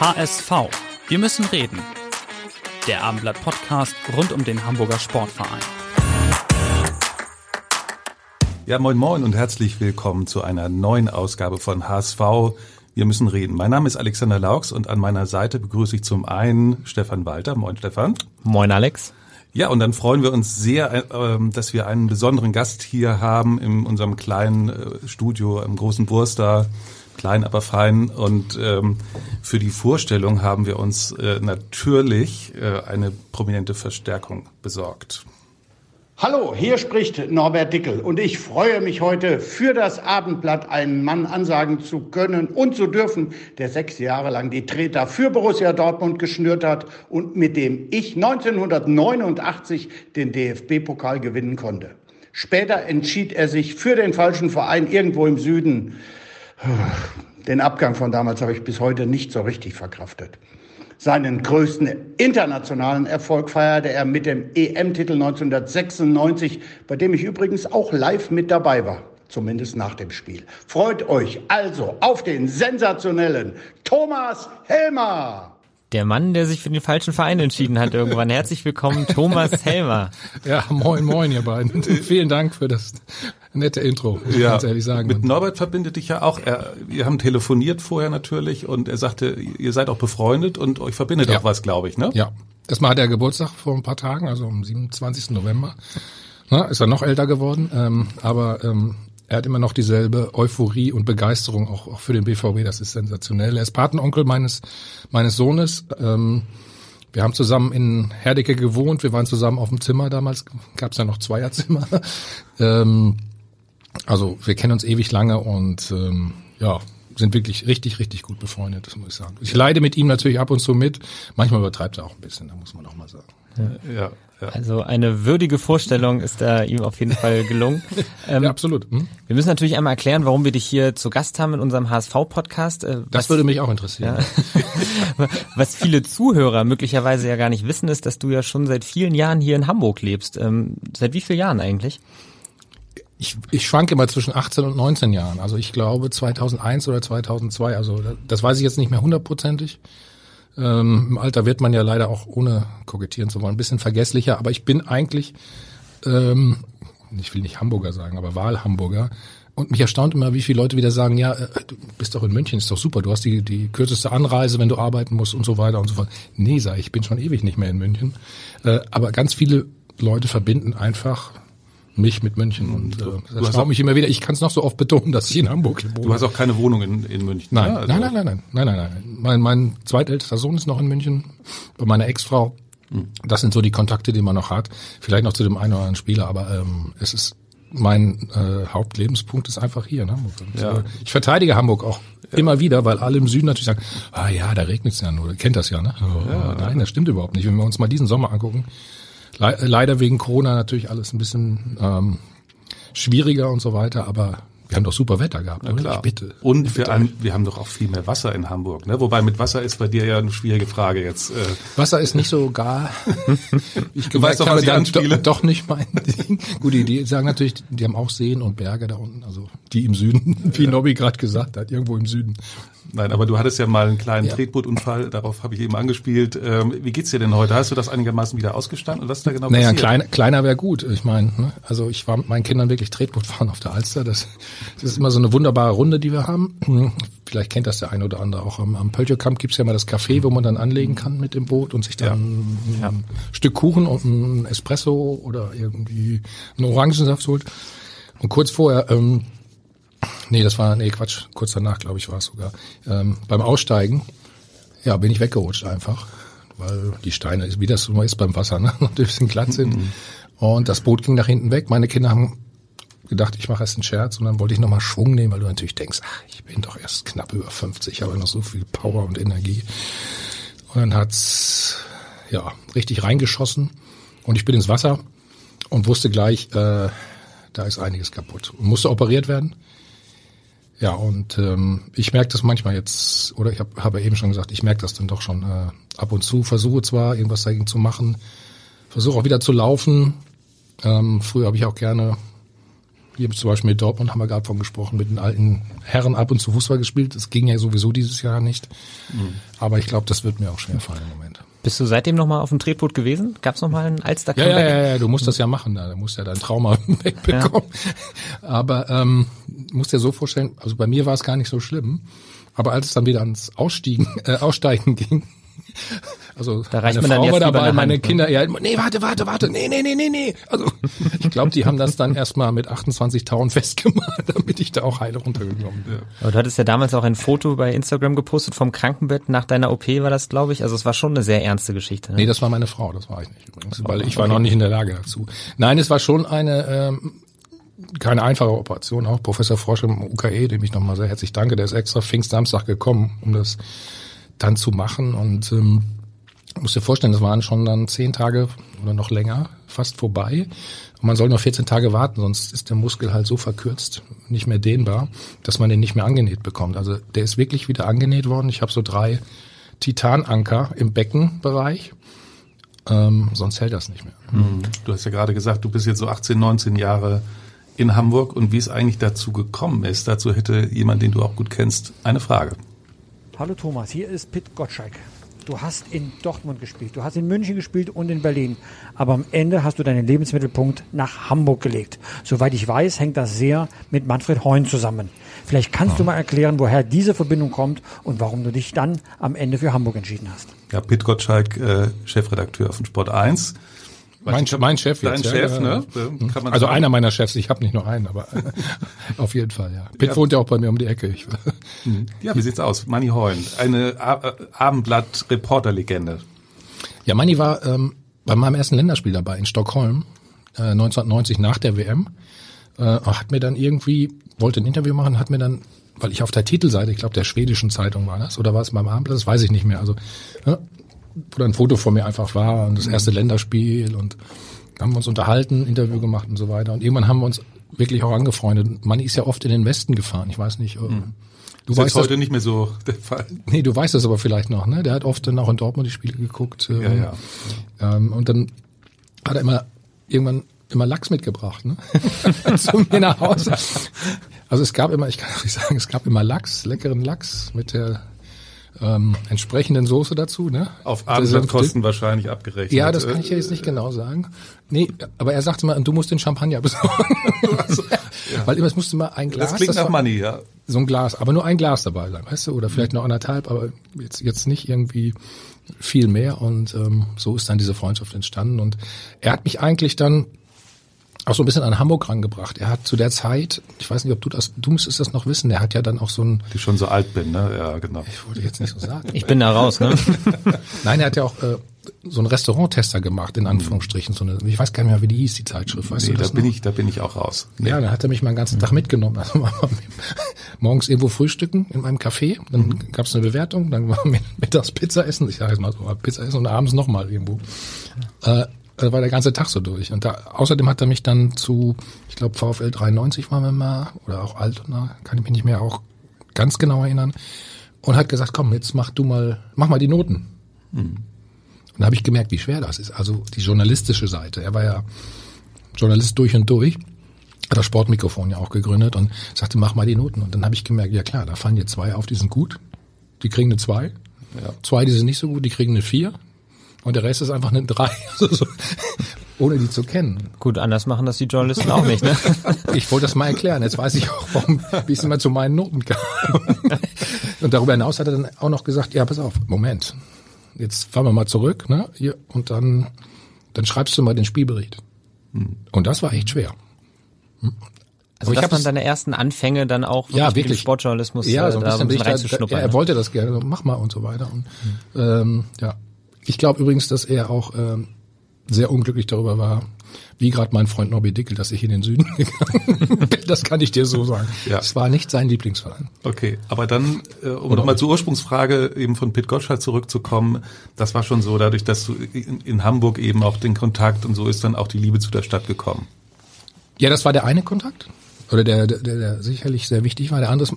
HSV. Wir müssen reden. Der Abendblatt-Podcast rund um den Hamburger Sportverein. Ja, moin moin und herzlich willkommen zu einer neuen Ausgabe von HSV. Wir müssen reden. Mein Name ist Alexander Laux und an meiner Seite begrüße ich zum einen Stefan Walter. Moin Stefan. Moin Alex. Ja, und dann freuen wir uns sehr, äh, dass wir einen besonderen Gast hier haben in unserem kleinen äh, Studio im großen Wurster klein, aber fein. Und ähm, für die Vorstellung haben wir uns äh, natürlich äh, eine prominente Verstärkung besorgt. Hallo, hier spricht Norbert Dickel und ich freue mich heute für das Abendblatt einen Mann ansagen zu können und zu dürfen, der sechs Jahre lang die Treter für Borussia Dortmund geschnürt hat und mit dem ich 1989 den DFB-Pokal gewinnen konnte. Später entschied er sich für den falschen Verein irgendwo im Süden. Den Abgang von damals habe ich bis heute nicht so richtig verkraftet. Seinen größten internationalen Erfolg feierte er mit dem EM-Titel 1996, bei dem ich übrigens auch live mit dabei war, zumindest nach dem Spiel. Freut euch also auf den sensationellen Thomas Helmer! Der Mann, der sich für den falschen Verein entschieden hat irgendwann. Herzlich willkommen, Thomas Helmer. Ja, moin, moin, ihr beiden. Vielen Dank für das nette Intro, muss ja, ganz ehrlich sagen. Mit Norbert verbindet dich ja auch. Er, wir haben telefoniert vorher natürlich und er sagte, ihr seid auch befreundet und euch verbindet Ja. auch was, glaube ich, ne? Ja, erstmal hat er Geburtstag vor ein paar Tagen, also am 27. November. Na, ist er noch älter geworden, ähm, aber ähm, er hat immer noch dieselbe Euphorie und Begeisterung auch, auch für den BVB. Das ist sensationell. Er ist Patenonkel meines meines Sohnes. Ähm, wir haben zusammen in Herdecke gewohnt. Wir waren zusammen auf dem Zimmer damals. Gab es ja noch Zweierzimmer. ähm, also wir kennen uns ewig lange und ähm, ja, sind wirklich richtig, richtig gut befreundet, das muss ich sagen. Ich leide mit ihm natürlich ab und zu mit. Manchmal übertreibt er auch ein bisschen, da muss man auch mal sagen. Ja, ja. Also eine würdige Vorstellung ist da ihm auf jeden Fall gelungen. Ähm, ja, absolut. Hm? Wir müssen natürlich einmal erklären, warum wir dich hier zu Gast haben in unserem HSV-Podcast. Äh, Das würde mich auch interessieren. Was viele Zuhörer möglicherweise ja gar nicht wissen, ist, dass du ja schon seit vielen Jahren hier in Hamburg lebst. Ähm, seit wie vielen Jahren eigentlich? Ich, ich schwanke immer zwischen 18 und 19 Jahren. Also ich glaube 2001 oder 2002. Also das weiß ich jetzt nicht mehr hundertprozentig. Ähm, Im Alter wird man ja leider auch ohne kokettieren zu wollen ein bisschen vergesslicher. Aber ich bin eigentlich, ähm, ich will nicht Hamburger sagen, aber Wahlhamburger. Und mich erstaunt immer, wie viele Leute wieder sagen, ja, äh, du bist doch in München, ist doch super, du hast die, die kürzeste Anreise, wenn du arbeiten musst und so weiter und so fort. Nee, sag ich, ich bin schon ewig nicht mehr in München. Äh, aber ganz viele Leute verbinden einfach mich mit München und äh, das erstaunt mich immer wieder. Ich kann es noch so oft betonen, dass ich in Hamburg wohne. Du hast auch keine Wohnung in, in München. Nein, ne? Also- nein, nein, nein, nein, nein, nein, nein. Mein, mein zweitältester Sohn ist noch in München, bei meiner Ex-Frau. Das sind so die Kontakte, die man noch hat. Vielleicht noch zu dem einen oder anderen Spieler, aber ähm, es ist mein äh, Hauptlebenspunkt ist einfach hier in Hamburg. Ja. äh, ich verteidige Hamburg auch immer wieder, weil alle im Süden natürlich sagen, ah ja, da regnet es ja nur. Kennt das ja, ne? Oh, Nein, das stimmt überhaupt nicht. Wenn wir uns mal diesen Sommer angucken, le leider wegen Corona natürlich alles ein bisschen ähm, schwieriger und so weiter, aber wir haben doch super Wetter gehabt, oder? Klar. Ich bitte. Und wir, haben, wir haben doch auch viel mehr Wasser in Hamburg. Ne? Wobei mit Wasser ist bei dir ja eine schwierige Frage jetzt. Äh, Wasser ist nicht so gar. Ich Du weißt doch, was ich anspiele. doch, doch nicht mein Ding. Gut, die, sagen natürlich, die haben auch Seen und Berge da unten, also die im Süden, wie Nobby gerade gesagt hat, irgendwo im Süden. nein, aber du hattest ja mal einen kleinen Ja. Tretbootunfall, darauf habe ich eben angespielt. Ähm, wie geht's dir denn heute? Hast du das einigermaßen wieder ausgestanden? Und was ist da genau Naja, passiert? kleiner, kleiner wäre gut. Ich meine, ne? also ich war mit meinen Kindern wirklich Tretboot fahren auf der Alster. Das, das ist immer so eine wunderbare Runde, die wir haben. Vielleicht kennt das der eine oder andere auch. Am, am Pöltjokamp gibt's ja mal das Café, wo man dann anlegen kann mit dem Boot und sich dann ein Stück Kuchen und ein Espresso oder irgendwie einen Orangensaft holt. Und kurz vorher, ähm, nee, das war, nee, Quatsch, kurz danach, glaube ich, war es sogar, ähm, beim Aussteigen, ja, bin ich weggerutscht einfach, weil die Steine, wie das so ist beim Wasser, ne, ein bisschen glatt sind. Und das Boot ging nach hinten weg. Meine Kinder haben gedacht, ich mache erst einen Scherz und dann wollte ich nochmal Schwung nehmen, weil du natürlich denkst, ach, ich bin doch erst knapp über 50, habe noch so viel Power und Energie. Und dann hat's ja richtig reingeschossen und ich bin ins Wasser und wusste gleich, äh, da ist einiges kaputt und musste operiert werden. Ja, und ähm, ich merke das manchmal jetzt, oder ich habe hab ja eben schon gesagt, ich merke das dann doch schon äh, ab und zu, versuche zwar irgendwas dagegen zu machen, versuche auch wieder zu laufen. Ähm, früher habe ich auch gerne, hier zum Beispiel mit Dortmund haben wir gerade von gesprochen, mit den alten Herren ab und zu Fußball gespielt. Das ging ja sowieso dieses Jahr nicht. Mhm. Aber ich glaube, das wird mir auch schwer fallen im Moment. Bist du seitdem nochmal auf dem Tretboot gewesen? Gab es nochmal einen alster ja, ja, ja, ja, du musst das ja machen da. Du musst ja dein Trauma wegbekommen. Ja. Aber ähm, musst dir so vorstellen, also bei mir war es gar nicht so schlimm. Aber als es dann wieder ans Ausstiegen, äh, Aussteigen ging, also da reicht meine man Frau dann war dabei, lieber meine Hand, ne? Kinder, ja, nee, warte, warte, warte, nee, nee, nee, nee, nee. Also ich glaube, die haben das dann erstmal mit 28 Tauen festgemacht, damit ich da auch heile runtergekommen bin. Aber du hattest ja damals auch ein Foto bei Instagram gepostet vom Krankenbett nach deiner OP war das, glaube ich. Also es war schon eine sehr ernste Geschichte. Ne? Nee, das war meine Frau, das war ich nicht übrigens, weil ich war noch nicht in der Lage dazu. Nein, es war schon eine ähm, keine einfache Operation, auch Professor Frosch im UKE, dem ich nochmal sehr herzlich danke, der ist extra Pfingstsamstag gekommen, um das dann zu machen und ähm, muss dir vorstellen, das waren schon dann zehn Tage oder noch länger fast vorbei. Und man soll nur 14 Tage warten, sonst ist der Muskel halt so verkürzt, nicht mehr dehnbar, dass man den nicht mehr angenäht bekommt. Also der ist wirklich wieder angenäht worden. Ich habe so drei Titananker im Beckenbereich. Ähm, sonst hält das nicht mehr. Mhm. Du hast ja gerade gesagt, du bist jetzt so 18, 19 Jahre in Hamburg und wie es eigentlich dazu gekommen ist, dazu hätte jemand, den du auch gut kennst, eine Frage. Hallo Thomas, hier ist Pit Gottschalk. Du hast in Dortmund gespielt, du hast in München gespielt und in Berlin. Aber am Ende hast du deinen Lebensmittelpunkt nach Hamburg gelegt. Soweit ich weiß, hängt das sehr mit Manfred Heun zusammen. Vielleicht kannst ja. du mal erklären, woher diese Verbindung kommt und warum du dich dann am Ende für Hamburg entschieden hast. Ja, Pit Gottschalk, äh, Chefredakteur von Sport 1. Mein, mein Chef Dein jetzt. Chef, ja, ne? Man also sagen. einer meiner Chefs, ich habe nicht nur einen, aber auf jeden Fall, ja. Pitt ja. wohnt ja auch bei mir um die Ecke. Ich, ja, wie sieht's aus? Manny Heun, eine Abendblatt-Reporterlegende. Ja, Manny war ähm, bei meinem ersten Länderspiel dabei in Stockholm, äh, 1990 nach der WM. Äh, hat mir dann irgendwie, wollte ein Interview machen, hat mir dann, weil ich auf der Titelseite, ich glaube der schwedischen Zeitung war das, oder war es beim Abendblatt, das weiß ich nicht mehr, also wo ein Foto von mir einfach war und das erste Länderspiel und haben wir uns unterhalten, Interview gemacht und so weiter. Und irgendwann haben wir uns wirklich auch angefreundet. Man ist ja oft in den Westen gefahren. Ich weiß nicht. Mhm. Du das weißt ist heute das, nicht mehr so der Fall. Nee, du weißt das aber vielleicht noch, ne? Der hat oft dann auch in Dortmund die Spiele geguckt. Ja, ja. Ähm, und dann hat er immer irgendwann immer Lachs mitgebracht, ne? Zu mir nach Hause. Also es gab immer, ich kann nicht sagen, es gab immer Lachs, leckeren Lachs mit der ähm, entsprechenden Soße dazu. Ne? Auf Abendkosten wahrscheinlich abgerechnet. Ja, das kann ich ja jetzt nicht genau sagen. Nee, aber er sagte mal, du musst den Champagner besorgen. also, ja. Weil immer, es musste mal ein Glas. Das klingt das nach Money, ja. So ein Glas, aber nur ein Glas dabei sein, weißt du? Oder vielleicht noch anderthalb, aber jetzt, jetzt nicht irgendwie viel mehr. Und ähm, so ist dann diese Freundschaft entstanden. Und er hat mich eigentlich dann auch so ein bisschen an Hamburg rangebracht. Er hat zu der Zeit, ich weiß nicht, ob du das, du müsstest das noch wissen, er hat ja dann auch so ein... Die schon so alt bin, ne? Ja, genau. Ich wollte jetzt nicht so sagen. Ich bin da raus, ne? Nein, er hat ja auch äh, so einen Restauranttester gemacht, in Anführungsstrichen. So eine, ich weiß gar nicht mehr, wie die hieß, die Zeitschrift. Weißt nee, du das da bin noch? ich, da bin ich auch raus. Nee. Ja, dann hat er mich mal den ganzen Tag mitgenommen. Also morgens irgendwo frühstücken in meinem Café, dann mhm. gab es eine Bewertung, dann war mittags Pizza essen, ich sage jetzt mal so, Pizza essen und abends nochmal irgendwo. Äh, da war der ganze Tag so durch. Und da, außerdem hat er mich dann zu, ich glaube VfL 93 waren wir mal, oder auch Altona, kann ich mich nicht mehr auch ganz genau erinnern, und hat gesagt, komm, jetzt mach du mal, mach mal die Noten. Mhm. Und da habe ich gemerkt, wie schwer das ist. Also die journalistische Seite. Er war ja Journalist durch und durch, hat das Sportmikrofon ja auch gegründet und sagte, mach mal die Noten. Und dann habe ich gemerkt, ja klar, da fallen jetzt zwei auf, die sind gut, die kriegen eine zwei. Ja. Zwei, die sind nicht so gut, die kriegen eine vier. Und der Rest ist einfach eine drei, also so, ohne die zu kennen. Gut, anders machen das die Journalisten auch nicht, ne? Ich wollte das mal erklären. Jetzt weiß ich auch, warum, wie es immer zu meinen Noten kam. Und darüber hinaus hat er dann auch noch gesagt, ja, pass auf, Moment. Jetzt fahren wir mal zurück, ne? Hier, und dann, dann schreibst du mal den Spielbericht. Hm. Und das war echt schwer. Also das waren deine ersten Anfänge dann auch wirklich ja, wirklich. mit Sportjournalismus ja, so ein bisschen, da, bisschen da, ja, er wollte das gerne, mach mal und so weiter. Und, hm. ähm, ja, ich glaube übrigens, dass er auch ähm, sehr unglücklich darüber war, wie gerade mein Freund Nobby Dickel, dass ich in den Süden gegangen bin. Das kann ich dir so sagen. Ja. Es war nicht sein Lieblingsverein. Okay, aber dann, äh, um nochmal zur Ursprungsfrage eben von Pit Gottschalk zurückzukommen, das war schon so, dadurch, dass du in, in Hamburg eben auch den Kontakt und so ist dann auch die Liebe zu der Stadt gekommen. Ja, das war der eine Kontakt. Oder der, der, der sicherlich sehr wichtig war. Der andere ist,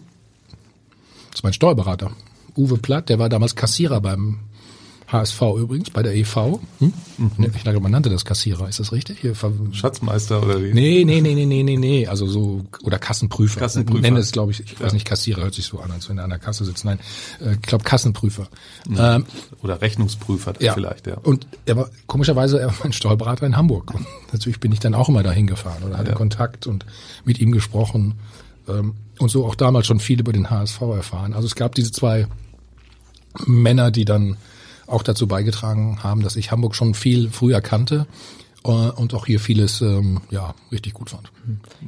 ist mein Steuerberater. Uwe Platt, der war damals Kassierer beim HSV übrigens, bei der EV. Hm? Mhm. Ich glaube, man nannte das Kassierer, ist das richtig? Hier, Schatzmeister oder wie? Nee, nee, nee, nee, nee, nee, nee. Also so, oder Kassenprüfer. Kassenprüfer. Nenne es, glaube ich, ich ja. weiß nicht, Kassierer hört sich so an, als wenn er an der Kasse sitzt. Nein, äh, ich glaube Kassenprüfer. Mhm. Ähm, oder Rechnungsprüfer ja. vielleicht, ja. Und er war, komischerweise, er war mein Steuerberater in Hamburg. Und natürlich bin ich dann auch immer dahin gefahren oder hatte ja. Kontakt und mit ihm gesprochen. Ähm, und so auch damals schon viel über den HSV erfahren. Also es gab diese zwei Männer, die dann auch dazu beigetragen haben, dass ich Hamburg schon viel früher kannte äh, und auch hier vieles ähm, ja richtig gut fand.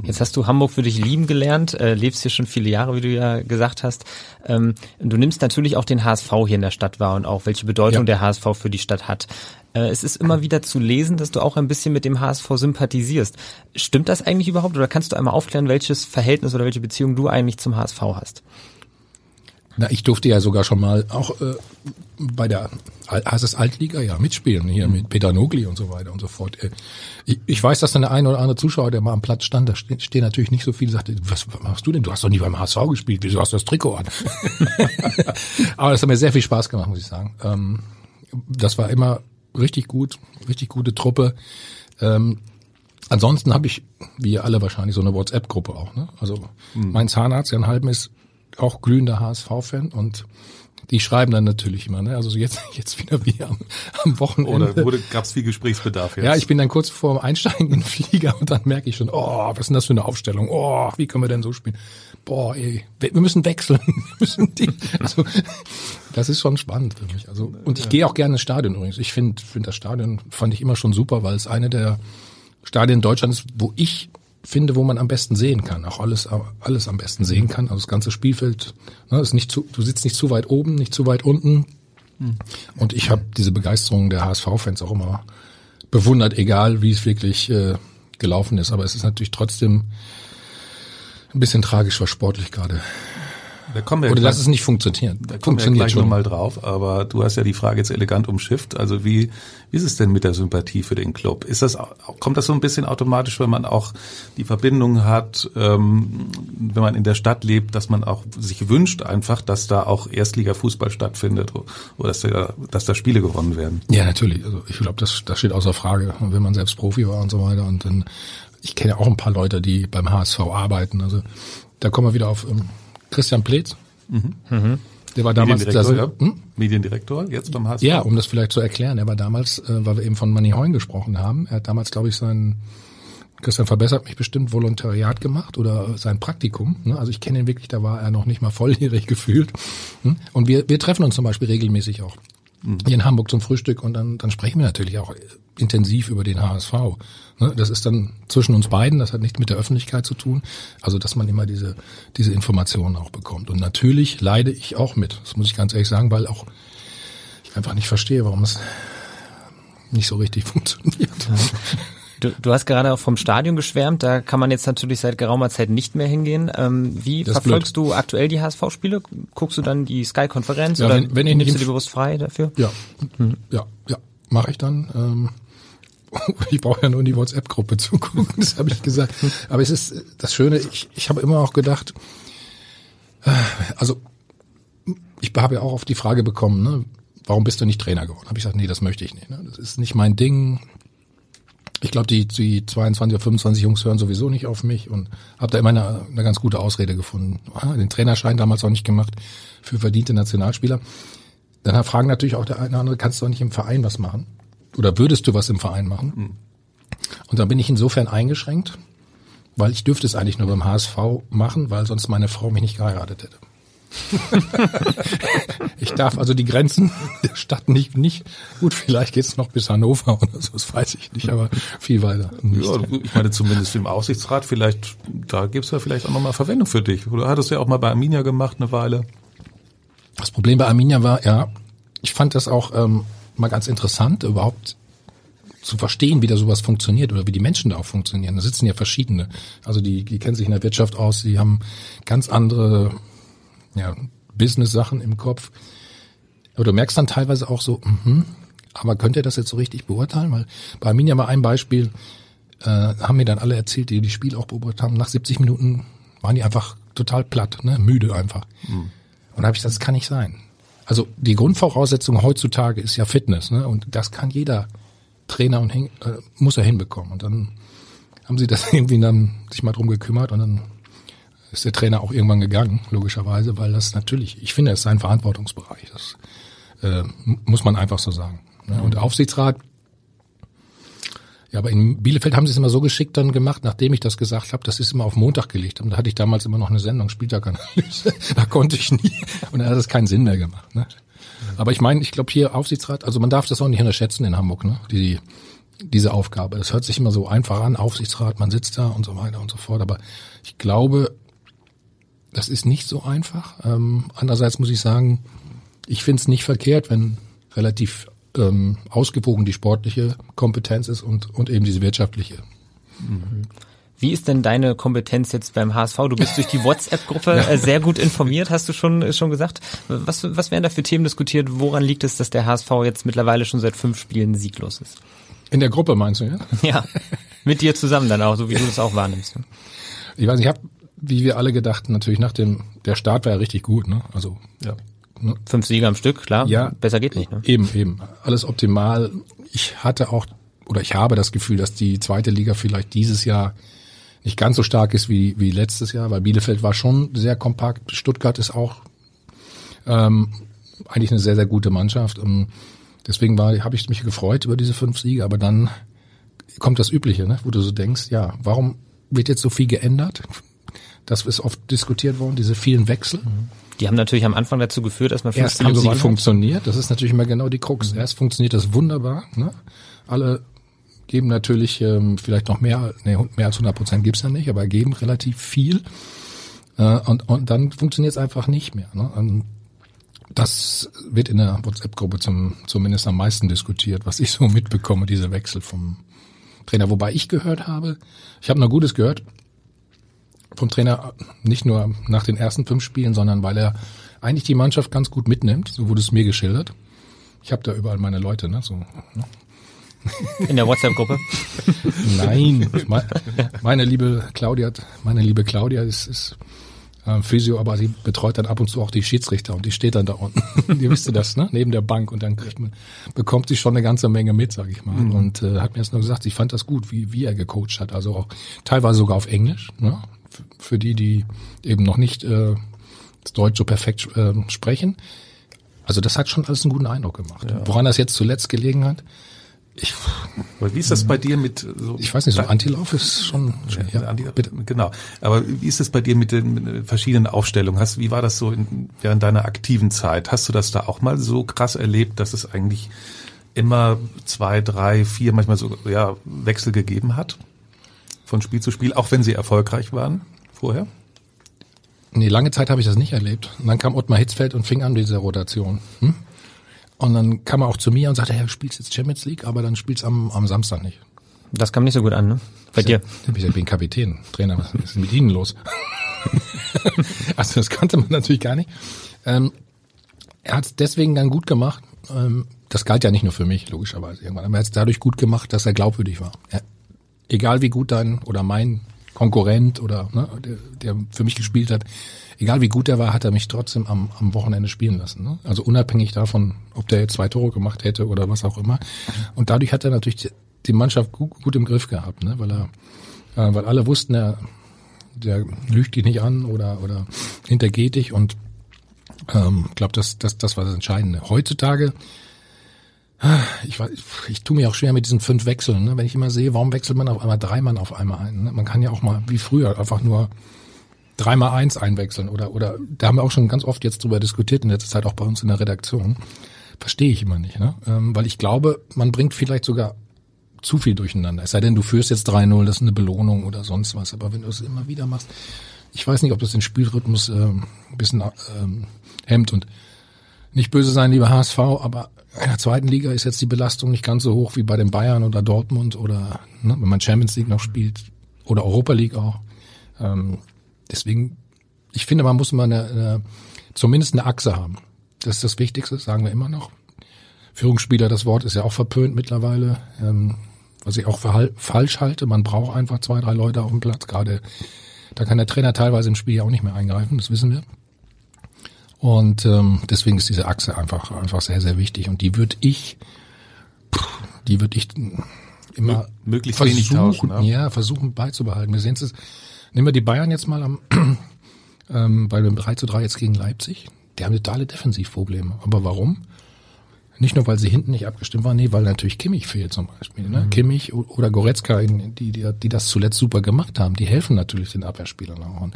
Jetzt hast du Hamburg für dich lieben gelernt, äh, lebst hier schon viele Jahre, wie du ja gesagt hast. Ähm, du nimmst natürlich auch den HSV hier in der Stadt wahr und auch welche Bedeutung ja. der HSV für die Stadt hat. Äh, es ist immer wieder zu lesen, dass du auch ein bisschen mit dem HSV sympathisierst. Stimmt das eigentlich überhaupt oder kannst du einmal aufklären, welches Verhältnis oder welche Beziehung du eigentlich zum HSV hast? Na, ich durfte ja sogar schon mal auch äh, bei der es Altliga ja mitspielen hier mit Peter Nogli und so weiter und so fort. Äh, ich, ich weiß, dass dann der ein oder andere Zuschauer, der mal am Platz stand, da stehen, stehen natürlich nicht so viele, sagte, was, was machst du denn? Du hast doch nie beim HSV gespielt, wieso hast du das Trikot an? Aber das hat mir sehr viel Spaß gemacht, muss ich sagen. Ähm, das war immer richtig gut, richtig gute Truppe. Ähm, ansonsten habe ich, wie ihr alle wahrscheinlich, so eine WhatsApp-Gruppe auch. Ne? Also mhm. mein Zahnarzt, Jan Halben, ist auch glühender HSV-Fan und die schreiben dann natürlich immer, ne? Also jetzt jetzt wieder wie am, am Wochenende. Oder wurde gab's viel Gesprächsbedarf jetzt? Ja, ich bin dann kurz vor dem Einsteigen in den Flieger und dann merke ich schon, oh, was ist denn das für eine Aufstellung? Oh, wie können wir denn so spielen? Boah, ey, wir müssen wechseln. Wir müssen die, also das ist schon spannend für mich. Also und ich gehe auch gerne ins Stadion übrigens. Ich finde finde das Stadion fand ich immer schon super, weil es eine der Stadien in Deutschland ist, wo ich finde, wo man am besten sehen kann, auch alles, alles am besten sehen kann. Also das ganze Spielfeld ne, ist nicht zu, du sitzt nicht zu weit oben, nicht zu weit unten. Mhm. Und ich habe diese Begeisterung der HSV-Fans auch immer bewundert, egal wie es wirklich äh, gelaufen ist. Aber es ist natürlich trotzdem ein bisschen tragisch, was sportlich gerade da kommen wir Oder dass es nicht funktioniert. Da kommen wir gleich nochmal drauf, aber du hast ja die Frage jetzt elegant umschifft. Also wie, wie ist es denn mit der Sympathie für den Club? Ist das, kommt das so ein bisschen automatisch, wenn man auch die Verbindung hat, ähm, wenn man in der Stadt lebt, dass man auch sich wünscht einfach, dass da auch Erstliga-Fußball stattfindet oder dass da, dass da Spiele gewonnen werden? Ja, natürlich. Also ich glaube, das, das steht außer Frage, wenn man selbst Profi war und so weiter. Und dann, ich kenne ja auch ein paar Leute, die beim HSV arbeiten. Also da kommen wir wieder auf ähm, Christian Pletz. Mhm. Mhm. Der war damals Mediendirektor, das, ja? hm? Mediendirektor, jetzt beim HSV. Ja, um das vielleicht zu erklären. Er war damals, äh, weil wir eben von Manny Heun gesprochen haben, er hat damals, glaube ich, sein, Christian verbessert mich bestimmt, Volontariat gemacht oder sein Praktikum. Ne? Also ich kenne ihn wirklich, da war er noch nicht mal volljährig gefühlt. Hm? Und wir, wir treffen uns zum Beispiel regelmäßig auch mhm. hier in Hamburg zum Frühstück und dann, dann sprechen wir natürlich auch intensiv über den HSV. Ne, das ist dann zwischen uns beiden, das hat nichts mit der Öffentlichkeit zu tun. Also, dass man immer diese, diese Informationen auch bekommt. Und natürlich leide ich auch mit. Das muss ich ganz ehrlich sagen, weil auch ich einfach nicht verstehe, warum es nicht so richtig funktioniert. Du, du hast gerade auch vom Stadion geschwärmt, da kann man jetzt natürlich seit geraumer Zeit nicht mehr hingehen. Ähm, wie das verfolgst du aktuell die HSV-Spiele? Guckst du dann die Sky-Konferenz ja, oder wenn, wenn ich nimmst du dir bewusst frei dafür? Ja, hm. ja, ja, mache ich dann. Ähm, ich brauche ja nur in die WhatsApp-Gruppe zugucken, das habe ich gesagt. Aber es ist das Schöne, ich, ich habe immer auch gedacht, äh, also ich habe ja auch auf die Frage bekommen, ne, warum bist du nicht Trainer geworden? Habe ich gesagt, nee, das möchte ich nicht. Ne? Das ist nicht mein Ding. Ich glaube, die, die 22 oder 25 Jungs hören sowieso nicht auf mich und habe da immer eine, eine ganz gute Ausrede gefunden. Den Trainerschein damals auch nicht gemacht für verdiente Nationalspieler. Dann fragen natürlich auch der eine oder andere, kannst du auch nicht im Verein was machen? Oder würdest du was im Verein machen? Mhm. Und dann bin ich insofern eingeschränkt, weil ich dürfte es eigentlich nur beim HSV machen, weil sonst meine Frau mich nicht geheiratet hätte. ich darf also die Grenzen der Stadt nicht, nicht gut, vielleicht geht's noch bis Hannover oder so, das weiß ich nicht, aber viel weiter. Nicht. Ja, ich meine zumindest im Aussichtsrat, vielleicht, da gibt's ja vielleicht auch nochmal Verwendung für dich. Oder hattest du ja auch mal bei Arminia gemacht eine Weile? Das Problem bei Arminia war, ja, ich fand das auch ähm, mal ganz interessant, überhaupt zu verstehen, wie da sowas funktioniert oder wie die Menschen da auch funktionieren. Da sitzen ja verschiedene. Also die, die kennen sich in der Wirtschaft aus, die haben ganz andere ja, Business-Sachen im Kopf. Aber du merkst dann teilweise auch so, mhm, aber könnt ihr das jetzt so richtig beurteilen? Weil bei Arminia mal ein Beispiel, äh, haben mir dann alle erzählt, die die Spiel auch beobachtet haben, nach 70 Minuten waren die einfach total platt, ne? müde einfach. Mhm. Und da habe ich gesagt, das kann nicht sein. Also die Grundvoraussetzung heutzutage ist ja Fitness, ne? Und das kann jeder Trainer und hin, äh, muss er hinbekommen. Und dann haben sie das irgendwie dann sich mal drum gekümmert und dann ist der Trainer auch irgendwann gegangen, logischerweise, weil das natürlich, ich finde, es ist sein Verantwortungsbereich. Das äh, muss man einfach so sagen. Ne? Und Aufsichtsrat, ja, aber in Bielefeld haben sie es immer so geschickt dann gemacht, nachdem ich das gesagt habe, das ist immer auf Montag gelegt. Und da hatte ich damals immer noch eine Sendung, Spieltaganalyse. da konnte ich nie. Und dann hat es keinen Sinn mehr gemacht. Ne? Aber ich meine, ich glaube hier Aufsichtsrat, also man darf das auch nicht unterschätzen in Hamburg, ne? Die, diese Aufgabe. Das hört sich immer so einfach an, Aufsichtsrat, man sitzt da und so weiter und so fort. Aber ich glaube, das ist nicht so einfach. Ähm, andererseits muss ich sagen, ich finde es nicht verkehrt, wenn relativ ähm, ausgewogen die sportliche Kompetenz ist und, und eben diese wirtschaftliche. Mhm. Wie ist denn deine Kompetenz jetzt beim HSV? Du bist durch die WhatsApp-Gruppe äh, sehr gut informiert, hast du schon, schon gesagt. Was, was werden da für Themen diskutiert? Woran liegt es, dass der HSV jetzt mittlerweile schon seit fünf Spielen sieglos ist? In der Gruppe meinst du, ja? Ja, mit dir zusammen dann auch, so wie du das auch wahrnimmst. Ich weiß, ich habe, wie wir alle gedacht, natürlich nach dem, der Start war ja richtig gut, ne? Also ja. Ne? Fünf Sieger am Stück, klar. Ja, besser geht nicht. Ne? Eben, eben. Alles optimal. Ich hatte auch, oder ich habe das Gefühl, dass die zweite Liga vielleicht dieses Jahr nicht ganz so stark ist wie, wie letztes Jahr, weil Bielefeld war schon sehr kompakt. Stuttgart ist auch ähm, eigentlich eine sehr, sehr gute Mannschaft. Und deswegen war, habe ich mich gefreut über diese fünf Siege, aber dann kommt das Übliche, ne? wo du so denkst, ja, warum wird jetzt so viel geändert? Das ist oft diskutiert worden, diese vielen Wechsel. Die haben natürlich am Anfang dazu geführt, dass man fünf Erst haben sie funktioniert, das ist natürlich immer genau die Krux. Mhm. Erst funktioniert das wunderbar, ne? alle geben natürlich ähm, vielleicht noch mehr, nee, mehr als 100 Prozent gibt's ja nicht, aber geben relativ viel. Äh, und, und dann funktioniert es einfach nicht mehr. Ne? Und das wird in der WhatsApp-Gruppe zum, zumindest am meisten diskutiert, was ich so mitbekomme, diese Wechsel vom Trainer. Wobei ich gehört habe, ich habe noch Gutes gehört vom Trainer, nicht nur nach den ersten fünf Spielen, sondern weil er eigentlich die Mannschaft ganz gut mitnimmt, so wurde es mir geschildert. Ich habe da überall meine Leute, ne? So, ne? In der WhatsApp-Gruppe? Nein, meine liebe Claudia, meine liebe Claudia ist, ist äh, Physio, aber sie betreut dann ab und zu auch die Schiedsrichter und die steht dann da unten. Ihr wisst das, ne? Neben der Bank und dann kriegt man, bekommt sie schon eine ganze Menge mit, sag ich mal. Mhm. Und äh, hat mir jetzt nur gesagt, ich fand das gut, wie, wie er gecoacht hat. Also auch teilweise sogar auf Englisch, ne? Für die, die eben noch nicht äh, das Deutsch so perfekt äh, sprechen. Also das hat schon alles einen guten Eindruck gemacht. Ja. Woran das jetzt zuletzt gelegen hat, ich, wie ist das bei dir mit so Ich weiß nicht, so Antilauf ist schon ja, ja Anti, bitte. genau. Aber wie ist es bei dir mit den, mit den verschiedenen Aufstellungen? Hast, wie war das so in, während deiner aktiven Zeit? Hast du das da auch mal so krass erlebt, dass es eigentlich immer zwei, drei, vier, manchmal so ja, Wechsel gegeben hat von Spiel zu Spiel, auch wenn sie erfolgreich waren vorher? Nee, lange Zeit habe ich das nicht erlebt. Und dann kam Ottmar Hitzfeld und fing an diese Rotation. Hm? Und dann kam er auch zu mir und sagte, ja, du spielst jetzt Champions League, aber dann spielst am, am Samstag nicht. Das kam nicht so gut an, ne? Bei ich dir? Ich bin Kapitän, Trainer, was ist mit Ihnen los? also das konnte man natürlich gar nicht. Ähm, er hat es deswegen dann gut gemacht. Ähm, das galt ja nicht nur für mich, logischerweise irgendwann. Aber er hat es dadurch gut gemacht, dass er glaubwürdig war. Er, egal wie gut dein oder mein Konkurrent oder ne, der, der für mich gespielt hat, egal wie gut er war, hat er mich trotzdem am, am Wochenende spielen lassen. Ne? Also unabhängig davon, ob der jetzt zwei Tore gemacht hätte oder was auch immer. Und dadurch hat er natürlich die, die Mannschaft gut, gut, im Griff gehabt, ne? weil er, äh, weil alle wussten, er, der lügt dich nicht an oder oder hintergeht dich und ähm, glaube, das, das, das war das Entscheidende. Heutzutage ich, weiß, ich tue mir auch schwer mit diesen fünf Wechseln. Ne? Wenn ich immer sehe, warum wechselt man auf einmal drei Mann auf einmal ein? Ne? Man kann ja auch mal wie früher einfach nur dreimal eins einwechseln oder oder da haben wir auch schon ganz oft jetzt drüber diskutiert in letzter Zeit auch bei uns in der Redaktion. Verstehe ich immer nicht, ne? Ähm, weil ich glaube, man bringt vielleicht sogar zu viel durcheinander. Es sei denn, du führst jetzt 3-0, das ist eine Belohnung oder sonst was. Aber wenn du es immer wieder machst, ich weiß nicht, ob das den Spielrhythmus äh, ein bisschen ähm, hemmt und nicht böse sein, lieber HSV, aber In der zweiten Liga ist jetzt die Belastung nicht ganz so hoch wie bei den Bayern oder Dortmund oder ne, wenn man Champions League noch spielt oder Europa League auch. Ähm, deswegen, ich finde, man muss immer eine, eine, zumindest eine Achse haben. Das ist das Wichtigste, sagen wir immer noch. Führungsspieler, das Wort ist ja auch verpönt mittlerweile. Ähm, was ich auch falsch halte. Man braucht einfach zwei, drei Leute auf dem Platz. Gerade da kann der Trainer teilweise im Spiel ja auch nicht mehr eingreifen, das wissen wir. Und ähm, deswegen ist diese Achse einfach einfach sehr sehr wichtig und die würde ich die würde ich immer möglichst versuchen, wenig tauschen, ne? ja versuchen beizubehalten. Wir sehen es nehmen wir die Bayern jetzt mal am ähm, bei dem 3 zu 3 jetzt gegen Leipzig. Die haben totale Defensivprobleme. Aber warum? Nicht nur, weil sie hinten nicht abgestimmt waren, nee, weil natürlich Kimmich fehlt zum Beispiel. Ne? Mhm. Kimmich oder Goretzka, die, die, die das zuletzt super gemacht haben, die helfen natürlich den Abwehrspielern auch. Und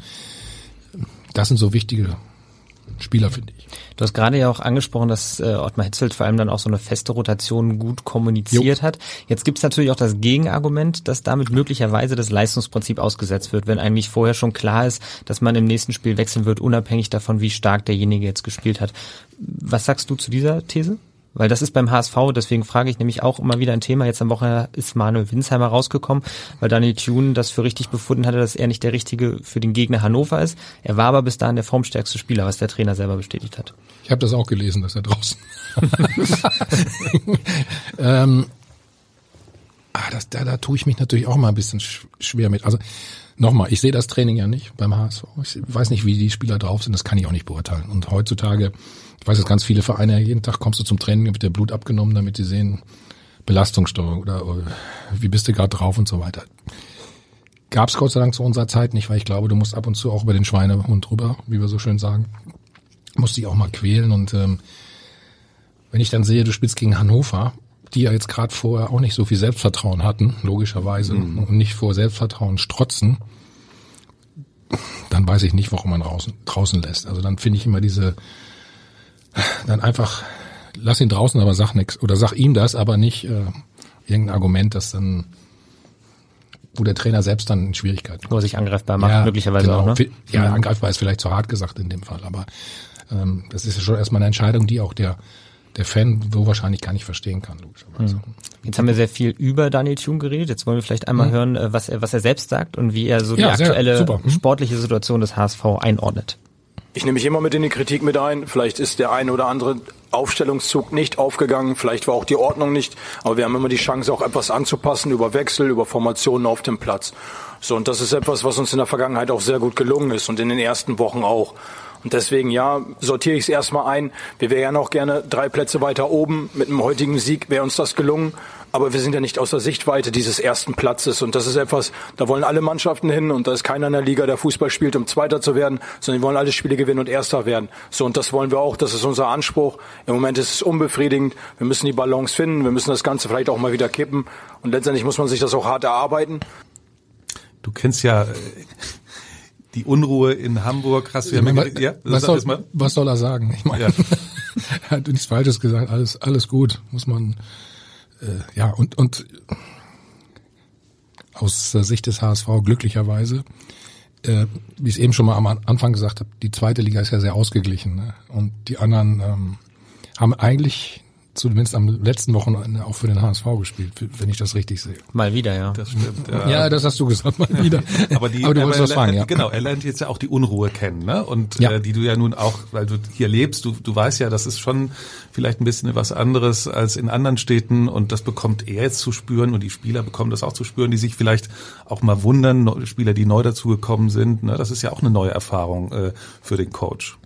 das sind so wichtige Spieler, finde ich. Du hast gerade ja auch angesprochen, dass äh, Ottmar Hitzelt vor allem dann auch so eine feste Rotation gut kommuniziert jo. hat. Jetzt gibt es natürlich auch das Gegenargument, dass damit möglicherweise das Leistungsprinzip ausgesetzt wird, wenn eigentlich vorher schon klar ist, dass man im nächsten Spiel wechseln wird, unabhängig davon, wie stark derjenige jetzt gespielt hat. Was sagst du zu dieser These? Weil das ist beim HSV, deswegen frage ich nämlich auch immer wieder ein Thema. Jetzt am Wochenende ist Manuel Winsheimer rausgekommen, weil Daniel Thune das für richtig befunden hatte, dass er nicht der Richtige für den Gegner Hannover ist. Er war aber bis dahin der formstärkste Spieler, was der Trainer selber bestätigt hat. Ich habe das auch gelesen, dass er draußen. ähm, ah, das, da, da tue ich mich natürlich auch mal ein bisschen schwer mit. Also nochmal, ich sehe das Training ja nicht beim HSV. Ich weiß nicht, wie die Spieler drauf sind, das kann ich auch nicht beurteilen. Und heutzutage ich weiß, dass ganz viele Vereine, jeden Tag kommst du zum Training, wird der Blut abgenommen, damit die sehen, Belastungssteuerung oder, oder wie bist du gerade drauf und so weiter. Gab es Gott sei Dank zu unserer Zeit nicht, weil ich glaube, du musst ab und zu auch über den Schweinehund drüber, wie wir so schön sagen. Musst dich auch mal quälen und ähm, wenn ich dann sehe, du spielst gegen Hannover, die ja jetzt gerade vorher auch nicht so viel Selbstvertrauen hatten, logischerweise, mhm. und nicht vor Selbstvertrauen strotzen, dann weiß ich nicht, warum man draußen, draußen lässt. Also dann finde ich immer diese dann einfach lass ihn draußen, aber sag nix oder sag ihm das, aber nicht äh, irgendein Argument, das dann wo der Trainer selbst dann in Schwierigkeiten Wo er sich angreifbar macht, ja, möglicherweise genau. auch, ne? Ja, angreifbar ist vielleicht zu hart gesagt in dem Fall, aber ähm, das ist ja schon erstmal eine Entscheidung, die auch der der Fan so wahrscheinlich gar nicht verstehen kann, logischerweise. Hm. Jetzt haben wir sehr viel über Daniel Thune geredet. Jetzt wollen wir vielleicht einmal hm. hören, äh, was er, was er selbst sagt und wie er so die ja, aktuelle hm. sportliche Situation des HSV einordnet. Ich nehme mich immer mit in die Kritik mit ein. Vielleicht ist der eine oder andere Aufstellungszug nicht aufgegangen, vielleicht war auch die Ordnung nicht, aber wir haben immer die Chance, auch etwas anzupassen über Wechsel, über Formationen auf dem Platz. So, und das ist etwas, was uns in der Vergangenheit auch sehr gut gelungen ist und in den ersten Wochen auch. Und deswegen, ja, sortiere ich es erstmal ein. Wir wären ja noch gerne drei Plätze weiter oben. Mit einem heutigen Sieg wäre uns das gelungen. Aber wir sind ja nicht aus der Sichtweite dieses ersten Platzes. Und das ist etwas, da wollen alle Mannschaften hin. Und da ist keiner in der Liga, der Fußball spielt, um Zweiter zu werden, sondern die wollen alle Spiele gewinnen und Erster werden. So, und das wollen wir auch. Das ist unser Anspruch. Im Moment ist es unbefriedigend. Wir müssen die Balance finden. Wir müssen das Ganze vielleicht auch mal wieder kippen. Und letztendlich muss man sich das auch hart erarbeiten. Du kennst ja äh, die Unruhe in Hamburg. Hast du ja, mal, ja was, soll, was soll er sagen? Ich meine, ja. er hat nichts Falsches gesagt. Alles, alles gut. Muss man ja, und, und aus Sicht des HSV glücklicherweise, äh, wie ich es eben schon mal am Anfang gesagt habe, die zweite Liga ist ja sehr ausgeglichen. Ne? Und die anderen ähm, haben eigentlich zumindest am letzten Wochenende auch für den HSV gespielt, wenn ich das richtig sehe. Mal wieder, ja. Das stimmt. Ja, ja das hast du gesagt, mal wieder. aber, die, aber du wolltest was fragen, ja. Genau, er lernt jetzt ja auch die Unruhe kennen, ne? Und ja. äh, die du ja nun auch, weil du hier lebst, du, du weißt ja, das ist schon vielleicht ein bisschen was anderes als in anderen Städten und das bekommt er jetzt zu spüren und die Spieler bekommen das auch zu spüren, die sich vielleicht auch mal wundern, Spieler, die neu dazugekommen sind. Ne? Das ist ja auch eine neue Erfahrung äh, für den Coach.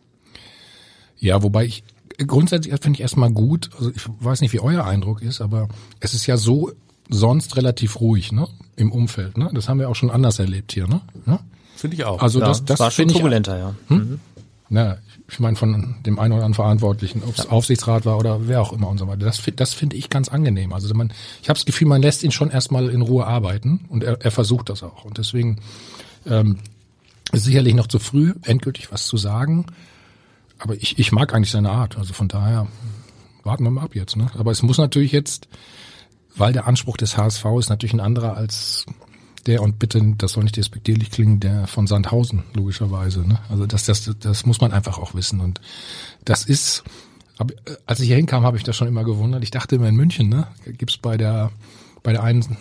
Ja, wobei ich grundsätzlich finde ich erstmal gut. Also ich weiß nicht, wie euer Eindruck ist, aber es ist ja so sonst relativ ruhig, ne? Im Umfeld, ne? Das haben wir auch schon anders erlebt hier, ne? Ja? Finde ich auch. Also ja, das, das war schon turbulenter, ich, ja. Hm? Mhm. Na, ich meine von dem einen oder anderen Verantwortlichen, ob es ja. Aufsichtsrat war oder wer auch immer und so weiter. Das, das finde ich ganz angenehm. Also man, ich habe das Gefühl, man lässt ihn schon erstmal in Ruhe arbeiten und er, er versucht das auch. Und deswegen ähm, ist sicherlich noch zu früh, endgültig was zu sagen aber ich, ich mag eigentlich seine Art. Also von daher warten wir mal ab jetzt. Ne? Aber es muss natürlich jetzt, weil der Anspruch des HSV ist natürlich ein anderer als der und bitte, das soll nicht despektierlich klingen, der von Sandhausen logischerweise. Ne? Also das, das, das muss man einfach auch wissen und das ist Hab, äh, als ich hier hinkam, habe ich das schon immer gewundert. Ich dachte immer in München, ne, gibt's bei der bei der einen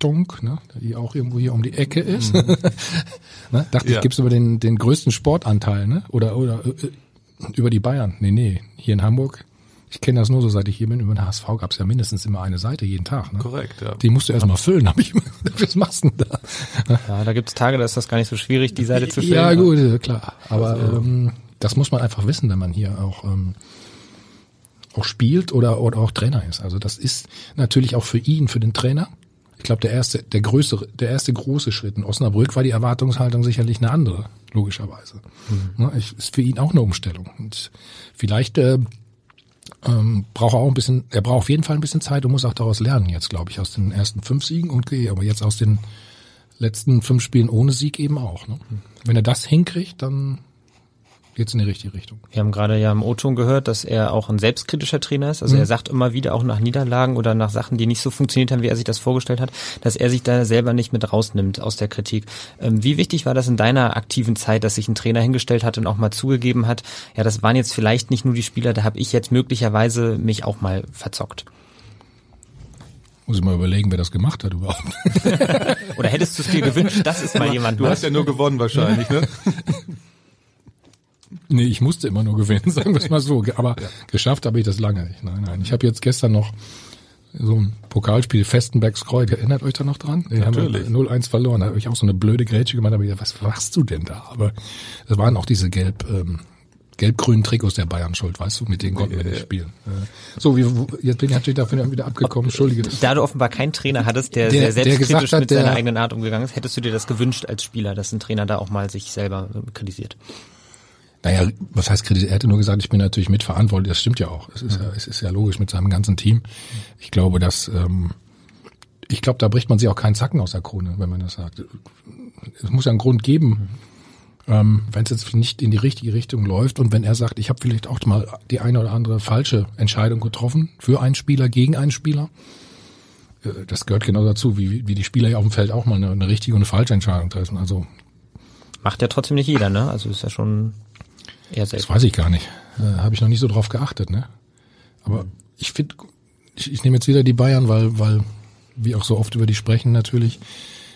Zeitung, ne, die auch irgendwo hier um die Ecke ist, mhm. ne, dachte ja. ich, gibt's über den den größten Sportanteil, ne, oder oder äh, über die Bayern. Nee, nee, hier in Hamburg ich kenne das nur so, seit ich hier bin. Über den HSV gab es ja mindestens immer eine Seite jeden Tag. Ne? Korrekt, ja. Die musst du erstmal füllen, habe ich immer Was machst du denn da? Ja, da gibt's Tage, da ist das gar nicht so schwierig, die Seite zu füllen. Ja, gut, klar. Aber also, ähm, das muss man einfach wissen, wenn man hier auch ähm, auch spielt oder, oder auch Trainer ist. Also das ist natürlich auch für ihn, für den Trainer. Ich glaube, der erste, der größere, der erste große Schritt in Osnabrück war die Erwartungshaltung sicherlich eine andere, logischerweise. Mhm. Ne, ist für ihn auch eine Umstellung. Und vielleicht äh, ähm, braucht er auch ein bisschen, er braucht auf jeden Fall ein bisschen Zeit und muss auch daraus lernen jetzt, glaube ich, aus den ersten fünf Siegen und okay, aber jetzt aus den letzten fünf Spielen ohne Sieg eben auch. Ne? Wenn er das hinkriegt, dann geht's in die richtige Richtung. Wir haben gerade ja im O-Ton gehört, dass er auch ein selbstkritischer Trainer ist. Also mhm. er sagt immer wieder auch nach Niederlagen oder nach Sachen, die nicht so funktioniert haben, wie er sich das vorgestellt hat, dass er sich da selber nicht mit rausnimmt aus der Kritik. Ähm, wie wichtig war das in deiner aktiven Zeit, dass sich ein Trainer hingestellt hat und auch mal zugegeben hat, ja, das waren jetzt vielleicht nicht nur die Spieler, da habe ich jetzt möglicherweise mich auch mal verzockt. Muss ich mal überlegen, wer das gemacht hat überhaupt. Oder hättest du es dir gewünscht, das ist mal jemand. Du hast ja nur gewonnen wahrscheinlich, ne? Nee, ich musste immer nur gewinnen, sagen wir es mal so. Aber ja. geschafft habe ich das lange nicht. Nein, nein. Ich habe jetzt gestern noch so ein Pokalspiel Festenbergs Kreuz. Erinnert euch da noch dran? Den Natürlich. haben 0-1 verloren. Da habe ich auch so eine blöde Grätsche gemacht. Gedacht, was machst du denn da? Aber das waren auch diese gelb, ähm, gelb-grünen Trikots der Bayern schuld, weißt du? Mit denen konnten wir nicht spielen. So, wie, jetzt bin ich natürlich dafür wieder abgekommen. Entschuldige. Da du offenbar keinen Trainer hattest, der, der sehr selbstkritisch hat, mit seiner eigenen Art umgegangen ist, hättest du dir das gewünscht als Spieler, dass ein Trainer da auch mal sich selber kritisiert? Naja, was heißt kritisiert? Er hätte nur gesagt, ich bin natürlich mitverantwortlich. Das stimmt ja auch. Es ist ja, es ist ja logisch mit seinem ganzen Team. Ich glaube, dass, ähm, ich glaube, da bricht man sich auch keinen Zacken aus der Krone, wenn man das sagt. Es muss ja einen Grund geben, ähm, wenn es jetzt nicht in die richtige Richtung läuft und wenn er sagt, ich habe vielleicht auch mal die eine oder andere falsche Entscheidung getroffen für einen Spieler, gegen einen Spieler. Äh, das gehört genau dazu, wie, wie die Spieler ja auf dem Feld auch mal eine, eine richtige und eine falsche Entscheidung treffen. Also Macht ja trotzdem nicht jeder, ne? Also ist ja schon Eher selten. Das weiß ich gar nicht. Äh, Habe ich noch nicht so drauf geachtet, ne? Aber ich finde, ich, ich nehme jetzt wieder die Bayern, weil, weil wir auch so oft über die sprechen natürlich.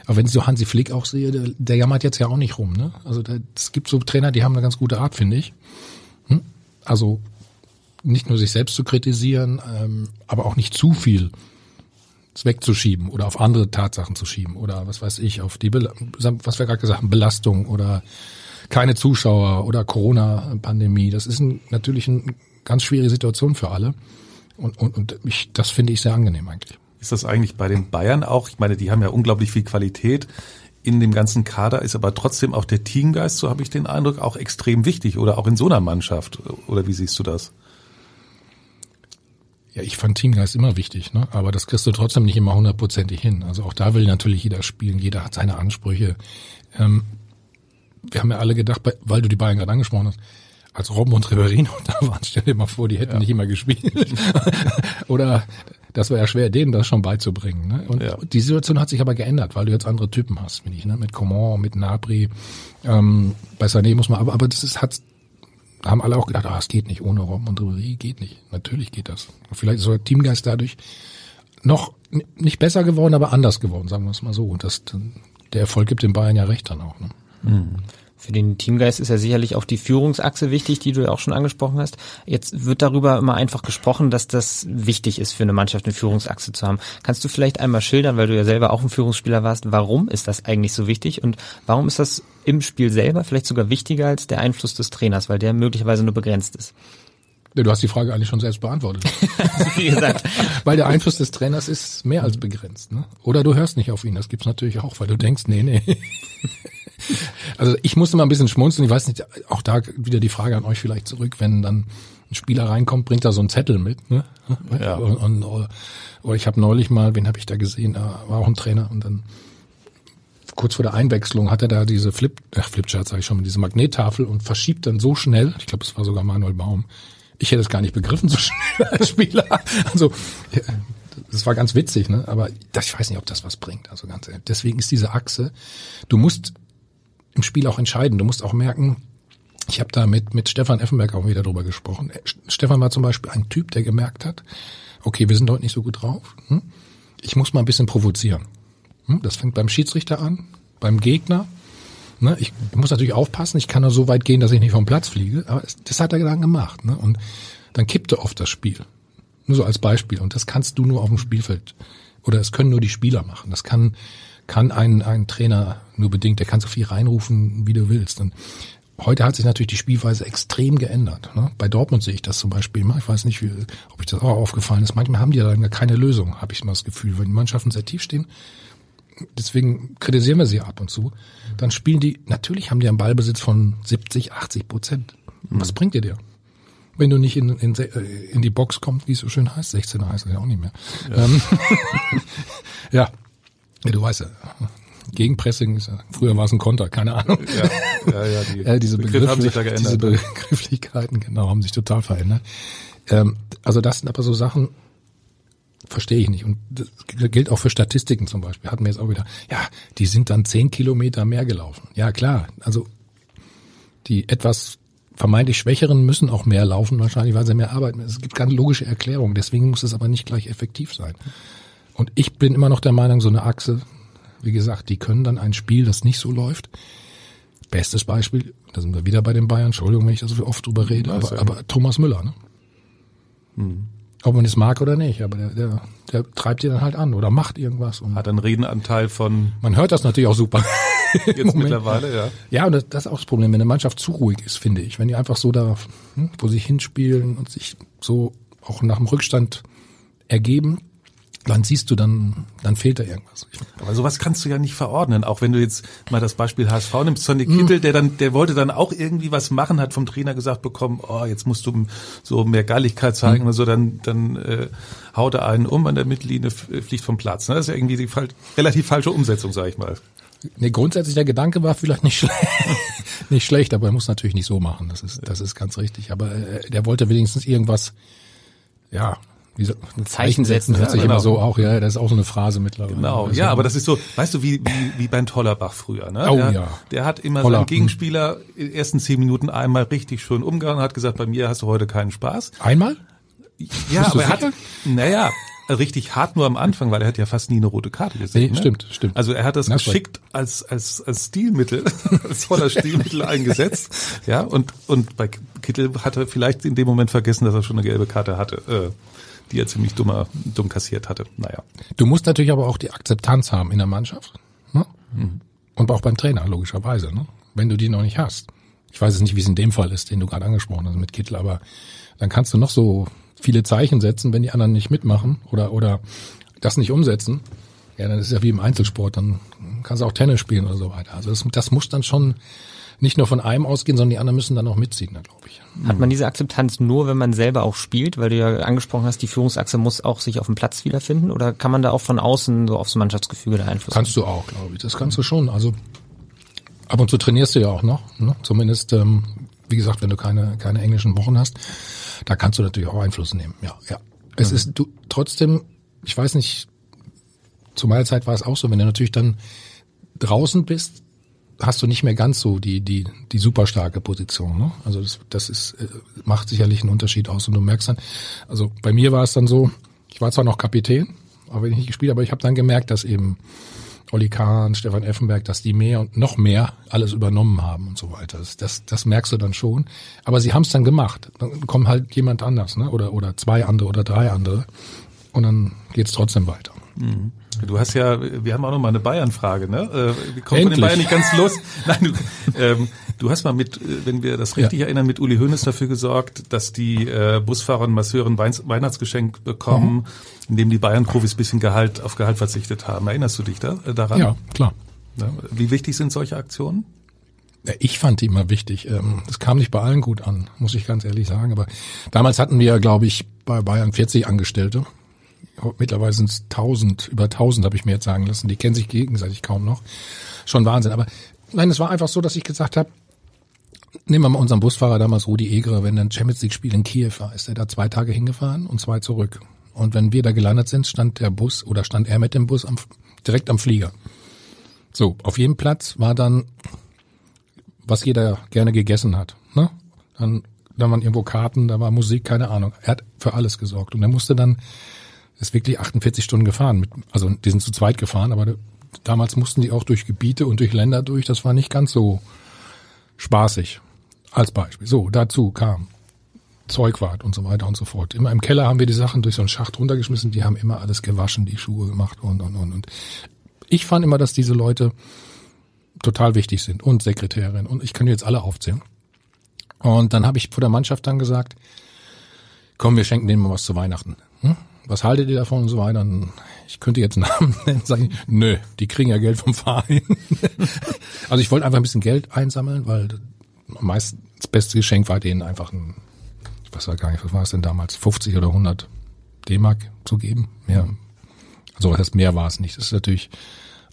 Aber wenn ich so Hansi Flick auch sehe, der, der jammert jetzt ja auch nicht rum, ne? Also es gibt so Trainer, die haben eine ganz gute Art, finde ich. Hm? Also nicht nur sich selbst zu kritisieren, ähm, aber auch nicht zu viel wegzuschieben oder auf andere Tatsachen zu schieben oder was weiß ich, auf die, was wir gerade gesagt haben, Belastung oder keine Zuschauer oder Corona-Pandemie. Das ist ein, natürlich eine ganz schwierige Situation für alle. Und, und, und ich, das finde ich sehr angenehm eigentlich. Ist das eigentlich bei den Bayern auch? Ich meine, die haben ja unglaublich viel Qualität in dem ganzen Kader, ist aber trotzdem auch der Teamgeist, so habe ich den Eindruck, auch extrem wichtig oder auch in so einer Mannschaft. Oder wie siehst du das? Ja, ich fand Teamgeist immer wichtig, ne? aber das kriegst du trotzdem nicht immer hundertprozentig hin. Also auch da will natürlich jeder spielen, jeder hat seine Ansprüche. Ähm, wir haben ja alle gedacht, weil du die Bayern gerade angesprochen hast, als Robben und Riverino da waren, stell dir mal vor, die hätten ja. nicht immer gespielt. Oder das war ja schwer, denen das schon beizubringen. Ne? Und ja. die Situation hat sich aber geändert, weil du jetzt andere Typen hast, finde ich, ne? mit Coman, mit Nabri. Ähm, bei Sané muss man, aber, aber das ist, hat, haben alle auch gedacht, ah, es geht nicht ohne Robben und Ribery, geht nicht. Natürlich geht das. Vielleicht ist der Teamgeist dadurch noch nicht besser geworden, aber anders geworden, sagen wir es mal so. Und das, der Erfolg gibt den Bayern ja recht dann auch. Ne? Für den Teamgeist ist ja sicherlich auch die Führungsachse wichtig, die du ja auch schon angesprochen hast. Jetzt wird darüber immer einfach gesprochen, dass das wichtig ist für eine Mannschaft, eine Führungsachse zu haben. Kannst du vielleicht einmal schildern, weil du ja selber auch ein Führungsspieler warst, warum ist das eigentlich so wichtig und warum ist das im Spiel selber vielleicht sogar wichtiger als der Einfluss des Trainers, weil der möglicherweise nur begrenzt ist? Du hast die Frage eigentlich schon selbst beantwortet. Wie gesagt. weil der Einfluss des Trainers ist mehr als begrenzt. Ne? Oder du hörst nicht auf ihn. Das gibt's natürlich auch, weil du denkst, nee, nee. Also ich musste mal ein bisschen schmunzeln. Ich weiß nicht, auch da wieder die Frage an euch vielleicht zurück, wenn dann ein Spieler reinkommt, bringt er so einen Zettel mit. Ne? Ja. Und, und, oder ich habe neulich mal, wen habe ich da gesehen, war auch ein Trainer und dann kurz vor der Einwechslung hat er da diese Flip, ach Flipchart sage ich schon, diese Magnettafel und verschiebt dann so schnell, ich glaube, es war sogar Manuel Baum, ich hätte es gar nicht begriffen so schnell als Spieler. Also das war ganz witzig, ne? Aber das, ich weiß nicht, ob das was bringt. Also ganz ehrlich. Deswegen ist diese Achse. Du musst im Spiel auch entscheiden. Du musst auch merken, ich habe da mit, mit Stefan Effenberg auch wieder drüber gesprochen. Äh, Stefan war zum Beispiel ein Typ, der gemerkt hat, okay, wir sind heute nicht so gut drauf. Hm? Ich muss mal ein bisschen provozieren. Hm? Das fängt beim Schiedsrichter an, beim Gegner. Ne? Ich muss natürlich aufpassen, ich kann nur so weit gehen, dass ich nicht vom Platz fliege. Aber das hat er dann gemacht. Ne? Und dann kippte oft das Spiel. Nur so als Beispiel. Und das kannst du nur auf dem Spielfeld. Oder es können nur die Spieler machen. Das kann, kann ein, ein Trainer nur bedingt. Der kann so viel reinrufen, wie du willst. Und heute hat sich natürlich die Spielweise extrem geändert. Ne? Bei Dortmund sehe ich das zum Beispiel immer. Ich weiß nicht, wie, ob ich das auch aufgefallen ist. Manchmal haben die da keine Lösung, habe ich immer das Gefühl. Wenn die Mannschaften sehr tief stehen, deswegen kritisieren wir sie ab und zu, dann spielen die, natürlich haben die einen Ballbesitz von 70, 80 Prozent. Was mhm. bringt dir der? Wenn du nicht in, in, in die Box kommst, wie es so schön heißt, 16er heißt es ja auch nicht mehr. Ja, ähm, ja. Ja du weißt ja, Gegenpressing ist ja, früher war es ein Konter, keine Ahnung. Ja, ja, ja die äh, diese Begriffe haben sich da geändert. Diese Begrifflichkeiten, genau, haben sich total verändert. Ähm, also das sind aber so Sachen, verstehe ich nicht. Und das gilt auch für Statistiken zum Beispiel. Hatten wir jetzt auch wieder, ja, die sind dann zehn Kilometer mehr gelaufen. Ja, klar. Also die etwas vermeintlich Schwächeren müssen auch mehr laufen, wahrscheinlich, weil sie mehr arbeiten. Es gibt keine logische Erklärung. Deswegen muss es aber nicht gleich effektiv sein. Und ich bin immer noch der Meinung, so eine Achse, wie gesagt, die können dann ein Spiel, das nicht so läuft. Bestes Beispiel, da sind wir wieder bei den Bayern, Entschuldigung, wenn ich da so oft drüber rede, aber, aber Thomas Müller, ne? Hm. Ob man es mag oder nicht, aber der, der, der treibt die dann halt an oder macht irgendwas. Und Hat einen Redenanteil von. Man hört das natürlich auch super. Jetzt mittlerweile, ja. Ja, und das, das ist auch das Problem, wenn eine Mannschaft zu ruhig ist, finde ich. Wenn die einfach so da, hm, wo sie hinspielen und sich so auch nach dem Rückstand ergeben, dann siehst du, dann, dann fehlt da irgendwas. Aber sowas kannst du ja nicht verordnen. Auch wenn du jetzt mal das Beispiel HSV nimmst, Sonny Kittel, der dann, der wollte dann auch irgendwie was machen, hat vom Trainer gesagt bekommen, oh, jetzt musst du so mehr Galligkeit zeigen mhm. oder so, dann, dann äh, haut er einen um an der Mittellinie, fliegt vom Platz. Das ist ja irgendwie die relativ falsche Umsetzung, sag ich mal. Nee, grundsätzlich der Gedanke war vielleicht nicht schlecht, nicht schlecht, aber er muss natürlich nicht so machen. Das ist, das ist ganz richtig. Aber äh, der wollte wenigstens irgendwas, ja, wie so, ein Zeichen setzen hört sich genau. immer so auch, ja, das ist auch so eine Phrase mittlerweile. Genau, ja, aber das ist so, weißt du, wie, wie, wie Ben Tollerbach früher, ne? Oh der, ja. Der hat immer Toller. seinen Gegenspieler in den ersten zehn Minuten einmal richtig schön umgegangen, hat gesagt, bei mir hast du heute keinen Spaß. Einmal? Ja, aber er hat, naja, richtig hart nur am Anfang, weil er hat ja fast nie eine rote Karte gesehen. Nee, ne? stimmt, stimmt. Also er hat das, das geschickt als, als, als Stilmittel, als voller Stilmittel eingesetzt. Ja, und, und bei Kittel hat er vielleicht in dem Moment vergessen, dass er schon eine gelbe Karte hatte. Äh, die er ziemlich dummer, dumm kassiert hatte. Naja. Du musst natürlich aber auch die Akzeptanz haben in der Mannschaft. Ne? Mhm. Und auch beim Trainer, logischerweise. Ne? Wenn du die noch nicht hast. Ich weiß es nicht, wie es in dem Fall ist, den du gerade angesprochen hast mit Kittel, aber dann kannst du noch so viele Zeichen setzen, wenn die anderen nicht mitmachen oder, oder das nicht umsetzen. Ja, dann ist es ja wie im Einzelsport, dann kannst du auch Tennis spielen oder so weiter. Also das, das muss dann schon nicht nur von einem ausgehen, sondern die anderen müssen dann auch mitziehen, glaube ich. Hat man diese Akzeptanz nur, wenn man selber auch spielt, weil du ja angesprochen hast, die Führungsachse muss auch sich auf dem Platz wiederfinden oder kann man da auch von außen so aufs Mannschaftsgefüge da Einfluss Kannst du auch, glaube ich. Das kannst du schon. Also ab und zu trainierst du ja auch noch, ne? zumindest ähm, wie gesagt, wenn du keine keine englischen Wochen hast, da kannst du natürlich auch Einfluss nehmen. Ja, ja. Es mhm. ist du trotzdem, ich weiß nicht, zu meiner Zeit war es auch so, wenn du natürlich dann draußen bist, hast du nicht mehr ganz so die die die super starke Position. Ne? Also das, das ist äh, macht sicherlich einen Unterschied aus und du merkst dann. Also bei mir war es dann so, ich war zwar noch Kapitän, aber ich nicht gespielt, aber ich habe dann gemerkt, dass eben Olli Kahn, Stefan Effenberg, dass die mehr und noch mehr alles übernommen haben und so weiter. Das, das, das merkst du dann schon. Aber sie haben es dann gemacht. Dann kommt halt jemand anders, ne? Oder oder zwei andere oder drei andere und dann geht's trotzdem weiter. Mhm. Du hast ja, wir haben auch noch mal eine Bayern-Frage, ne? Äh, wir kommen von den Bayern nicht ganz los. Nein, du, ähm, du hast mal mit, äh, wenn wir das richtig ja. erinnern, mit Uli Hoeneß dafür gesorgt, dass die äh, Busfahrer und Masseure ein Weihnachtsgeschenk bekommen, mhm. indem die Bayern-Profis bisschen Gehalt auf Gehalt verzichtet haben. Erinnerst du dich da äh, daran? Ja, klar. Ja, wie wichtig sind solche Aktionen? Ich fand die immer wichtig. Ähm, das kam nicht bei allen gut an, muss ich ganz ehrlich sagen. Aber damals hatten wir, glaube ich, bei Bayern 40 Angestellte mittlerweile sind es tausend, über tausend habe ich mir jetzt sagen lassen. Die kennen sich gegenseitig kaum noch. Schon Wahnsinn. Aber nein, es war einfach so, dass ich gesagt habe, nehmen wir mal unseren Busfahrer damals, Rudi Egre, wenn ein Champions League Spiel in Kiew war, ist er da zwei Tage hingefahren und zwei zurück. Und wenn wir da gelandet sind, stand der Bus oder stand er mit dem Bus am, direkt am Flieger. So, auf jedem Platz war dann, was jeder gerne gegessen hat. ne? Dann, da waren irgendwo Karten, da war Musik, keine Ahnung. Er hat für alles gesorgt. Und er musste dann, ist wirklich 48 Stunden gefahren. Mit, also die sind zu zweit gefahren, aber damals mussten die auch durch Gebiete und durch Länder durch. Das war nicht ganz so spaßig. Als Beispiel. So, dazu kam Zeugwart und so weiter und so fort. Immer im Keller haben wir die Sachen durch so einen Schacht runtergeschmissen. Die haben immer alles gewaschen, die Schuhe gemacht und, und, und. und. Ich fand immer, dass diese Leute total wichtig sind und Sekretärin und ich kann jetzt alle aufzählen. Und dann habe ich vor der Mannschaft dann gesagt, komm, wir schenken denen mal was zu Weihnachten. Hm? Was haltet ihr davon und so weiter? Ich könnte jetzt Namen nennen, sage ich, nö, die kriegen ja Geld vom Verein. also ich wollte einfach ein bisschen Geld einsammeln, weil meist das beste Geschenk war denen einfach ein, ich weiß gar nicht, was war es denn damals, 50 oder 100 D-Mark zu geben. Mehr, also was heißt mehr war es nicht. Das ist natürlich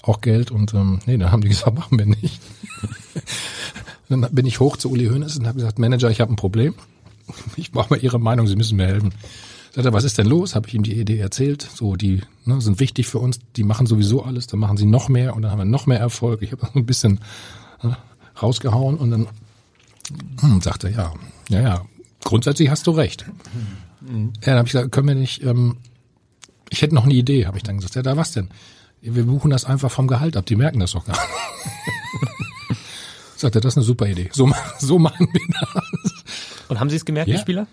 auch Geld und ähm, nee, dann haben die gesagt, machen wir nicht. dann bin ich hoch zu Uli Hoeneß und habe gesagt, Manager, ich habe ein Problem. Ich brauche mal Ihre Meinung, Sie müssen mir helfen. Sagt er, was ist denn los? Habe ich ihm die Idee erzählt. So, die ne, sind wichtig für uns, die machen sowieso alles, dann machen sie noch mehr und dann haben wir noch mehr Erfolg. Ich habe ein bisschen ne, rausgehauen und dann hm, sagt er, ja, ja, ja, grundsätzlich hast du recht. Mhm. Ja, dann habe ich gesagt, können wir nicht, ähm, ich hätte noch eine Idee, habe ich dann gesagt. Ja, da was denn? Wir buchen das einfach vom Gehalt ab, die merken das doch gar nicht. Sagt er, das ist eine super Idee. So, so machen wir das. Und haben Sie es gemerkt, Ja. die Spieler?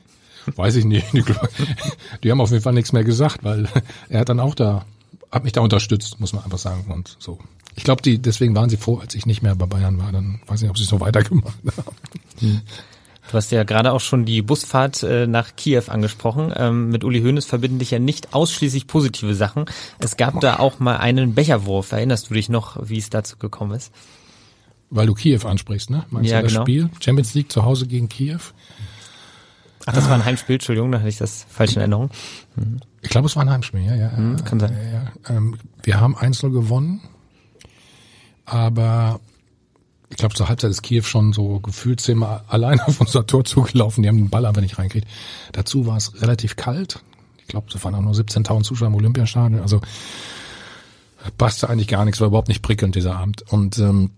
Weiß ich nicht. Die, haben auf jeden Fall nichts mehr gesagt, weil er hat dann auch da, hat mich da unterstützt, muss man einfach sagen. Und so. Ich glaube, die, deswegen waren sie froh, als ich nicht mehr bei Bayern war. Dann weiß ich nicht, ob sie es so weitergemacht haben. Du hast ja gerade auch schon die Busfahrt äh, nach Kiew angesprochen. Ähm, mit Uli Hoeneß verbinden dich ja nicht ausschließlich positive Sachen. Es gab da auch mal einen Becherwurf. Erinnerst du dich noch, wie es dazu gekommen ist? Weil du Kiew ansprichst, ne? Meinst Ja, du das genau. Spiel? Champions League zu Hause gegen Kiew? Ach, das war ein Heimspiel, Entschuldigung, da hatte ich das falsch in Erinnerung. Ich glaube, es war ein Heimspiel, ja. ja Hm, kann sein. Ja, ja. Ähm, wir haben 1-0 gewonnen, aber ich glaube, zur Halbzeit ist Kiew schon so gefühlt zehnmal alleine auf unser Tor zugelaufen. Die haben den Ball einfach nicht reingekriegt. Dazu war es relativ kalt. Ich glaube, es waren auch nur 17.000 Zuschauer im Olympiastadion. Also passte eigentlich gar nichts, war überhaupt nicht prickelnd dieser Abend. Und ähm,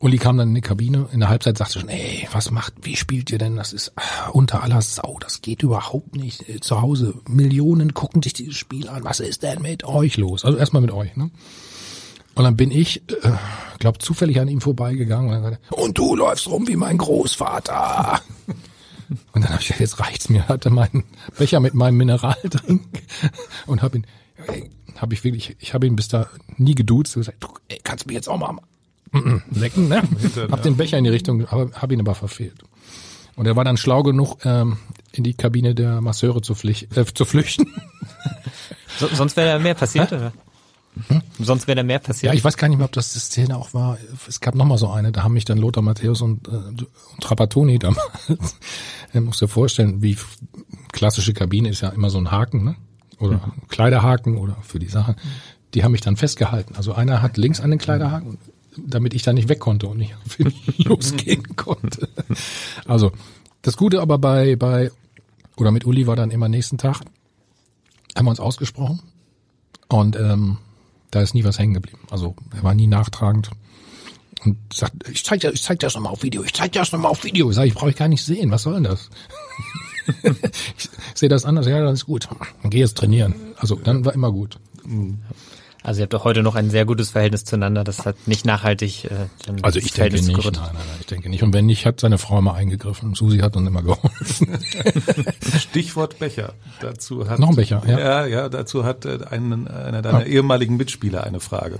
Uli kam dann in die Kabine, in der Halbzeit sagte schon, ey, was macht, wie spielt ihr denn? Das ist ah, unter aller Sau, das geht überhaupt nicht. Äh, Zu Hause, Millionen gucken sich dieses Spiel an, was ist denn mit euch los? Also erstmal mit euch, ne? Und dann bin ich, äh, glaub, zufällig an ihm vorbeigegangen und dann sagte und du läufst rum wie mein Großvater. Und dann habe ich gesagt, jetzt reicht's mir, hatte meinen Becher mit meinem Mineraldrink und habe ihn, habe ich wirklich, ich habe ihn bis da nie geduzt und gesagt, du, ey, kannst mir jetzt auch mal mm, lecken, ne? Hab den Becher in die Richtung, aber hab ihn aber verfehlt. Und er war dann schlau genug, ähm, in die Kabine der Masseure zu, pflicht, äh, zu flüchten. So, sonst wäre da mehr passiert, oder? Sonst wäre da mehr Ja, passiert. ich weiß gar nicht mehr, ob das die Szene auch war. Es gab noch mal so eine, da haben mich dann Lothar Matthäus und, äh, und Trapattoni damals, er muss dir vorstellen, wie klassische Kabine ist ja immer so ein Haken, ne? Oder Kleiderhaken oder für die Sachen. Die haben mich dann festgehalten. Also einer hat links an den Kleiderhaken, damit ich da nicht weg konnte und nicht losgehen konnte. Also, das Gute aber bei, bei, oder mit Uli war dann immer nächsten Tag, haben wir uns ausgesprochen. Und ähm, da ist nie was hängen geblieben. Also er war nie nachtragend und sagt, ich zeig dir, ich zeig dir das nochmal auf Video, ich zeig dir das nochmal auf Video. Sag, ich brauche ich gar nicht sehen, was soll denn das? ich sehe das anders, ja, dann ist gut. Dann geh jetzt trainieren. Also dann war immer gut. Also ihr habt doch heute noch ein sehr gutes Verhältnis zueinander. Das hat nicht nachhaltig äh, dann Also ich denke Verhältnis nicht. gerüttelt. Nein, nein, nein, ich denke nicht. Und wenn nicht, hat seine Frau mal eingegriffen. Susi hat uns immer geholfen. Stichwort Becher. Dazu hat, Noch ein Becher, ja. Ja, ja, dazu hat äh, einen, einer deiner ehemaligen Mitspieler eine Frage.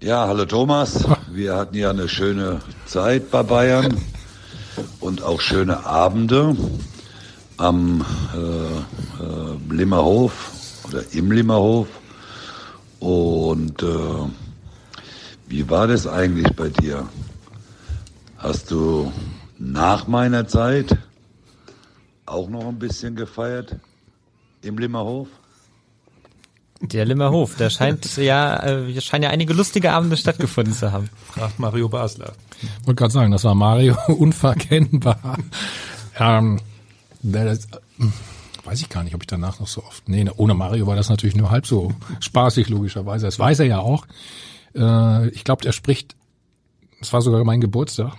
Ja, hallo Thomas. Wir hatten ja eine schöne Zeit bei Bayern und auch schöne Abende am äh, äh, Limmerhof oder im Limmerhof. Und äh, wie war das eigentlich bei dir? Hast du nach meiner Zeit auch noch ein bisschen gefeiert im Limmerhof? Der Limmerhof, da scheint ja, äh, scheinen ja einige lustige Abende stattgefunden zu haben. Fragt Mario Basler. wollte gerade sagen, das war Mario unverkennbar. Ähm, der, das, weiß ich gar nicht, ob ich danach noch so oft. Nee, ohne Mario war das natürlich nur halb so spaßig, logischerweise. Das weiß er ja auch. Äh, ich glaube, er spricht, es war sogar mein Geburtstag.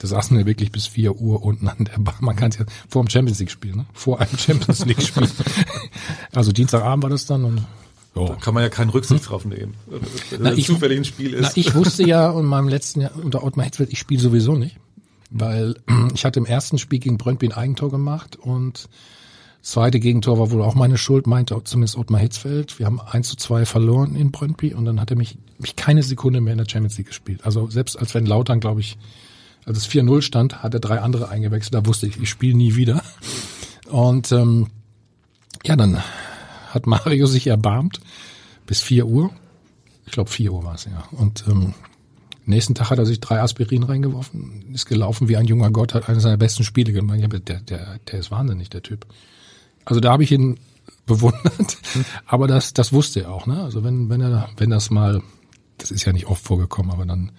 Da saßen wir wirklich bis vier Uhr unten an der Bar. Man kann es ja vor dem Champions League spielen, ne? Vor einem Champions League Spiel. also Dienstagabend war das dann und da kann man ja keinen Rücksicht drauf nehmen, wenn Na, ich- zufällig ein Spiel ist. Na, ich wusste ja in meinem letzten Jahr unter Ottmar Hitzfeld, ich spiele sowieso nicht. Weil ich hatte im ersten Spiel gegen Brøndby ein Eigentor gemacht und zweite Gegentor war wohl auch meine Schuld, meinte zumindest Ottmar Hitzfeld. Wir haben 1 zu 2 verloren in Brøndby und dann hat er mich, mich keine Sekunde mehr in der Champions League gespielt. Also selbst als wenn Lautern, glaube ich, als es 4-0 stand, hat er drei andere eingewechselt. Da wusste ich, ich spiele nie wieder. Und ähm, ja, dann hat Mario sich erbarmt bis 4 Uhr. Ich glaube 4 Uhr war es, ja. Und ähm, nächsten Tag hat er sich drei Aspirin reingeworfen, ist gelaufen wie ein junger Gott, hat eine seiner besten Spiele gemacht. Ich hab, der, der, der ist wahnsinnig, der Typ. Also da habe ich ihn bewundert, aber das, das wusste er auch. Ne? Also wenn, wenn er, wenn das mal, das ist ja nicht oft vorgekommen, aber dann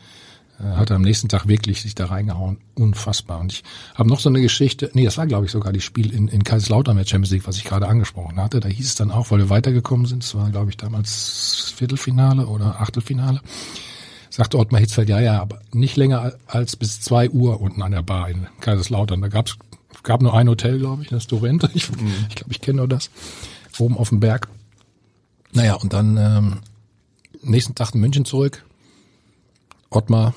äh, hat er am nächsten Tag wirklich sich da reingehauen. Unfassbar. Und ich habe noch so eine Geschichte, nee, das war glaube ich sogar die Spiel in, in Kaiserslautern mit Champions League, was ich gerade angesprochen hatte. Da hieß es dann auch, weil wir weitergekommen sind, es war glaube ich damals Viertelfinale oder Achtelfinale, sagte Ottmar Hitzfeld, ja, ja, aber nicht länger als bis zwei Uhr unten an der Bar in Kaiserslautern. Da gab's gab nur ein Hotel, glaube ich, das Dorente. Ich glaube, ich, glaub, ich kenne nur das. Oben auf dem Berg. Naja, und dann ähm, nächsten Tag in München zurück. Ottmar,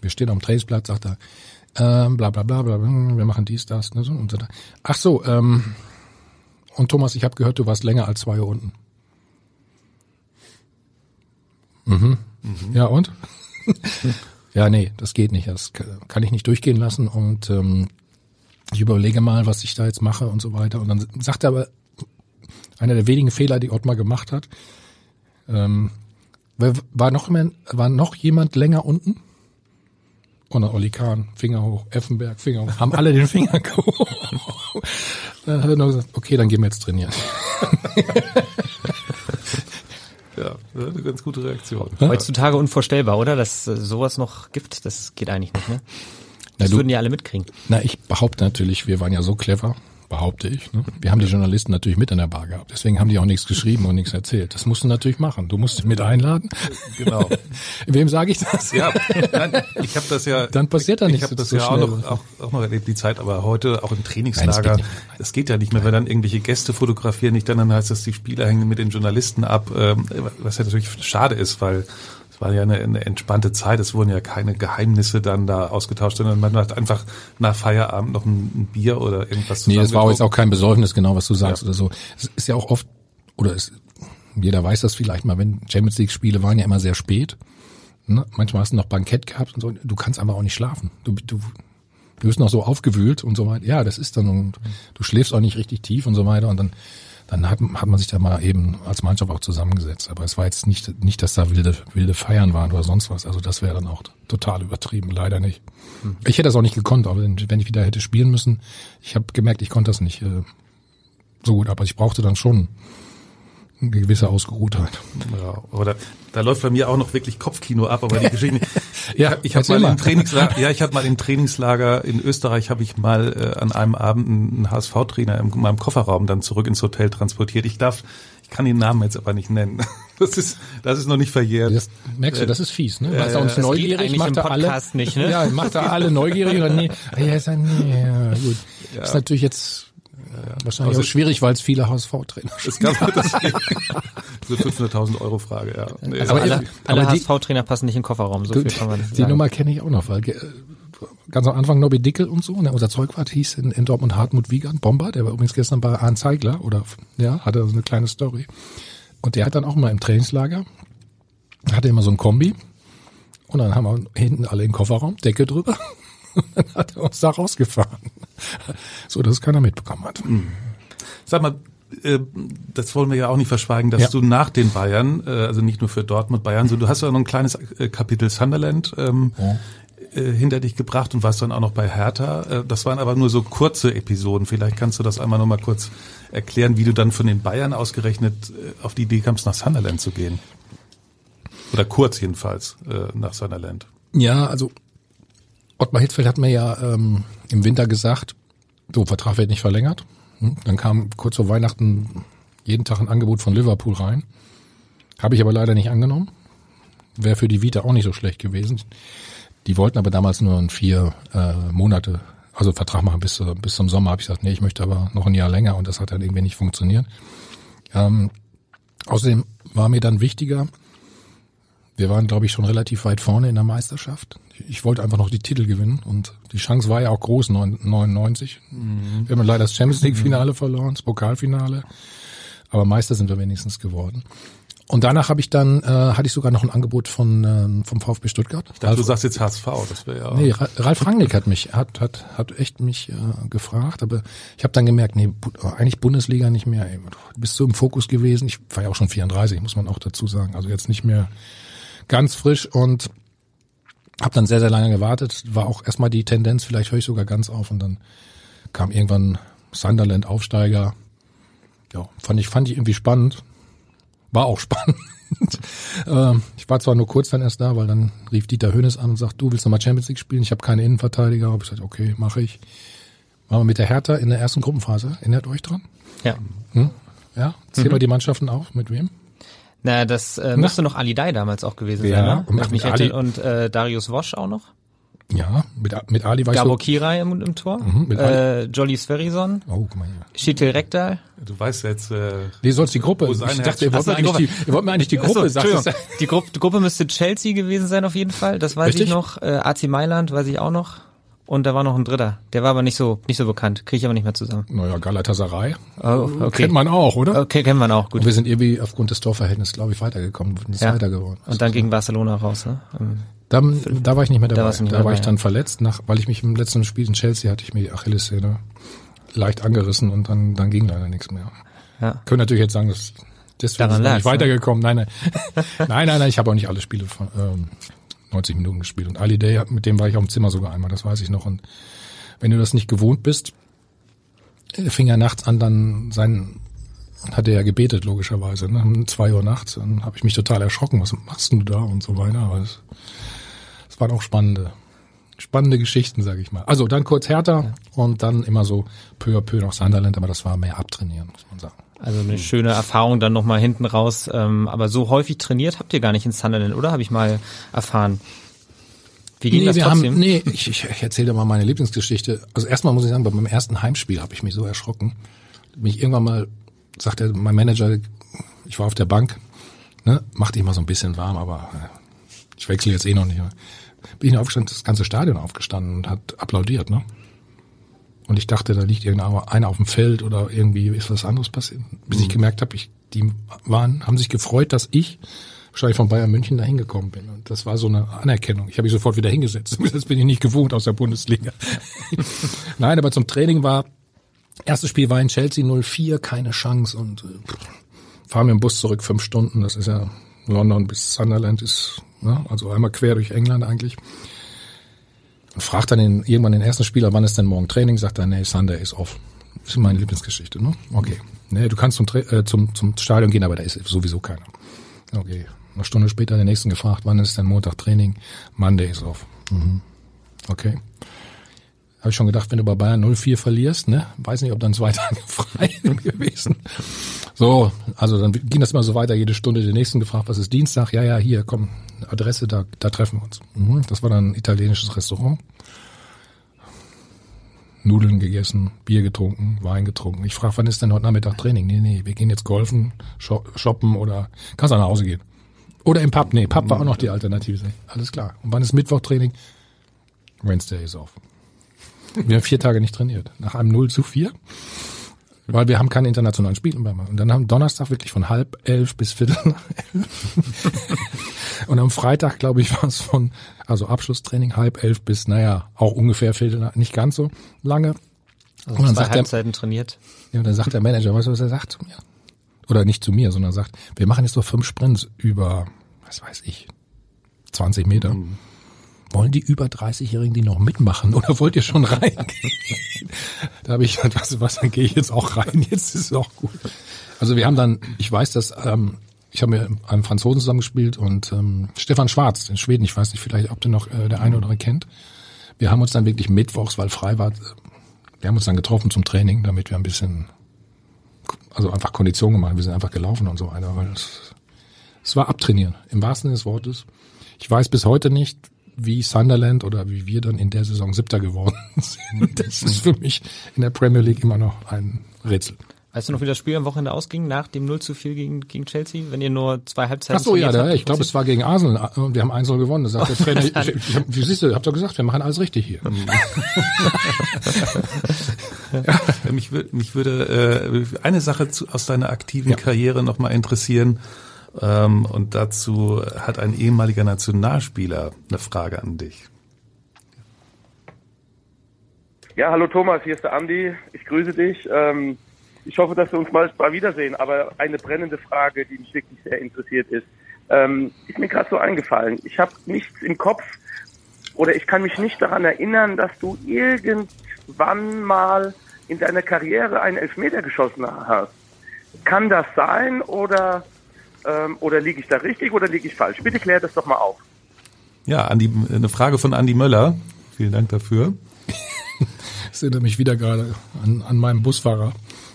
wir stehen am Trainingsplatz, sagt er, ähm, bla bla bla bla, bla, wir machen dies, das, ne, so und so. Ach so, ähm, und Thomas, ich habe gehört, du warst länger als zwei Uhr unten. Mhm. Ja, und? ja, nee, das geht nicht. Das kann ich nicht durchgehen lassen. Und ähm, ich überlege mal, was ich da jetzt mache und so weiter. Und dann sagt er aber, einer der wenigen Fehler, die Ottmar gemacht hat, ähm, war noch, jemand- war noch jemand länger unten? Und dann Olli Kahn, Finger hoch, Effenberg, Finger hoch, haben alle den Finger gehoben. Dann hat er nur gesagt, okay, dann gehen wir jetzt trainieren. Ja, eine ganz gute Reaktion. Heutzutage unvorstellbar, oder? Dass es sowas noch gibt, das geht eigentlich nicht, ne? Das du- würden ja alle mitkriegen. Na, ich behaupte natürlich, wir waren ja so clever, behaupte ich. Ne? Wir haben die Journalisten natürlich mit in der Bar gehabt. Deswegen haben die auch nichts geschrieben und nichts erzählt. Das musst du natürlich machen. Du musst mit einladen. Genau. Wem sage ich das? Ja, nein, ich habe das ja. Dann passiert da Ich nichts habe das so ja auch noch, auch, auch noch erlebt, die Zeit, aber heute auch im Nein, Trainingslager. das geht Das geht ja nicht mehr, wenn dann irgendwelche Gäste fotografieren, nicht dann, dann heißt das, die Spieler hängen mit den Journalisten ab, ähm, was ja natürlich schade ist, weil war ja eine, eine entspannte Zeit, es wurden ja keine Geheimnisse dann da ausgetauscht, sondern man hat einfach nach Feierabend noch ein, ein Bier oder irgendwas Nee, das war auch jetzt auch kein Besäufnis, genau was du sagst Ja. oder so. Es ist ja auch oft, oder es, jeder weiß das vielleicht mal, wenn Champions League Spiele waren ja immer sehr spät. Ne? Manchmal hast du noch Bankett gehabt und so. Du kannst einfach auch nicht schlafen. Du, du, du bist noch so aufgewühlt und so weiter. Ja, das ist dann, und du schläfst auch nicht richtig tief und so weiter. Und dann, dann hat, hat man sich da mal eben als Mannschaft auch zusammengesetzt. Aber es war jetzt nicht, nicht, dass da wilde, wilde Feiern waren oder sonst was. Also das wäre dann auch total übertrieben. Leider nicht. Ich hätte das auch nicht gekonnt, aber wenn wenn ich wieder hätte spielen müssen, ich habe gemerkt, ich konnte das nicht äh, so gut, aber ich brauchte dann schon eine gewisse Ausgeruhtheit. Ja, oder da läuft bei mir auch noch wirklich Kopfkino ab, aber die Geschichte. Ja, ich habe mal mal. im Trainingslager, ja, ich habe mal im Trainingslager in Österreich habe ich mal äh, an einem Abend einen HSV-Trainer in meinem Kofferraum dann zurück ins Hotel transportiert. Ich darf, ich kann den Namen jetzt aber nicht nennen. Das ist, das ist noch nicht verjährt. Das, merkst du, das ist fies, ne? Macht er uns Das neugierig, macht im er alle, nicht, ne? ja, macht er alle neugierig oder nee? Ah, Ja, ist nee, ja, gut. Ist natürlich jetzt wahrscheinlich Also auch schwierig, weil es viele HSV-Trainer Es gab das, diese 500.000 Euro Frage, ja. Nee, Also Aber alle, alle HSV-Trainer passen nicht in den Kofferraum, so Du, viel kann man die sagen. Nummer kenne ich auch noch, weil äh, ganz am Anfang Nobby Dickel und so, ne, unser Zeugwart hieß in, in Dortmund Hartmut Wiegand, Bomber, der war übrigens gestern bei Arndt Zeigler oder ja, hatte so eine kleine Story. Und der hat dann auch mal im Trainingslager, hatte immer so ein Kombi und dann haben wir hinten alle in den Kofferraum, Decke drüber und dann hat er uns da rausgefahren. So, dass es keiner mitbekommen hat. Sag mal, äh, das wollen wir ja auch nicht verschweigen, dass Ja. du nach den Bayern, äh, also nicht nur für Dortmund, Bayern, so du hast ja noch ein kleines äh, Kapitel Sunderland ähm, äh, hinter dich gebracht und warst dann auch noch bei Hertha. Das waren aber nur so kurze Episoden. Vielleicht kannst du das einmal noch mal kurz erklären, wie du dann von den Bayern ausgerechnet auf die Idee kamst, nach Sunderland zu gehen. Oder kurz jedenfalls nach Sunderland. Ja, also Ottmar Hitzfeld hat mir ja ähm, im Winter gesagt, so, Vertrag wird nicht verlängert. Hm, Dann kam kurz vor Weihnachten jeden Tag ein Angebot von Liverpool rein. Habe ich aber leider nicht angenommen. Wäre für die Vita auch nicht so schlecht gewesen. Die wollten aber damals nur ein vier äh, Monate, also Vertrag machen bis, bis zum Sommer. Habe ich gesagt, nee, ich möchte aber noch ein Jahr länger und das hat dann irgendwie nicht funktioniert. Ähm, außerdem war mir dann wichtiger, wir waren, glaube ich, schon relativ weit vorne in der Meisterschaft. Ich wollte einfach noch die Titel gewinnen und die Chance war ja auch groß, 99. Mhm. Wir haben leider das Champions League Finale verloren, das Pokalfinale, aber Meister sind wir wenigstens geworden. Und danach habe ich dann, äh, hatte ich sogar noch ein Angebot von ähm, vom VfB Stuttgart. Ich dachte, du sagst jetzt HSV, das wäre ja. Nee, Ralf Rangnick hat mich, hat, hat, hat echt mich äh, gefragt, aber ich habe dann gemerkt, nee, eigentlich Bundesliga nicht mehr. Ey, du bist so im Fokus gewesen. Ich war ja auch schon 34, muss man auch dazu sagen. Also jetzt nicht mehr ganz frisch und habe dann sehr, sehr lange gewartet. War auch erstmal die Tendenz, vielleicht höre ich sogar ganz auf und dann kam irgendwann Sunderland Aufsteiger. Ja, fand ich, fand ich irgendwie spannend. War auch spannend. Ähm, ich war zwar nur kurz dann erst da, weil dann rief Dieter Hönes an und sagt, du willst nochmal Champions League spielen? Ich habe keine Innenverteidiger. Habe ich gesagt, okay, mache ich. Waren wir mit der Hertha in der ersten Gruppenphase. Erinnert euch dran? Ja. Hm? Ja, zählen mhm. die Mannschaften auf. Mit wem? Na, das äh, müsste noch Ali Dai damals auch gewesen ja, sein, ne? Und, mit Ali, und äh, Darius Wosch auch noch. Ja, mit, mit Ali war Gabo ich so, Kirai im, im Tor. Mhm, mit äh, Jolly Sverison. Oh, guck mal hier. Schitil Rekdal. Du weißt jetzt... Äh, nee, sonst die Gruppe. Ich dachte, ihr wollt, mir eigentlich die, ihr wollt mir eigentlich die Gruppe sagen. Die Gruppe, die Gruppe müsste Chelsea gewesen sein auf jeden Fall. Das weiß Richtig? ich noch. Äh, AC Mailand weiß ich auch noch. Und da war noch ein dritter. Der war aber nicht so nicht so bekannt. Kriege ich aber nicht mehr zusammen. Naja, Galatasaray. Oh, okay. Kennt man auch, oder? Okay, kennt man auch, gut. Und wir sind irgendwie aufgrund des Torverhältnisses, glaube ich, weitergekommen. Sind ja. weiter geworden. Und dann gegen Barcelona raus, ne? Da, da war ich nicht mehr dabei. Da, da war dabei, ich dann verletzt, nach, weil ich mich im letzten Spiel in Chelsea hatte ich mir die Achillessehne leicht angerissen und dann, dann ging leider nichts mehr. Ja. Können natürlich jetzt sagen, dass deswegen Daran ist nicht ne? weitergekommen. Ne? Nein, nein, nein, nein, nein, ich habe auch nicht alle Spiele von, ähm, 90 Minuten gespielt. Und Ali Day, mit dem war ich auch im Zimmer sogar einmal, das weiß ich noch. Und wenn du das nicht gewohnt bist, fing er nachts an, dann sein, hat er ja gebetet, logischerweise, ne? um zwei Uhr nachts. Dann habe ich mich total erschrocken, was machst du da und so weiter. Aber es, es waren auch spannende, spannende Geschichten, sage ich mal. Also dann kurz härter ja. und dann immer so peu à peu nach Sunderland, aber das war mehr abtrainieren, muss man sagen. Also eine schöne Erfahrung dann nochmal hinten raus. Ähm, aber so häufig trainiert habt ihr gar nicht in Sunderland, oder? Habe ich mal erfahren. Wie ging nee, das wir trotzdem? Haben, nee, ich, ich, ich erzähle dir mal meine Lieblingsgeschichte. Also erstmal muss ich sagen, bei meinem ersten Heimspiel habe ich mich so erschrocken. Mich irgendwann mal sagte mein Manager, ich war auf der Bank, ne, mach dich mal so ein bisschen warm, aber äh, ich wechsle jetzt eh noch nicht. Bin ich aufgestanden, das ganze Stadion aufgestanden und hat applaudiert, ne? Und ich dachte, da liegt irgendeiner auf dem Feld oder irgendwie ist was anderes passiert. Bis mhm. ich gemerkt habe, ich, die waren, haben sich gefreut, dass ich wahrscheinlich von Bayern München da hingekommen bin. Und das war so eine Anerkennung. Ich habe mich sofort wieder hingesetzt. Das bin ich nicht gewohnt aus der Bundesliga. Nein, aber zum Training war, erstes Spiel war in Chelsea 04, keine Chance und äh, fahren mit dem Bus zurück fünf Stunden. Das ist ja London bis Sunderland ist, ne, also einmal quer durch England eigentlich. Fragt dann den, irgendwann den ersten Spieler, wann ist denn morgen Training? Sagt er, nee, Sunday ist off. Das ist meine Lieblingsgeschichte, ne? Okay. Nee, du kannst zum, äh, zum, zum Stadion gehen, aber da ist sowieso keiner. Okay. Eine Stunde später den nächsten gefragt, wann ist denn Montag Training? Monday ist off. Mhm. Okay. Habe ich schon gedacht, wenn du bei Bayern 0-4 verlierst, ne? Weiß nicht, ob dann zwei Tage frei gewesen. So, also dann ging das immer so weiter, jede Stunde den nächsten gefragt, was ist Dienstag? Ja, ja, hier, komm, Adresse, da, da treffen wir uns. Mhm. Das war dann ein italienisches Restaurant. Nudeln gegessen, Bier getrunken, Wein getrunken. Ich frage, wann ist denn heute Nachmittag Training? Nee, nee, wir gehen jetzt golfen, shoppen oder kannst du nach Hause gehen. Oder im Pub. Nee, Pub war auch noch die Alternative. Alles klar. Und wann ist Mittwoch-Training? Wednesday ist auf. Wir haben vier Tage nicht trainiert. Nach einem 0 zu 4. Weil wir haben keine internationalen Spiele mehr. Und dann haben Donnerstag wirklich von halb elf bis viertel nach elf. Und am Freitag, glaube ich, war es von, also Abschlusstraining halb elf bis, naja, auch ungefähr viertel nach, nicht ganz so lange. Also und dann zwei sagt Halbzeiten der, trainiert. Ja, und dann sagt der Manager, weißt du, was er sagt zu mir? Oder nicht zu mir, sondern sagt, wir machen jetzt nur fünf Sprints über, was weiß ich, 20 Meter. Mhm wollen die über 30-Jährigen die noch mitmachen oder wollt ihr schon reingehen? da habe ich gesagt, was, was, dann gehe ich jetzt auch rein, jetzt ist es auch gut. Also wir haben dann, ich weiß, dass, ähm, ich habe mit einem Franzosen zusammengespielt und ähm, Stefan Schwarz, in Schweden, ich weiß nicht, vielleicht, ob du noch äh, der eine oder andere kennt. Wir haben uns dann wirklich mittwochs, weil frei war, wir haben uns dann getroffen zum Training, damit wir ein bisschen, also einfach Kondition gemacht, wir sind einfach gelaufen und so weiter, weil es war abtrainieren, im wahrsten Sinne des Wortes. Ich weiß bis heute nicht, wie Sunderland oder wie wir dann in der Saison Siebter geworden sind. Das ist für mich in der Premier League immer noch ein Rätsel. Weißt du noch, wie das Spiel am Wochenende ausging, nach dem 0 zu 4 gegen, gegen Chelsea, wenn ihr nur zwei Halbzeiten Ach so, ja, da, habt? ich glaube, es war gegen Arsenal und wir haben 1 gewonnen. Da sagt der Trainer, ich, ich, hab- wie siehst du, habt doch gesagt, wir machen alles richtig hier. Ja, Mich, mich würde äh, eine Sache zu, aus deiner aktiven Karriere noch mal interessieren. Ähm, und dazu hat ein ehemaliger Nationalspieler eine Frage an dich. Ja, hallo Thomas, hier ist der Andi. Ich grüße dich. Ähm, ich hoffe, dass wir uns mal, wiedersehen. Aber eine brennende Frage, die mich wirklich sehr interessiert ist, ähm, ist mir gerade so eingefallen. Ich habe nichts im Kopf oder ich kann mich nicht daran erinnern, dass du irgendwann mal in deiner Karriere einen Elfmeter geschossen hast. Kann das sein oder ähm, oder liege ich da richtig oder liege ich falsch? Bitte klär das doch mal auf. Ja, Andi, eine Frage von Andi Möller. Vielen Dank dafür. Ich erinnere mich wieder gerade an, an meinen Busfahrer,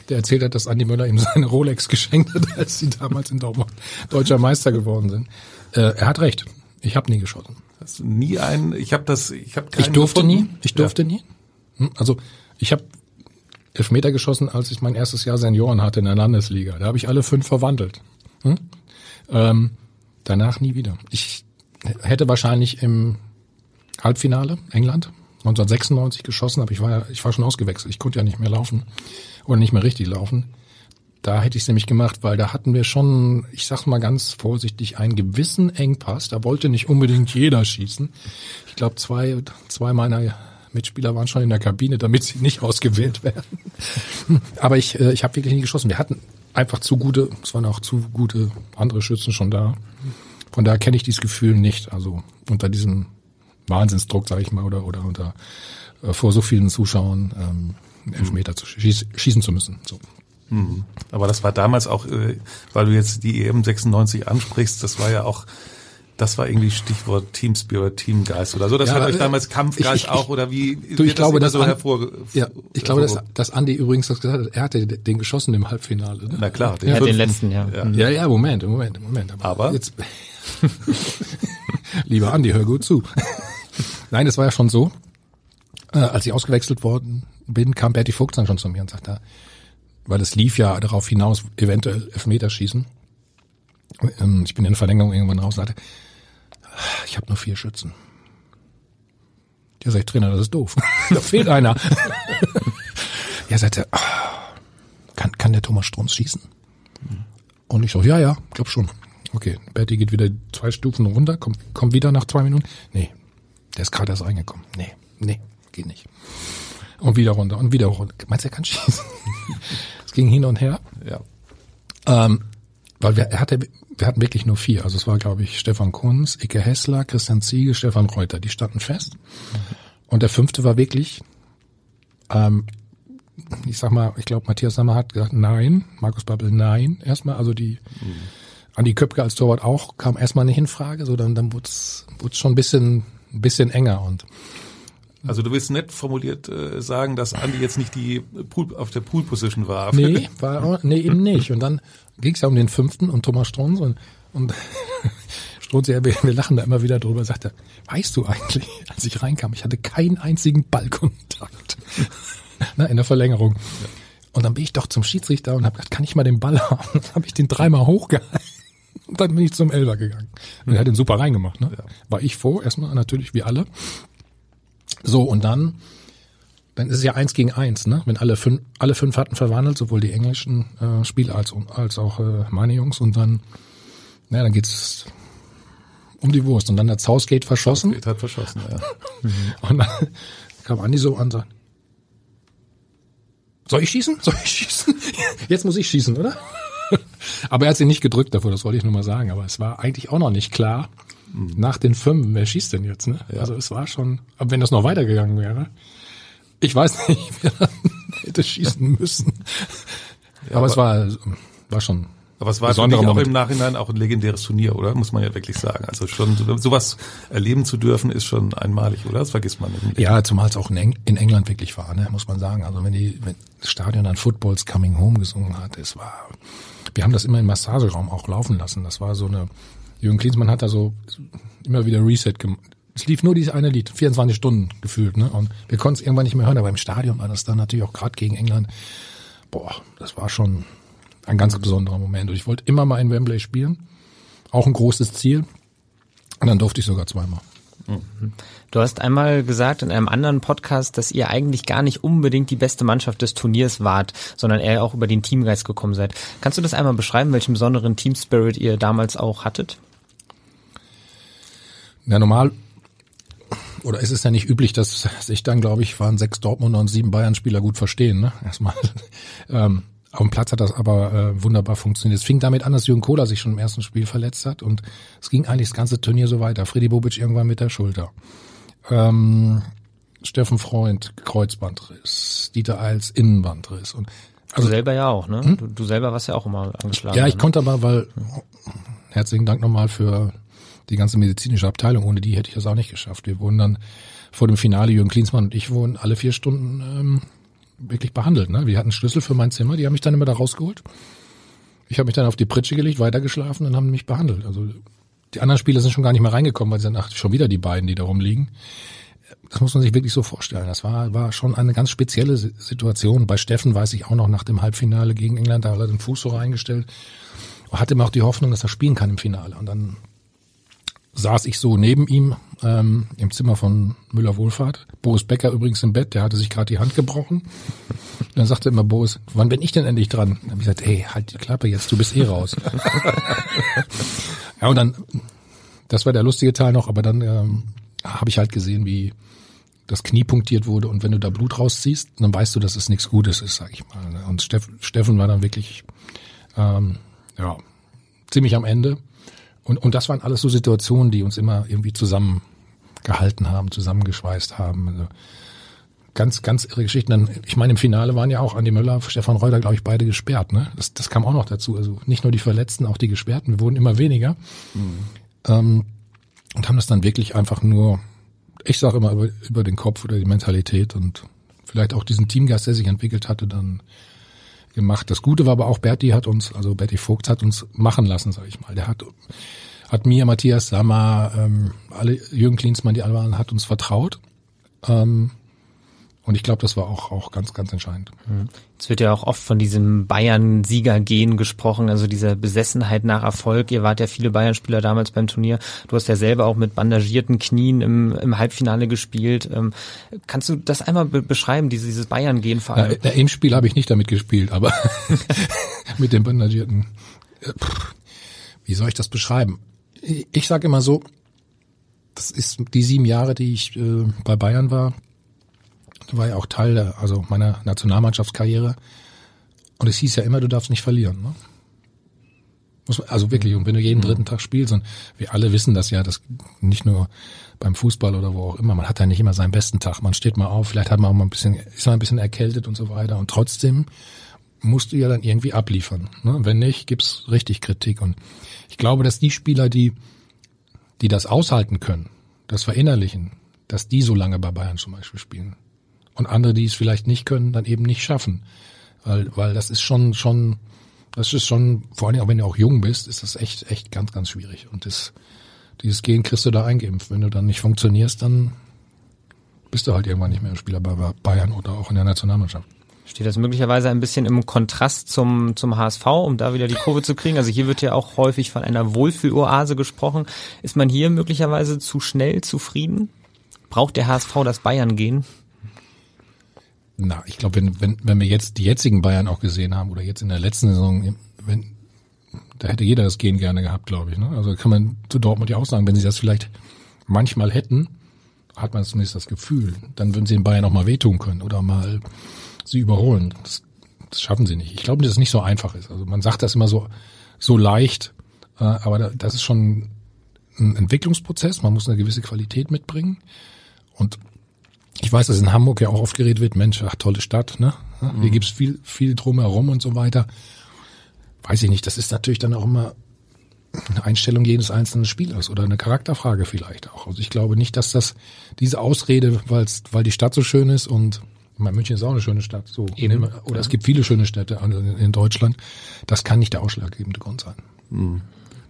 der erzählt hat, dass Andi Möller ihm seine Rolex geschenkt hat, als sie damals in Dortmund deutscher Meister geworden sind. Äh, er hat recht. Ich habe nie geschossen. Hast du nie einen, ich habe das, ich habe Ich durfte nie. Ich durfte nie. Hm, Also ich habe Elfmeter geschossen, als ich mein erstes Jahr Senioren hatte in der Landesliga. Da habe ich alle fünf verwandelt. Hm? Ähm, danach nie wieder. Ich hätte wahrscheinlich im Halbfinale England 1996 geschossen, aber ich war ja, ich war schon ausgewechselt. Ich konnte ja nicht mehr laufen oder nicht mehr richtig laufen. Da hätte ich es nämlich gemacht, weil da hatten wir schon, ich sag mal ganz vorsichtig, einen gewissen Engpass. Da wollte nicht unbedingt jeder schießen. Ich glaube, zwei, zwei meiner Mitspieler waren schon in der Kabine, damit sie nicht ausgewählt werden. Aber ich, äh, ich habe wirklich nie geschossen. Wir hatten einfach zu gute, es waren auch zu gute andere Schützen schon da. Von daher kenne ich dieses Gefühl nicht. Also unter diesem Wahnsinnsdruck, sage ich mal, oder oder unter äh, vor so vielen Zuschauern ähm, Elfmeter zu schieß, schießen zu müssen. So. Mhm. Aber das war damals auch, äh, weil du jetzt die EM 96 ansprichst, das war ja auch, das war irgendwie Stichwort Team Spirit, Teamgeist oder so. Das Ja, hat euch äh, damals Kampfgeist ich- ich- auch oder wie? Du, ich wird glaube, immer dass so An- hervor. Ja, ich glaube, dass, dass Andi übrigens das gesagt hat. Er hatte den geschossen im Halbfinale. Ne? Na klar, ja, fünften. letzten, ja. Ja. ja, ja, Moment, Moment, Moment. Aber? jetzt, lieber Andi, hör gut zu. Nein, es war ja schon so, äh, als ich ausgewechselt worden bin, kam Berti Vogt dann schon zu mir und sagte, weil es lief ja darauf hinaus, eventuell Elfmeterschießen. Ähm, Ich bin in der Verlängerung irgendwann raus und sagte, ich habe nur vier Schützen. Ja, sag ich, Trainer, das ist doof. da fehlt einer. ja, sagte, ah, kann, kann der Thomas Strunz schießen? Und ich so, ja, ja, glaub schon. Okay, Berti geht wieder zwei Stufen runter, kommt, kommt wieder nach zwei Minuten. Nee, der ist gerade erst reingekommen. Nee, nee, geht nicht. Und wieder runter und wieder runter. Meinst du, er kann schießen? es ging hin und her. Ja. Ähm, weil wir, er hatte, wir hatten wirklich nur vier. Also es war, glaube ich, Stefan Kunz, Icke Hessler, Christian Ziege, Stefan Reuter. Die standen fest. Und der fünfte war wirklich, ähm, ich sag mal, ich glaube, Matthias Sammer hat gesagt, nein. Markus Babbel, nein. Erstmal, also die, Andi Köpke als Torwart auch, kam erstmal nicht in Frage. So, dann, dann wurde es schon ein bisschen, ein bisschen enger und, Also du willst nett formuliert äh, sagen, dass Andi jetzt nicht die Pool, auf der Pool Position war. Nee, war nee, eben nicht. Und dann ging es ja um den fünften und Thomas Strunz und, und Strunz, ja, wir, wir lachen da immer wieder drüber, sagte, weißt du eigentlich, als ich reinkam, ich hatte keinen einzigen Ballkontakt Na, in der Verlängerung. Und dann bin ich doch zum Schiedsrichter und habe gesagt, kann ich mal den Ball haben? Dann habe ich den dreimal hochgehalten. Und dann bin ich zum Elber gegangen. Und er hat den super reingemacht. Ne? War ich vor, erstmal natürlich, wie alle. So, und dann dann ist es ja eins gegen eins, ne? Wenn alle fünf, alle fünf hatten verwandelt, sowohl die englischen äh, Spieler als, als auch äh, meine Jungs und dann, na, dann geht's um die Wurst und dann hat Southgate verschossen Geht hat verschossen, ja. und dann kam Andi so an und sagt, soll ich schießen? Soll ich schießen? Jetzt muss ich schießen, oder? Aber er hat sie nicht gedrückt davor, das wollte ich nur mal sagen. Aber es war eigentlich auch noch nicht klar, nach den fünf, wer schießt denn jetzt, ne? Also es war schon, aber wenn das noch weitergegangen wäre, ich weiß nicht, wer hätte schießen müssen. aber, es war, war schon. Aber es war besonderer auch im Nachhinein auch ein legendäres Turnier, oder? Muss man ja wirklich sagen. Also schon so- sowas erleben zu dürfen, ist schon einmalig, oder? Das vergisst man nicht. Ja, zumal es auch in, Eng in England wirklich war, ne, muss man sagen. Also wenn die wenn das Stadion dann Football's Coming Home gesungen hat, es war, wir haben das immer im Massageraum auch laufen lassen. Das war so eine, Jürgen Klinsmann hat da so immer wieder Reset gem Es lief nur dieses eine Lied, 24 Stunden gefühlt, ne? Und wir konnten es irgendwann nicht mehr hören, aber im Stadion war das dann natürlich auch gerade gegen England. Boah, das war schon ein ganz besonderer Moment. Und ich wollte immer mal in Wembley spielen. Auch ein großes Ziel. Und dann durfte ich sogar zweimal. Du hast einmal gesagt in einem anderen Podcast, dass ihr eigentlich gar nicht unbedingt die beste Mannschaft des Turniers wart, sondern eher auch über den Teamgeist gekommen seid. Kannst du das einmal beschreiben, welchen besonderen Team Spirit ihr damals auch hattet? Ja, normal, oder ist es ja nicht üblich, dass sich dann, glaube ich, waren sechs Dortmunder und sieben Bayern-Spieler gut verstehen, ne? Erstmal. ähm, auf dem Platz hat das aber äh, wunderbar funktioniert. Es fing damit an, dass Jürgen Kohler sich schon im ersten Spiel verletzt hat und es ging eigentlich das ganze Turnier so weiter. Freddy Bobic irgendwann mit der Schulter. Ähm, Steffen Freund, Kreuzbandriss. Dieter Eils, Innenbandriss. Und also, du selber ja auch, ne? Hm? Du, du selber warst ja auch immer angeschlagen. Ja, ich ne? konnte aber, weil, herzlichen Dank nochmal für die ganze medizinische Abteilung. Ohne die hätte ich das auch nicht geschafft. Wir wurden dann vor dem Finale, Jürgen Klinsmann und ich wurden alle vier Stunden ähm, wirklich behandelt. Ne? Wir hatten Schlüssel für mein Zimmer, die haben mich dann immer da rausgeholt. Ich habe mich dann auf die Pritsche gelegt, weitergeschlafen und haben mich behandelt. Also die anderen Spieler sind schon gar nicht mehr reingekommen, weil sie dann ach, schon wieder die beiden, die da rumliegen. Das muss man sich wirklich so vorstellen. Das war, war schon eine ganz spezielle Situation. Bei Steffen weiß ich auch noch nach dem Halbfinale gegen England, da hat er den Fuß so reingestellt. Hatte immer auch die Hoffnung, dass er spielen kann im Finale. Und dann saß ich so neben ihm ähm, im Zimmer von Müller Wohlfahrt. Boris Becker übrigens im Bett, der hatte sich gerade die Hand gebrochen. dann sagte immer Boris, wann bin ich denn endlich dran? Dann habe ich gesagt, hey, halt die Klappe jetzt, du bist eh raus. ja, und dann, das war der lustige Teil noch, aber dann ähm, habe ich halt gesehen, wie das Knie punktiert wurde und wenn du da Blut rausziehst, dann weißt du, dass es nichts Gutes ist, sag ich mal. Und Steff, Steffen war dann wirklich ähm, ja ziemlich am Ende. Und, und das waren alles so Situationen, die uns immer irgendwie zusammengehalten haben, zusammengeschweißt haben. Also ganz, ganz irre Geschichten. Dann, ich meine, im Finale waren ja auch Andi Möller, Stefan Reuter, glaube ich, beide gesperrt. Ne? Das, das kam auch noch dazu. Also nicht nur die Verletzten, auch die Gesperrten. Wir wurden immer weniger. Mhm. Ähm, und haben das dann wirklich einfach nur, ich sage immer, über, über den Kopf oder die Mentalität und vielleicht auch diesen Teamgeist, der sich entwickelt hatte, dann gemacht. Das Gute war aber auch, Berti hat uns, also Berti Vogt hat uns machen lassen, sage ich mal. Der hat, hat mir, Matthias Sammer, ähm, alle, Jürgen Klinsmann, die alle waren, hat uns vertraut. Ähm, und ich glaube, das war auch, auch ganz, ganz entscheidend. Mhm. Es wird ja auch oft von diesem Bayern-Sieger-Gehen gesprochen, also dieser Besessenheit nach Erfolg. Ihr wart ja viele Bayern-Spieler damals beim Turnier. Du hast ja selber auch mit bandagierten Knien im, im Halbfinale gespielt. Ähm, kannst du das einmal be beschreiben, dieses, dieses Bayern-Gehen vor allem? Ja, Im Spiel habe ich nicht damit gespielt, aber mit dem bandagierten. Äh, wie soll ich das beschreiben? Ich sage immer so, das ist die sieben Jahre, die ich äh, bei Bayern war, war ja auch Teil der, also meiner Nationalmannschaftskarriere. Und es hieß ja immer, du darfst nicht verlieren. Ne? Also wirklich, und wenn du jeden dritten Tag spielst, und wir alle wissen das ja, das nicht nur beim Fußball oder wo auch immer, man hat ja nicht immer seinen besten Tag. Man steht mal auf, vielleicht hat man auch mal ein bisschen, ist man ein bisschen erkältet und so weiter. Und trotzdem musst du ja dann irgendwie abliefern. Ne? Wenn nicht, gibt's richtig Kritik. Und ich glaube, dass die Spieler, die, die das aushalten können, das verinnerlichen, dass die so lange bei Bayern zum Beispiel spielen und andere, die es vielleicht nicht können, dann eben nicht schaffen. Weil, weil das ist schon, schon, das ist schon, vor allem auch wenn du auch jung bist, ist das echt, echt ganz, ganz schwierig. Und das, dieses Gen kriegst du da eingeimpft. Wenn du dann nicht funktionierst, dann bist du halt irgendwann nicht mehr ein Spieler bei Bayern oder auch in der Nationalmannschaft. Steht das möglicherweise ein bisschen im Kontrast zum, zum HSV, um da wieder die Kurve zu kriegen? Also hier wird ja auch häufig von einer Wohlfühloase gesprochen. Ist man hier möglicherweise zu schnell zufrieden? Braucht der HSV das Bayern gehen? Na, ich glaube, wenn, wenn, wenn wir jetzt die jetzigen Bayern auch gesehen haben oder jetzt in der letzten Saison, wenn, da hätte jeder das Gehen gerne gehabt, glaube ich. Ne? Also kann man zu Dortmund ja auch sagen, wenn sie das vielleicht manchmal hätten, hat man zumindest das Gefühl, dann würden sie den Bayern auch mal wehtun können oder mal sie überholen. Das, das schaffen sie nicht. Ich glaube, dass es nicht so einfach ist. Also man sagt das immer so, so leicht, äh, aber das ist schon ein Entwicklungsprozess. Man muss eine gewisse Qualität mitbringen. Und ich weiß, dass in Hamburg ja auch oft geredet wird, Mensch, ach, tolle Stadt, ne? Hier mhm. gibt's viel, viel drumherum und so weiter. Weiß ich nicht, das ist natürlich dann auch immer eine Einstellung jedes einzelnen Spielers oder eine Charakterfrage vielleicht auch. Also ich glaube nicht, dass das diese Ausrede, weil's, weil die Stadt so schön ist und meine, München ist auch eine schöne Stadt, so Eben. oder ja. es gibt viele schöne Städte in Deutschland. Das kann nicht der ausschlaggebende Grund sein. Mhm.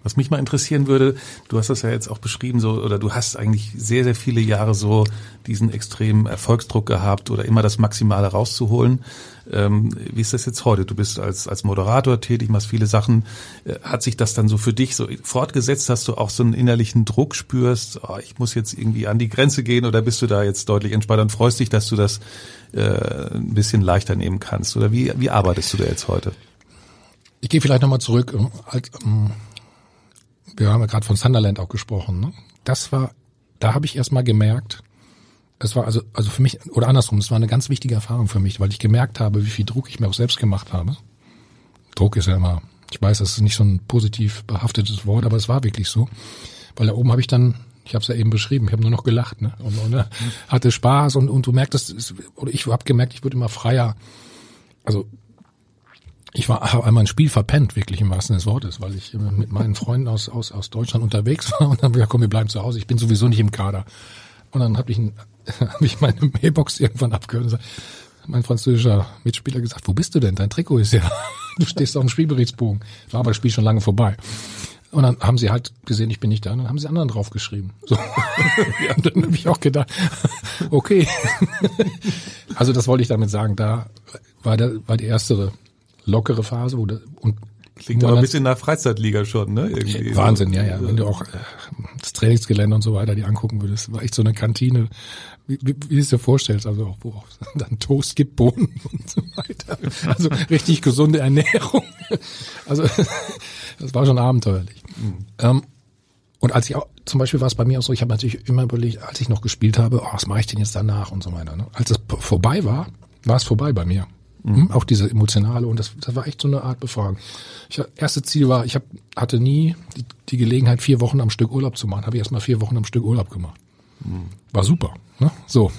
Was mich mal interessieren würde, du hast das ja jetzt auch beschrieben, so, oder du hast eigentlich sehr, sehr viele Jahre so diesen extremen Erfolgsdruck gehabt oder immer das Maximale rauszuholen. Ähm, wie ist das jetzt heute? Du bist als, als Moderator tätig, machst viele Sachen. Äh, hat sich das dann so für dich so fortgesetzt, dass du auch so einen innerlichen Druck spürst, oh, ich muss jetzt irgendwie an die Grenze gehen oder bist du da jetzt deutlich entspannter und freust dich, dass du das äh, ein bisschen leichter nehmen kannst? Oder wie, wie arbeitest du da jetzt heute? Ich gehe vielleicht nochmal zurück. Ähm, wir haben ja gerade von Sunderland auch gesprochen. Ne? Das war, da habe ich erst mal gemerkt, es war also, also für mich, oder andersrum, es war eine ganz wichtige Erfahrung für mich, weil ich gemerkt habe, wie viel Druck ich mir auch selbst gemacht habe. Druck ist ja immer, ich weiß, das ist nicht so ein positiv behaftetes Wort, aber es war wirklich so. Weil da oben habe ich dann, ich habe es ja eben beschrieben, ich habe nur noch gelacht, ne? Und, und hatte Spaß und, und du merktest, oder ich habe gemerkt, ich wurde immer freier. Also ich war habe einmal ein Spiel verpennt, wirklich im wahrsten des Wortes, weil ich mit meinen Freunden aus, aus, aus Deutschland unterwegs war und dann gesagt, komm, wir bleiben zu Hause, ich bin sowieso nicht im Kader. Und dann habe ich, hab ich meine Mailbox irgendwann abgehört und gesagt, mein französischer Mitspieler gesagt, wo bist du denn? Dein Trikot ist ja, du stehst auf dem Spielberichtsbogen. War aber das Spiel schon lange vorbei. Und dann haben sie halt gesehen, ich bin nicht da, und dann haben sie anderen draufgeschrieben. So. ja, dann habe ich auch gedacht, okay. also das wollte ich damit sagen, da war, der, war die erste lockere Phase, wo der, und Klingt aber ein bisschen nach Freizeitliga schon, ne? Irgendwie Wahnsinn, ja, ja. Wenn du auch äh, das Trainingsgelände und so weiter die angucken würdest, war echt so eine Kantine, wie, wie, wie du es dir vorstellst, also auch, wo auch dann Toast gibt, Bohnen und so weiter. Also richtig gesunde Ernährung. Also das war schon abenteuerlich. Mhm. Ähm, und als ich auch, zum Beispiel war es bei mir auch so, ich habe natürlich immer überlegt, als ich noch gespielt habe, oh, was mache ich denn jetzt danach und so weiter. Ne? Als es vorbei war, war es vorbei bei mir. Mhm. Auch diese emotionale und das, das war echt so eine Art Befragung. Ich, erste Ziel war, ich hab, hatte nie die, die Gelegenheit, vier Wochen am Stück Urlaub zu machen. Habe ich erst mal vier Wochen am Stück Urlaub gemacht. Mhm. War super. Ne? So.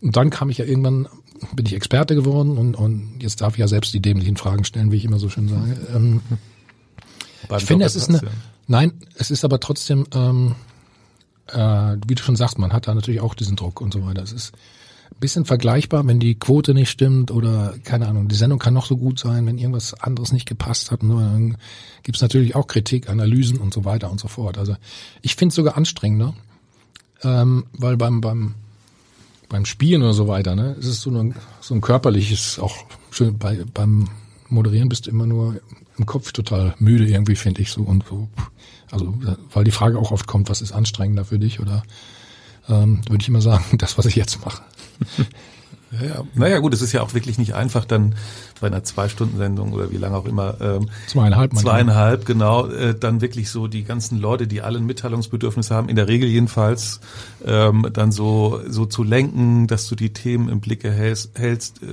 Und dann kam ich ja irgendwann, bin ich Experte geworden und, und jetzt darf ich ja selbst die dämlichen Fragen stellen, wie ich immer so schön sage. Ähm, ich finde, es ist eine, nein, es ist aber trotzdem, ähm, äh, wie du schon sagst, man hat da natürlich auch diesen Druck und so weiter. Es ist, bisschen vergleichbar, wenn die Quote nicht stimmt oder keine Ahnung, die Sendung kann noch so gut sein, wenn irgendwas anderes nicht gepasst hat, nur dann gibt's natürlich auch Kritik, Analysen und so weiter und so fort. Also ich finde es sogar anstrengender, ähm, weil beim beim beim Spielen oder so weiter, ne, ist es so ein so ein körperliches, auch schön bei beim Moderieren bist du immer nur im Kopf total müde irgendwie, finde ich so und so. Also weil die Frage auch oft kommt, was ist anstrengender für dich oder ähm, würde ich immer sagen, das, was ich jetzt mache. Ja, naja gut, es ist ja auch wirklich nicht einfach dann bei einer Zwei-Stunden-Sendung oder wie lange auch immer. Ähm, zweieinhalb. Zweieinhalb, genau. Äh, dann wirklich so die ganzen Leute, die alle ein Mitteilungsbedürfnis haben, in der Regel jedenfalls, ähm, dann so so zu lenken, dass du die Themen im Blick hältst, hältst äh,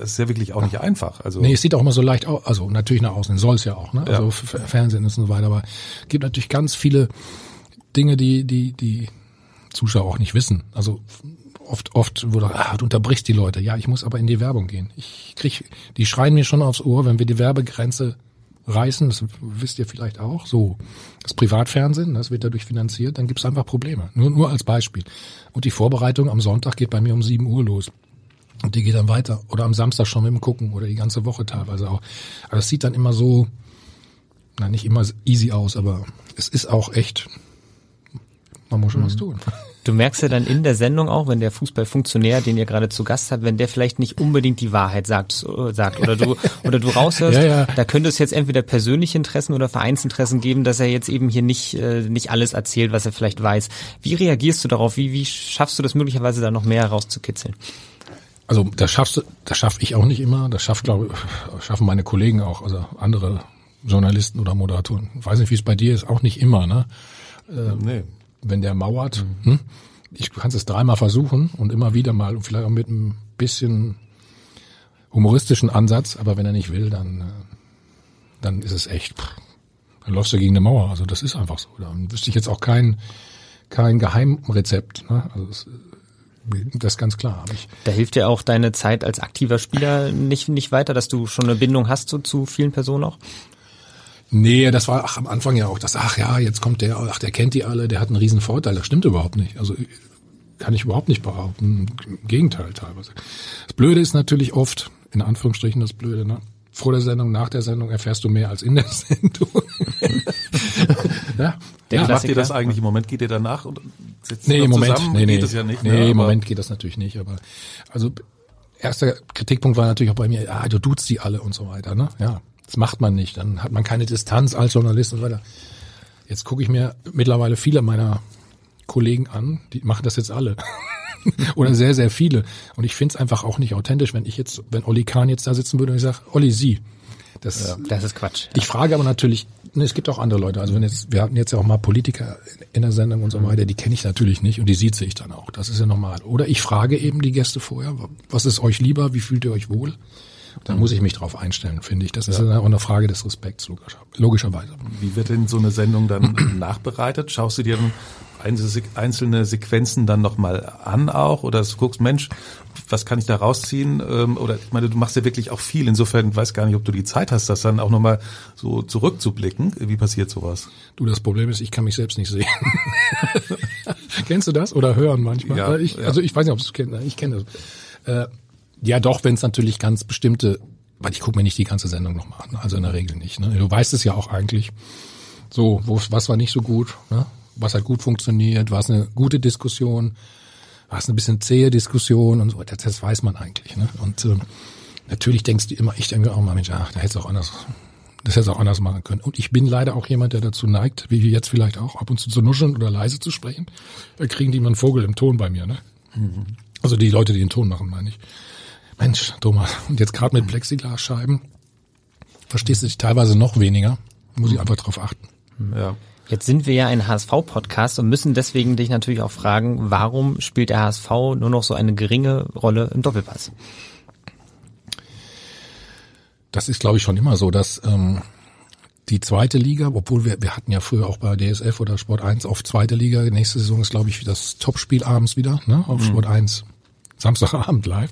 das ist ja wirklich auch nicht einfach. Also nee, es sieht auch immer so leicht aus, also natürlich nach außen, soll es ja auch, ne? Also ja. Fernsehen ist und so weiter, aber es gibt natürlich ganz viele Dinge, die die die Zuschauer auch nicht wissen. Also oft, oft wurde, ah, du unterbrichst die Leute. Ja, ich muss aber in die Werbung gehen. Ich krieg, die schreien mir schon aufs Ohr, wenn wir die Werbegrenze reißen, das wisst ihr vielleicht auch, so das Privatfernsehen, das wird dadurch finanziert, dann gibt's einfach Probleme. Nur, nur als Beispiel. Und die Vorbereitung am Sonntag geht bei mir um sieben Uhr los. Und die geht dann weiter. Oder am Samstag schon mit dem Gucken oder die ganze Woche teilweise auch. Aber es sieht dann immer so, na nicht immer easy aus, aber es ist auch echt man muss schon mhm. was tun. Du merkst ja dann in der Sendung auch, wenn der Fußballfunktionär, den ihr gerade zu Gast habt, wenn der vielleicht nicht unbedingt die Wahrheit sagt, sagt oder du oder du raushörst, ja, ja. da könnte es jetzt entweder persönliche Interessen oder Vereinsinteressen geben, dass er jetzt eben hier nicht äh, nicht alles erzählt, was er vielleicht weiß. Wie reagierst du darauf? Wie wie schaffst du das möglicherweise da noch mehr rauszukitzeln? Also das schaffst du, das schaffe ich auch nicht immer. Das schafft, glaube schaffen meine Kollegen auch, also andere Journalisten oder Moderatoren. Ich weiß nicht, wie es bei dir ist, auch nicht immer, ne? Äh, nee wenn der mauert, mhm. hm, ich kann es dreimal versuchen und immer wieder mal und vielleicht auch mit ein bisschen humoristischen Ansatz, aber wenn er nicht will, dann, äh, dann ist es echt, dann läufst du gegen eine Mauer. Also das ist einfach so. Dann wüsste ich jetzt auch kein, kein Geheimrezept. Ne? Also das, das ist ganz klar. Ich da hilft dir auch deine Zeit als aktiver Spieler nicht, nicht weiter, dass du schon eine Bindung hast so, zu vielen Personen auch? Nee, das war ach, am Anfang ja auch das, ach ja, jetzt kommt der, ach, der kennt die alle, der hat einen riesen Vorteil. Das stimmt überhaupt nicht. Also kann ich überhaupt nicht behaupten. Im Gegenteil teilweise. Das Blöde ist natürlich oft, in Anführungsstrichen das Blöde, ne? vor der Sendung, nach der Sendung erfährst du mehr als in der Sendung. ja. Der ja, macht ihr das eigentlich im Moment? Geht ihr danach und sitzt nee, im Moment, zusammen? Nee, nee, geht das ja nicht. Nee, mehr, im Moment geht das natürlich nicht. Aber also erster Kritikpunkt war natürlich auch bei mir, ah, du duzt die alle und so weiter. Ne? Ja, das macht man nicht. Dann hat man keine Distanz als Journalist und so weiter. Jetzt gucke ich mir mittlerweile viele meiner Kollegen an, die machen das jetzt alle. Oder sehr, sehr viele. Und ich finde es einfach auch nicht authentisch, wenn ich jetzt, wenn Olli Kahn jetzt da sitzen würde und ich sage, Olli, Sie. Das, ja, das ist Quatsch. Ich frage aber natürlich, ne, es gibt auch andere Leute. Also wenn jetzt, wir hatten jetzt ja auch mal Politiker in der Sendung und so mhm. weiter, die kenne ich natürlich nicht und die sieht sich dann auch. Das ist ja normal. Oder ich frage eben die Gäste vorher, was ist euch lieber, wie fühlt ihr euch wohl? Dann muss ich mich darauf einstellen, finde ich. Das ist ja auch eine Frage des Respekts, logischer, logischerweise. Wie wird denn so eine Sendung dann nachbereitet? Schaust du dir einzelne Sequenzen dann nochmal an auch? Oder du guckst, Mensch, was kann ich da rausziehen? Ähm, oder ich meine, du machst ja wirklich auch viel. Insofern weiß gar nicht, ob du die Zeit hast, das dann auch nochmal so zurückzublicken. Wie passiert sowas? Du, das Problem ist, ich kann mich selbst nicht sehen. Kennst du das? Oder hören manchmal? Ja, ich, ja. Also ich weiß nicht, ob du es kennst. Ich kenne das. Ja, doch, wenn es natürlich ganz bestimmte, weil ich gucke mir nicht die ganze Sendung nochmal an, also in der Regel nicht. Ne? Du weißt es ja auch eigentlich. So, wo, was war nicht so gut, ne? was hat gut funktioniert, war es eine gute Diskussion, war es eine bisschen zähe Diskussion und so, das, das weiß man eigentlich. Ne? Und äh, natürlich denkst du immer, ich denke auch mal, Mensch, ach, da hätte es auch anders, das hätte es auch anders machen können. Und ich bin leider auch jemand, der dazu neigt, wie jetzt vielleicht auch, ab und zu zu nuscheln oder leise zu sprechen. Da kriegen die mal einen Vogel im Ton bei mir, ne? Mhm. Also die Leute, die den Ton machen, meine ich. Mensch, Thomas, und jetzt gerade mit Plexiglasscheiben verstehst du dich teilweise noch weniger. Muss ich einfach drauf achten. Ja. Jetzt sind wir ja ein HSV-Podcast und müssen deswegen dich natürlich auch fragen, warum spielt der HSV nur noch so eine geringe Rolle im Doppelpass? Das ist, glaube ich, schon immer so, dass ähm, die zweite Liga, obwohl wir, wir hatten ja früher auch bei DSF oder Sport 1 auf zweite Liga, nächste Saison ist, glaube ich, das Topspiel abends wieder, ne, auf mhm. Sport 1, Samstagabend live.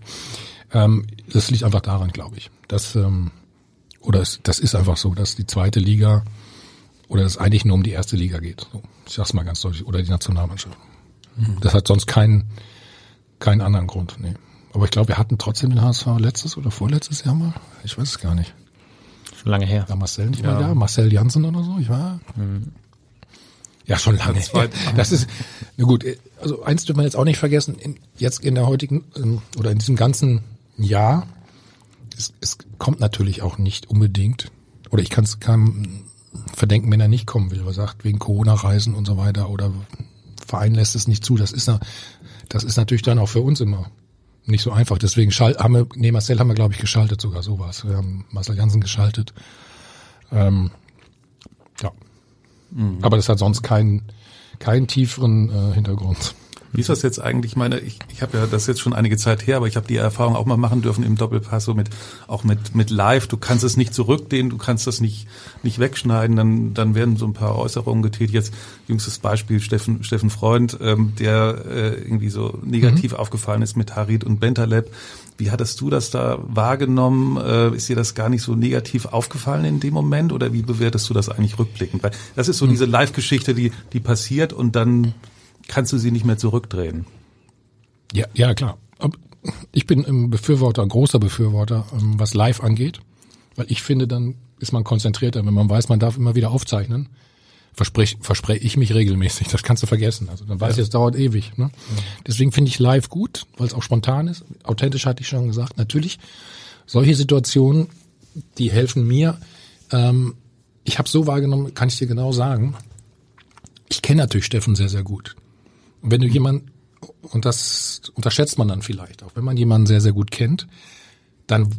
Ähm, das liegt einfach daran, glaube ich. Dass, ähm, oder es, das ist einfach so, dass die zweite Liga oder es eigentlich nur um die erste Liga geht. So, ich sag's mal ganz deutlich. Oder die Nationalmannschaft. Mhm. Das hat sonst keinen, keinen anderen Grund. Nee. Aber ich glaube, wir hatten trotzdem den HSV letztes oder vorletztes Jahr mal. Ich weiß es gar nicht. Schon lange her. War Marcel nicht ja. mal da? Marcel Janssen oder so? Ich war. Mhm. Ja, schon lange. Das ist, na gut, also eins dürfen wir jetzt auch nicht vergessen, in, jetzt in der heutigen, ähm, oder in diesem ganzen Jahr, es, es kommt natürlich auch nicht unbedingt, oder ich kann es keinem verdenken, wenn er nicht kommen will, was sagt, wegen Corona-Reisen und so weiter, oder Verein lässt es nicht zu. Das ist, das ist natürlich dann auch für uns immer nicht so einfach. Deswegen schalt, haben wir, nee, Marcel haben wir, glaube ich, geschaltet sogar, sowas. Wir haben Marcel Jansen geschaltet. Ähm, ja. Mhm. Aber das hat sonst keinen, keinen tieferen äh, Hintergrund. Wie ist das jetzt eigentlich? Ich meine, ich, ich habe ja das jetzt schon einige Zeit her, aber ich habe die Erfahrung auch mal machen dürfen im Doppelpass, so mit auch mit mit Live. Du kannst es nicht zurückdehnen, du kannst das nicht nicht wegschneiden. Dann dann werden so ein paar Äußerungen getätigt. Jetzt jüngstes Beispiel Steffen Steffen Freund, ähm, der äh, irgendwie so negativ mhm. aufgefallen ist mit Harid und Bentaleb. Wie hattest du das da wahrgenommen? Äh, ist dir das gar nicht so negativ aufgefallen in dem Moment oder wie bewertest du das eigentlich rückblickend? Weil das ist so mhm. diese Live-Geschichte, die die passiert und dann kannst du sie nicht mehr zurückdrehen. Ja, ja klar. Ich bin ein Befürworter, ein großer Befürworter, ähm, was live angeht, weil ich finde, dann ist man konzentrierter, wenn man weiß, man darf immer wieder aufzeichnen. Verspreche versprech ich mich regelmäßig, das kannst du vergessen. Also dann weiß ja. ich, es dauert ewig. Ne? Ja. Deswegen finde ich live gut, weil es auch spontan ist. Authentisch hatte ich schon gesagt. Natürlich, solche Situationen, die helfen mir. Ähm, ich habe so wahrgenommen, kann ich dir genau sagen. Ich kenne natürlich Steffen sehr, sehr gut. Und wenn du jemanden, und das unterschätzt man dann vielleicht auch, wenn man jemanden sehr, sehr gut kennt, dann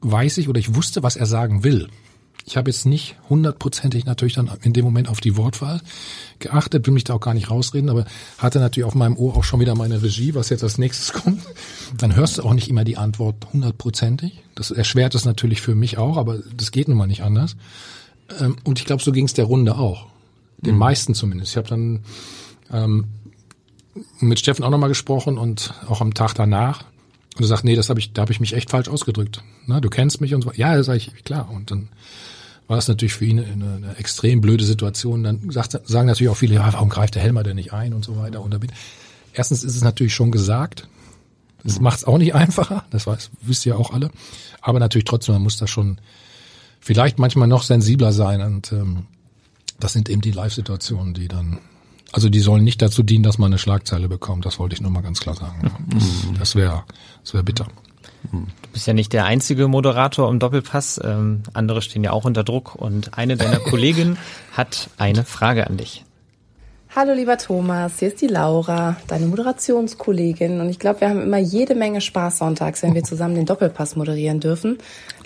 weiß ich oder ich wusste, was er sagen will. Ich habe jetzt nicht hundertprozentig natürlich dann in dem Moment auf die Wortwahl geachtet, will mich da auch gar nicht rausreden, aber hatte natürlich auf meinem Ohr auch schon wieder meine Regie, was jetzt als nächstes kommt. Dann hörst du auch nicht immer die Antwort hundertprozentig. Das erschwert es natürlich für mich auch, aber das geht nun mal nicht anders. Ähm, und ich glaube, so ging es der Runde auch. Den mhm. meisten zumindest. Ich habe dann ähm, mit Steffen auch nochmal gesprochen und auch am Tag danach. Und er sagt, nee, das habe ich, da habe ich mich echt falsch ausgedrückt. Na, du kennst mich und so. Ja, sage ich, klar. Und dann war es natürlich für ihn eine, eine extrem blöde Situation. Dann sagt, sagen natürlich auch viele, ja, warum greift der Helmer denn nicht ein und so weiter. Und damit, erstens ist es natürlich schon gesagt. Das macht es auch nicht einfacher, das weiß, wisst ihr auch alle. Aber natürlich trotzdem, man muss da schon vielleicht manchmal noch sensibler sein. Und ähm, das sind eben die Live-Situationen, die dann, also die sollen nicht dazu dienen, dass man eine Schlagzeile bekommt. Das wollte ich nur mal ganz klar sagen. Das wäre das wäre bitter. Du bist ja nicht der einzige Moderator im Doppelpass. Ähm, andere stehen ja auch unter Druck. Und eine deiner Kolleginnen hat eine Frage an dich. Hallo lieber Thomas, hier ist die Laura, deine Moderationskollegin und ich glaube, wir haben immer jede Menge Spaß sonntags, wenn wir zusammen den Doppelpass moderieren dürfen.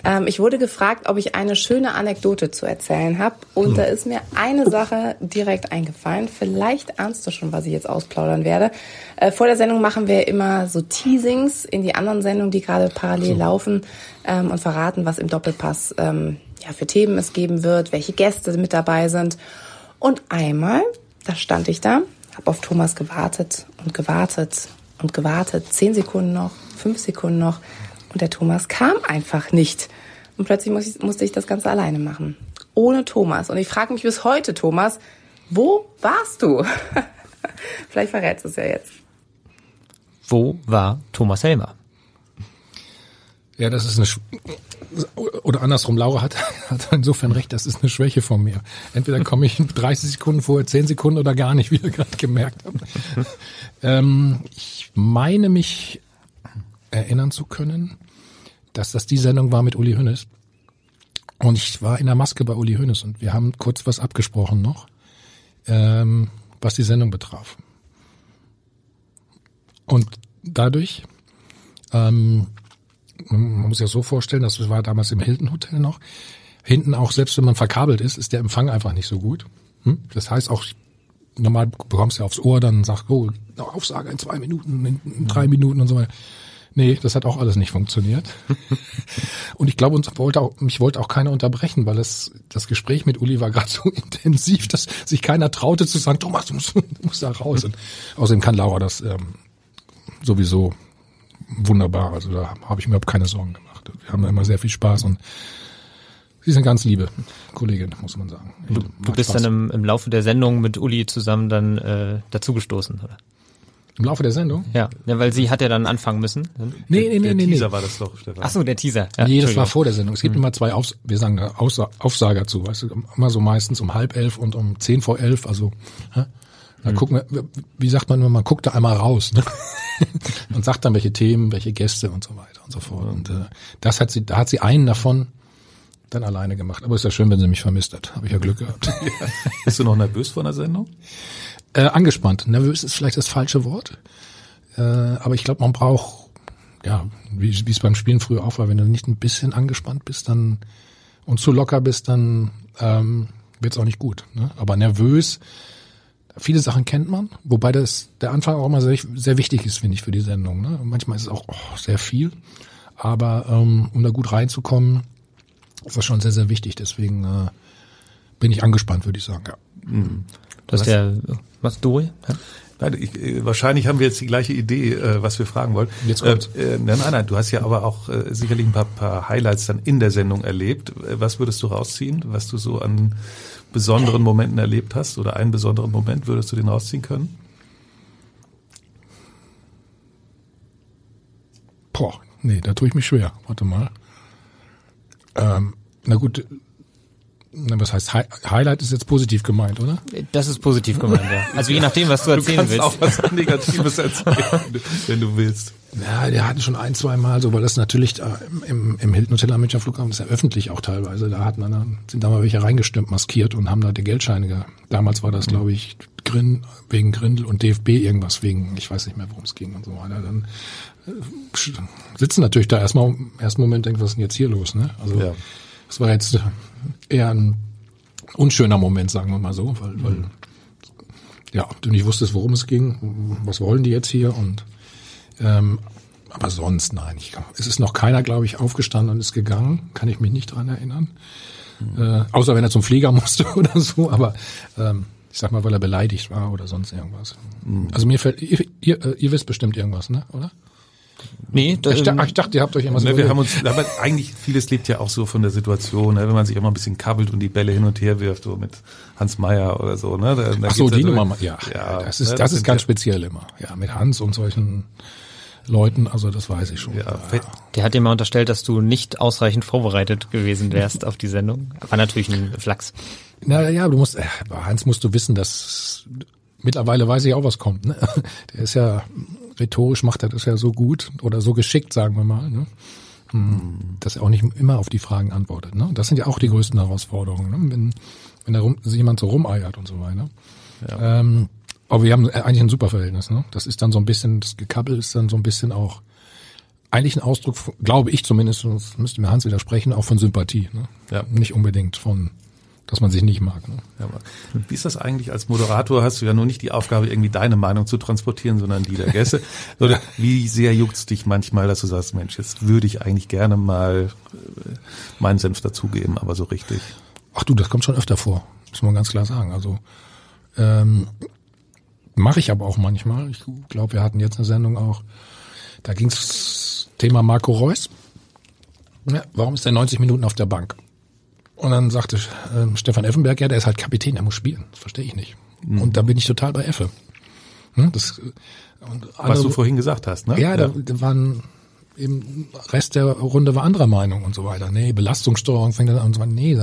Ähm, ich wurde gefragt, ob ich eine schöne Anekdote zu erzählen habe und da ist mir eine Sache direkt eingefallen. Vielleicht ahnst du schon, was ich jetzt ausplaudern werde. Äh, vor der Sendung machen wir immer so Teasings in die anderen Sendungen, die gerade parallel laufen ähm, und verraten, was im Doppelpass ähm, ja, für Themen es geben wird, welche Gäste mit dabei sind. Und einmal da stand ich da, habe auf Thomas gewartet und gewartet und gewartet. Zehn Sekunden noch, fünf Sekunden noch. Und der Thomas kam einfach nicht. Und plötzlich musste ich, musste ich das Ganze alleine machen. Ohne Thomas. Und ich frage mich bis heute, Thomas, wo warst du? Vielleicht verrätst du es ja jetzt. Wo war Thomas Helmer? Ja, das ist eine, Sch oder andersrum, Laura hat, hat insofern recht, das ist eine Schwäche von mir. Entweder komme ich 30 Sekunden vorher, 10 Sekunden oder gar nicht, wie ihr gerade gemerkt habt. ähm, ich meine mich erinnern zu können, dass das die Sendung war mit Uli Hönes. Und ich war in der Maske bei Uli Hönes und wir haben kurz was abgesprochen noch, ähm, was die Sendung betraf. Und dadurch ähm, man muss sich das so vorstellen, das war damals im Hilton Hotel noch. Hinten auch, selbst wenn man verkabelt ist, ist der Empfang einfach nicht so gut. Hm? Das heißt auch, normal bekommst du aufs Ohr, dann sagst oh, Aufsage in zwei Minuten, in drei Minuten und so weiter. Nee, das hat auch alles nicht funktioniert. und ich glaube, uns wollte auch, mich wollte auch keiner unterbrechen, weil es, das Gespräch mit Uli war gerade so intensiv, dass sich keiner traute zu sagen, Thomas, du musst, du musst da raus. Und außerdem kann Laura das ähm, sowieso wunderbar. Also da habe ich mir überhaupt keine Sorgen gemacht. Wir haben da immer sehr viel Spaß und sie sind ganz liebe Kollegin, muss man sagen. Du, du bist Spaß. dann im, im Laufe der Sendung mit Uli zusammen dann äh, dazugestoßen, oder? Im Laufe der Sendung? Ja, ja weil sie hat ja dann anfangen müssen. Nee, nee, nee, der nee. Teaser nee. war das doch, Stefan. Ach so, der Teaser. Ja, nee, das war vor der Sendung. Es gibt mhm. immer zwei, Aufs wir sagen da Aufsa Aufsager zu, weißt du, immer so meistens um halb elf und um zehn vor elf, also hä? Da mhm. gucken wir, wie sagt man, man guckt da einmal raus ne? und sagt dann, welche Themen, welche Gäste und so weiter und so fort. Und äh, das hat sie, da hat sie einen davon dann alleine gemacht. Aber ist ja schön, wenn sie mich vermisst hat. Habe ich ja Glück gehabt. Bist du noch nervös vor einer Sendung? Äh, angespannt. Nervös ist vielleicht das falsche Wort. Äh, aber ich glaube, man braucht, ja, wie wie es beim Spielen früher auch war, wenn du nicht ein bisschen angespannt bist, dann und zu locker bist, dann ähm, wird es auch nicht gut. Ne? Aber nervös, viele Sachen kennt man, wobei das der Anfang auch immer sehr, sehr wichtig ist, finde ich, für die Sendung. Ne? Manchmal ist es auch oh, sehr viel, aber ähm, um da gut reinzukommen, ist das schon sehr, sehr wichtig. Deswegen äh, bin ich angespannt, würde ich sagen. Ja. Mhm. Das ist der was Dori? Ja? Nein, ich, äh, wahrscheinlich haben wir jetzt die gleiche Idee, äh, was wir fragen wollen. Jetzt kommt's. Äh, äh, nein, nein, nein, du hast ja aber auch äh, sicherlich ein paar, paar Highlights dann in der Sendung erlebt. Äh, Was würdest du rausziehen, was du so an besonderen Momenten erlebt hast oder einen besonderen Moment würdest du den rausziehen können? Boah, nee, da tue ich mich schwer. Warte mal. Ähm, na gut, was heißt Hi Highlight ist jetzt positiv gemeint, oder? Das ist positiv gemeint, ja. Also je nachdem, was du erzählen du kannst willst. auch was Negatives erzählen, wenn du willst. Ja, der hatten schon ein, zwei Mal so, weil das natürlich da im, im Hilton Hotel am Münchner Flughafen ist ja öffentlich auch teilweise. Da hatten dann, sind da mal welche reingestimmt, maskiert und haben da die Geldscheine gehabt. Damals war das, glaube ich, Grin, wegen Grindel und DFB irgendwas wegen, ich weiß nicht mehr, worum es ging und so weiter. Dann äh, sitzen natürlich da erstmal im ersten Moment denken, was ist denn jetzt hier los, ne? Also, Ja. das war jetzt eher ein unschöner Moment, sagen wir mal so, weil, weil ja, du nicht wusstest, worum es ging, was wollen die jetzt hier und ähm, aber sonst nein. Ich, es ist noch keiner, glaube ich, aufgestanden und ist gegangen. Kann ich mich nicht dran erinnern. Äh, außer wenn er zum Flieger musste oder so. Aber ähm, ich sag mal, weil er beleidigt war oder sonst irgendwas. Also mir fällt, ihr, ihr, äh, ihr wisst bestimmt irgendwas, ne? Oder? Nee, da, Ich, dachte, ich dachte, ihr habt euch irgendwas Ne, wir haben uns, aber eigentlich vieles lebt ja auch so von der Situation, ne, wenn man sich immer ein bisschen kabbelt und die Bälle hin und her wirft, so mit Hans Meyer oder so. Ne, da, da Ach so, die ja Nummer, mal- ja, ja das ist, ne, das ist sind ganz ja- speziell immer. Ja, mit Hans und solchen Leuten, also das weiß ich schon. Ja, Der hat dir mal unterstellt, dass du nicht ausreichend vorbereitet gewesen wärst auf die Sendung. War natürlich ein Flachs. Na ja, du musst, äh, bei Heinz musst du wissen, dass mittlerweile weiß ich auch, was kommt. Ne? Der ist ja rhetorisch macht er das ja so gut oder so geschickt, sagen wir mal, ne? Hm, dass er auch nicht immer auf die Fragen antwortet. Ne? Das sind ja auch die größten Herausforderungen, ne? wenn wenn da rum, jemand so rumeiert und so weiter. Ja. Ähm, aber wir haben eigentlich ein super Verhältnis. Ne? Das ist dann so ein bisschen, das Gekabbel ist dann so ein bisschen auch eigentlich ein Ausdruck, glaube ich zumindest, das müsste mir Hans widersprechen, auch von Sympathie. Ne? Ja. Nicht unbedingt von dass man sich nicht mag. Ne? Ja, aber wie ist das eigentlich als Moderator? Hast du ja nur nicht die Aufgabe, irgendwie deine Meinung zu transportieren, sondern die der Gäste. Oder wie sehr juckt's dich manchmal, dass du sagst, Mensch, jetzt würde ich eigentlich gerne mal äh, meinen Senf dazugeben, aber so richtig. Ach du, das kommt schon öfter vor, muss man ganz klar sagen. Also ähm, mache ich aber auch manchmal. Ich glaube, wir hatten jetzt eine Sendung auch, da ging's Thema Marco Reus. Ja, warum ist er 90 Minuten auf der Bank? Und dann sagte äh, Stefan Effenberg, ja, der ist halt Kapitän, der muss spielen. Das verstehe ich nicht. Mhm. Und da bin ich total bei Effe. Hm, das, andere, Was du vorhin gesagt hast, ne? Ja, ja. Da, da waren im Rest der Runde war anderer Meinung und so weiter. Nee, Belastungssteuerung fängt dann an und so weiter. Nee,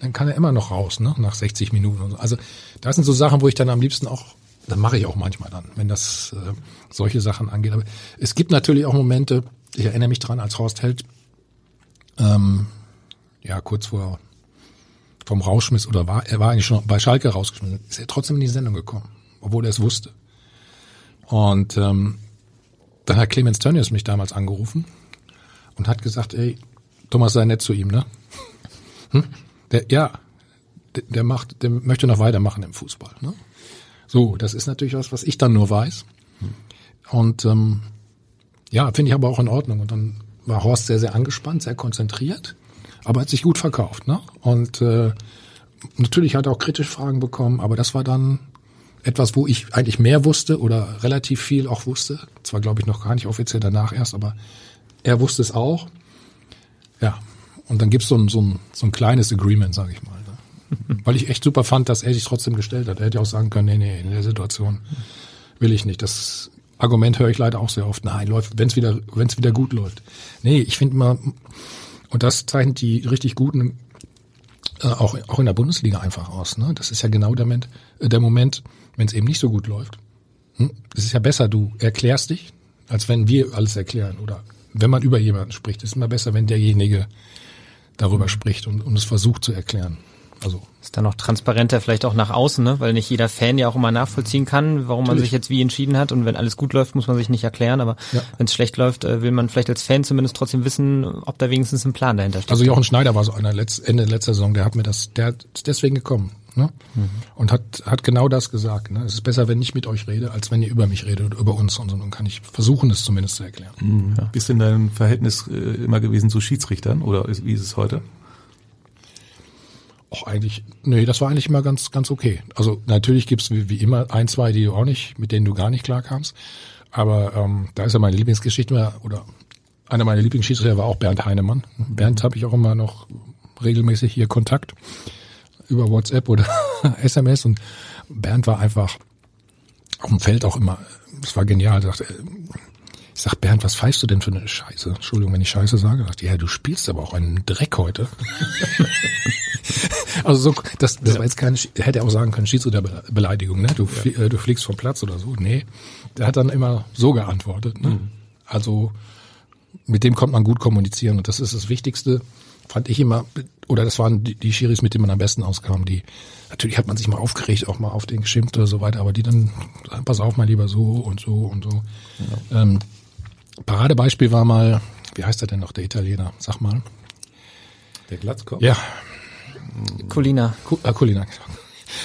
dann kann er immer noch raus, ne, nach 60 Minuten und so. Also das sind so Sachen, wo ich dann am liebsten auch, dann mache ich auch manchmal dann, wenn das äh, solche Sachen angeht. Aber es gibt natürlich auch Momente, ich erinnere mich dran, als Horst Held ähm, ja kurz vor vom Rauschmiss oder war er war eigentlich schon bei Schalke rausgeschmissen, ist er trotzdem in die Sendung gekommen, obwohl er es wusste. Und ähm, dann hat Clemens Tönnies mich damals angerufen und hat gesagt, ey, Thomas sei nett zu ihm, ne? Hm? Der, ja, der, der macht, der möchte noch weitermachen im Fußball. Ne? So, das ist natürlich was, was ich dann nur weiß. Und ähm, ja, finde ich aber auch in Ordnung. Und dann war Horst sehr, sehr angespannt, sehr konzentriert aber hat sich gut verkauft. Ne? Und äh, natürlich hat er auch kritische Fragen bekommen, aber das war dann etwas, wo ich eigentlich mehr wusste oder relativ viel auch wusste. Zwar glaube ich noch gar nicht offiziell danach erst, aber er wusste es auch. Ja, und dann gibt's so ein, so ein, so ein kleines Agreement, sage ich mal. Ne? Weil ich echt super fand, dass er sich trotzdem gestellt hat. Er hätte auch sagen können, nee, nee, in der Situation will ich nicht. Das Argument höre ich leider auch sehr oft. Nein, läuft, wenn es wieder, wenn's wieder gut läuft. Nee, ich finde mal, und das zeichnet die richtig guten äh, auch, auch in der Bundesliga einfach aus. Ne? Das ist ja genau der Moment, äh, der Moment wenn es eben nicht so gut läuft. Hm? Es ist ja besser, du erklärst dich, als wenn wir alles erklären. Oder wenn man über jemanden spricht, ist immer besser, wenn derjenige darüber spricht und, und es versucht zu erklären. Also ist dann noch transparenter vielleicht auch nach außen, ne? weil nicht jeder Fan ja auch immer nachvollziehen kann, warum man sich jetzt wie entschieden hat. Und wenn alles gut läuft, muss man sich nicht erklären. Aber ja. wenn es schlecht läuft, äh, will man vielleicht als Fan zumindest trotzdem wissen, ob da wenigstens ein Plan dahinter steht. Also Jochen Schneider war so einer Letz Ende letzter Saison, der hat mir das, der ist deswegen gekommen. Ne? Mhm. Und hat, hat genau das gesagt. Ne? Es ist besser, wenn ich mit euch rede, als wenn ihr über mich redet oder über uns. Und so. dann kann ich versuchen, es zumindest zu erklären. Mhm. Ja. Bist denn dein Verhältnis äh, immer gewesen zu Schiedsrichtern oder wie ist es heute? Auch eigentlich, nee, das war eigentlich immer ganz, ganz okay. Also natürlich gibt's wie, wie immer ein, zwei, die du auch nicht, mit denen du gar nicht klarkamst. Aber ähm, da ist ja meine Lieblingsgeschichte oder einer meiner Lieblingsschiedsrichter war auch Bernd Heinemann. Bernd habe ich auch immer noch regelmäßig hier Kontakt über WhatsApp oder SMS und Bernd war einfach auf dem Feld auch immer, es war genial, sagte, ich sag, Bernd, was pfeifst du denn für eine Scheiße? Entschuldigung, wenn ich Scheiße sage. Sagt, ja, du spielst aber auch einen Dreck heute. also so, das, das war jetzt keine, hätte er auch sagen können, Schiedsrichterbeleidigung, ne? Du, ja. Äh, du fliegst vom Platz oder so. Nee, der hat dann immer so geantwortet. Ne? Mhm. Also mit dem kommt man gut kommunizieren und das ist das Wichtigste, fand ich immer, oder das waren die, die Schiris, mit denen man am besten auskam, die, natürlich hat man sich mal aufgeregt, auch mal auf den geschimpft oder so weiter, aber die dann, pass auf mal lieber so und so und so. Ja. Ähm, Paradebeispiel war mal, wie heißt er denn noch, der Italiener? Sag mal. Der Glatzkopf? Ja, Colina. Äh, Colina.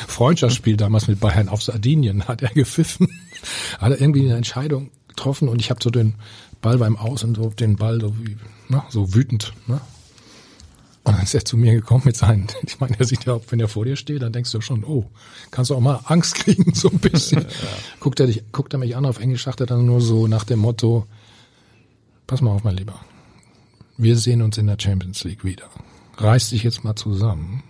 Freundschaftsspiel damals mit Bayern auf Sardinien hat er gepfiffen. Hat er irgendwie eine Entscheidung getroffen und ich habe so den Ball beim Aus und so den Ball so wie, ne, so wütend, ne? Und dann ist er zu mir gekommen mit seinen, ich meine, er sieht ja, wenn er vor dir steht, dann denkst du schon, oh, kannst du auch mal Angst kriegen, so ein bisschen. ja. Guckt er dich, guckt er mich an, auf Englisch sagt er dann nur so nach dem Motto, pass mal auf, mein Lieber. Wir sehen uns in der Champions League wieder reiß dich jetzt mal zusammen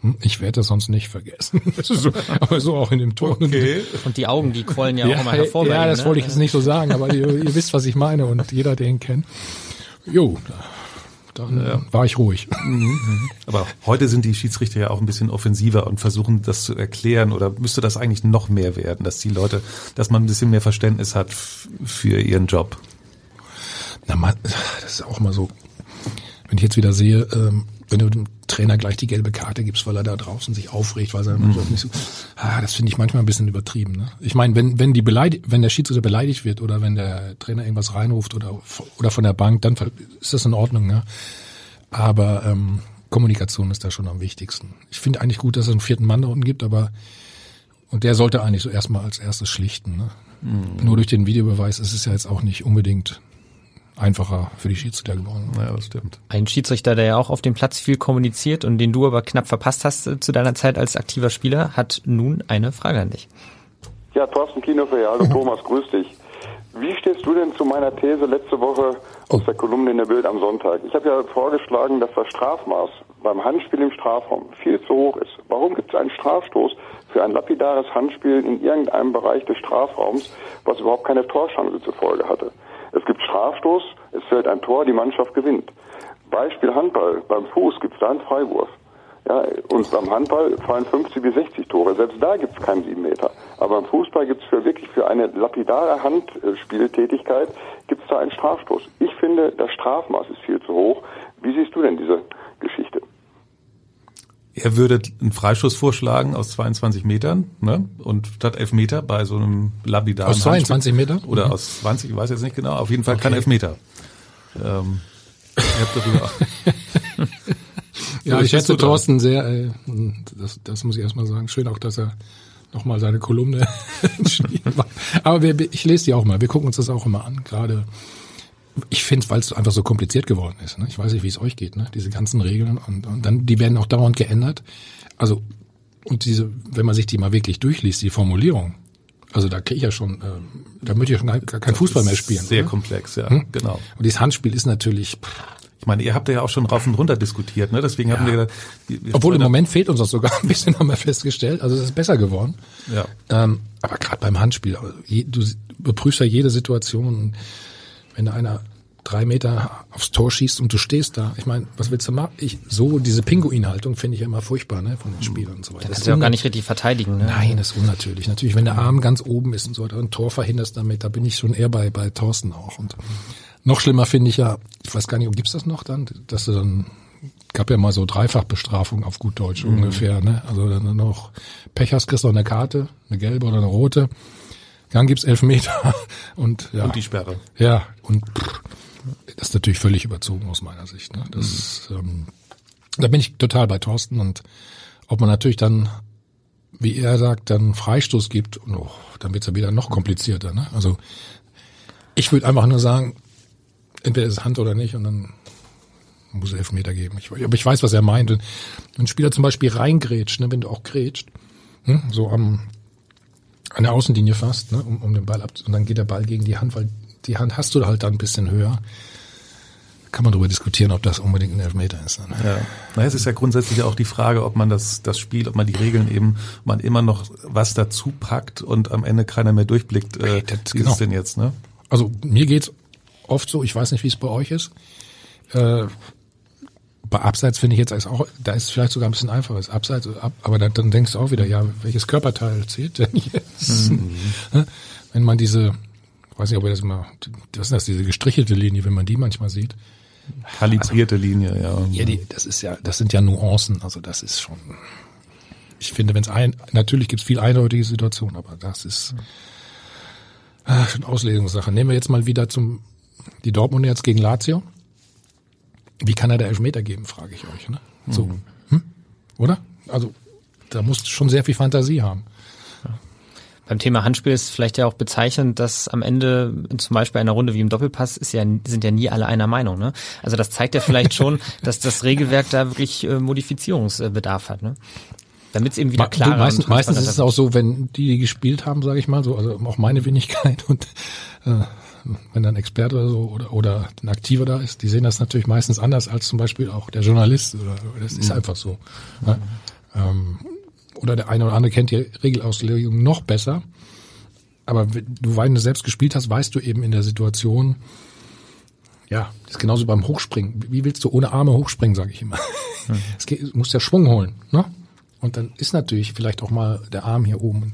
Hm, Ich werde das sonst nicht vergessen. So, aber so auch in dem Ton. Okay. Und die Augen, die quollen ja, auch immer hervor. ja, ihm, das ne? wollte ich jetzt nicht so sagen, aber ihr, ihr wisst, was ich meine und jeder, der ihn kennt. Jo, dann war ich ruhig. Aber heute sind die Schiedsrichter ja auch ein bisschen offensiver und versuchen das zu erklären oder müsste das eigentlich noch mehr werden, dass die Leute, dass man ein bisschen mehr Verständnis hat für ihren Job. Na, man, das ist auch mal so, wenn ich jetzt wieder sehe, ähm, wenn du dem Trainer gleich die gelbe Karte gibst, weil er da draußen sich aufregt, weil er Mannschaft nicht so, ah, das finde ich manchmal ein bisschen übertrieben. Ne? Ich meine, wenn wenn die beleidigt, wenn der Schiedsrichter beleidigt wird oder wenn der Trainer irgendwas reinruft oder oder von der Bank, dann ist das in Ordnung. Ne? Aber ähm, Kommunikation ist da schon am wichtigsten. Ich finde eigentlich gut, dass es einen vierten Mann da unten gibt, aber und der sollte eigentlich so erstmal als erstes schlichten. Ne? Nur durch den Videobeweis ist es ja jetzt auch nicht unbedingt einfacher für die Schiedsrichter geworden. Ja, das stimmt. Ein Schiedsrichter, der ja auch auf dem Platz viel kommuniziert und den du aber knapp verpasst hast äh, zu deiner Zeit als aktiver Spieler, hat nun eine Frage an dich. Ja, Thorsten Kinofer, ja, hallo Thomas, grüß dich. Wie stehst du denn zu meiner These letzte Woche aus der Kolumne in der Bild am Sonntag? Ich habe ja vorgeschlagen, dass das Strafmaß beim Handspiel im Strafraum viel zu hoch ist. Warum gibt es einen Strafstoß für ein lapidares Handspiel in irgendeinem Bereich des Strafraums, was überhaupt keine Torchance zur Folge hatte? Es gibt Strafstoß, es fällt ein Tor, die Mannschaft gewinnt. Beispiel Handball, beim Fuß gibt es da einen Freiwurf. Ja, und beim Handball fallen 50 bis 60 Tore. Selbst da gibt es keinen 7 Meter. Aber beim Fußball gibt es für wirklich für eine lapidare Handspieltätigkeit gibt es da einen Strafstoß. Ich finde, das Strafmaß ist viel zu hoch. Wie siehst du denn diese Geschichte? Er würde einen Freistoß vorschlagen aus 22 Metern ne? und statt Elfmeter bei so einem lapidaren Aus 22 Handspiel- Meter? Oder Mhm. aus 20, ich weiß jetzt nicht genau. Auf jeden Fall kein Okay. Elfmeter. Ähm, ihr habt darüber Ja, ich schätze? Thorsten sehr, äh, das, das muss ich erstmal sagen. Schön auch, dass er nochmal seine Kolumne geschrieben hat. Aber wir, ich lese die auch mal. Wir gucken uns das auch immer an. Gerade, ich finde es, weil es einfach so kompliziert geworden ist. Ne? Ich weiß nicht, wie es euch geht, ne? diese ganzen Regeln. Und, und dann, die werden auch dauernd geändert. Also, und diese, wenn man sich die mal wirklich durchliest, die Formulierung, also da kriege ich ja schon, äh, da möchte ich schon gar kein Fußball mehr spielen. Sehr oder? komplex, ja, Hm? genau. Und dieses Handspiel ist natürlich, pff, Ich meine, ihr habt ja auch schon rauf und runter diskutiert, ne? Deswegen haben wir gedacht, Obwohl im Moment fehlt uns das sogar ein bisschen, haben wir festgestellt. Also es ist besser geworden. Ja. Ähm, aber gerade beim Handspiel, also je, du überprüfst ja jede Situation. Wenn einer drei Meter aufs Tor schießt und du stehst da, ich meine, was willst du machen? Ich, so diese Pinguinhaltung finde ich ja immer furchtbar, ne, von den Spielern und so weiter. Da Das kannst du ja auch gar nicht richtig verteidigen. Ne? Nein, das ist unnatürlich. Natürlich, wenn der Arm ganz oben ist und so weiter, ein Tor verhinderst damit, da bin ich schon eher bei, bei Thorsten auch. Und noch schlimmer finde ich ja, ich weiß gar nicht, gibt's das noch dann, dass du dann, gab ja mal so Dreifachbestrafung auf gut Deutsch Mhm. ungefähr, ne? Also dann noch Pech hast, kriegst du noch eine Karte, eine gelbe oder eine rote. Dann gibt's elf Meter und ja. Und die Sperre. Ja, und pff, das ist natürlich völlig überzogen aus meiner Sicht. Ne? Das, ähm, da bin ich total bei Thorsten und ob man natürlich dann, wie er sagt, dann Freistoß gibt, und, oh, dann wird's ja wieder noch komplizierter. Ne? Also ich würde einfach nur sagen, entweder ist es Hand oder nicht und dann muss es Elfmeter geben. Ich, aber ich weiß, was er meint. Wenn ein Spieler zum Beispiel reingrätscht, ne, wenn du auch grätscht, hm, so am an der Außenlinie fast, ne, um, um den Ball ab und dann geht der Ball gegen die Hand, weil die Hand hast du halt dann ein bisschen höher. Kann man darüber diskutieren, ob das unbedingt ein Elfmeter ist. Dann. Ja. Naja, es ist ja grundsätzlich auch die Frage, ob man das, das Spiel, ob man die Regeln eben, ob man immer noch was dazu packt und am Ende keiner mehr durchblickt, äh, das- wie ist genau. es denn jetzt, ne? Also mir geht's oft so, ich weiß nicht, wie es bei euch ist. Äh, bei Abseits finde ich jetzt auch, da ist es vielleicht sogar ein bisschen einfacher. Ist Abseits, ab, aber dann, dann denkst du auch wieder, ja, welches Körperteil zählt denn jetzt? Ne? Wenn man diese, weiß nicht, ob ihr das mal, das ist das, diese gestrichelte Linie, wenn man die manchmal sieht. Kalibrierte Linie, ja. Ja, die, das ist ja, das sind ja Nuancen, also das ist schon. Ich finde, wenn es ein, natürlich gibt es viel eindeutige Situationen, aber das ist ah, schon Auslegungssache. Nehmen wir jetzt mal wieder zum die Dortmund jetzt gegen Lazio. Wie kann er da Elfmeter geben, frage ich euch. Ne? So, hm? oder? Also da musst du schon sehr viel Fantasie haben. Beim Thema Handspiel ist vielleicht ja auch bezeichnend, dass am Ende zum Beispiel einer Runde wie im Doppelpass ist ja, sind ja nie alle einer Meinung. Ne? Also das zeigt ja vielleicht schon, dass das Regelwerk da wirklich äh, Modifizierungsbedarf hat. Ne? Damit es eben wieder klarer du, meistens, meistens ist es auch so, wenn die, die gespielt haben, sage ich mal, so, also auch meine Wenigkeit und äh, wenn dann ein Experte oder so oder, oder ein Aktiver da ist, die sehen das natürlich meistens anders als zum Beispiel auch der Journalist. Oder, das ist Mhm. einfach so. Ja? Ähm, oder der eine oder andere kennt die Regelauslegung noch besser. Aber wenn du, weil du selbst gespielt hast, weißt du eben in der Situation, ja, das ist genauso beim Hochspringen. Wie willst du ohne Arme hochspringen, sage ich immer. Hm. Es geht, musst ja Schwung holen, ne? Und dann ist natürlich vielleicht auch mal der Arm hier oben.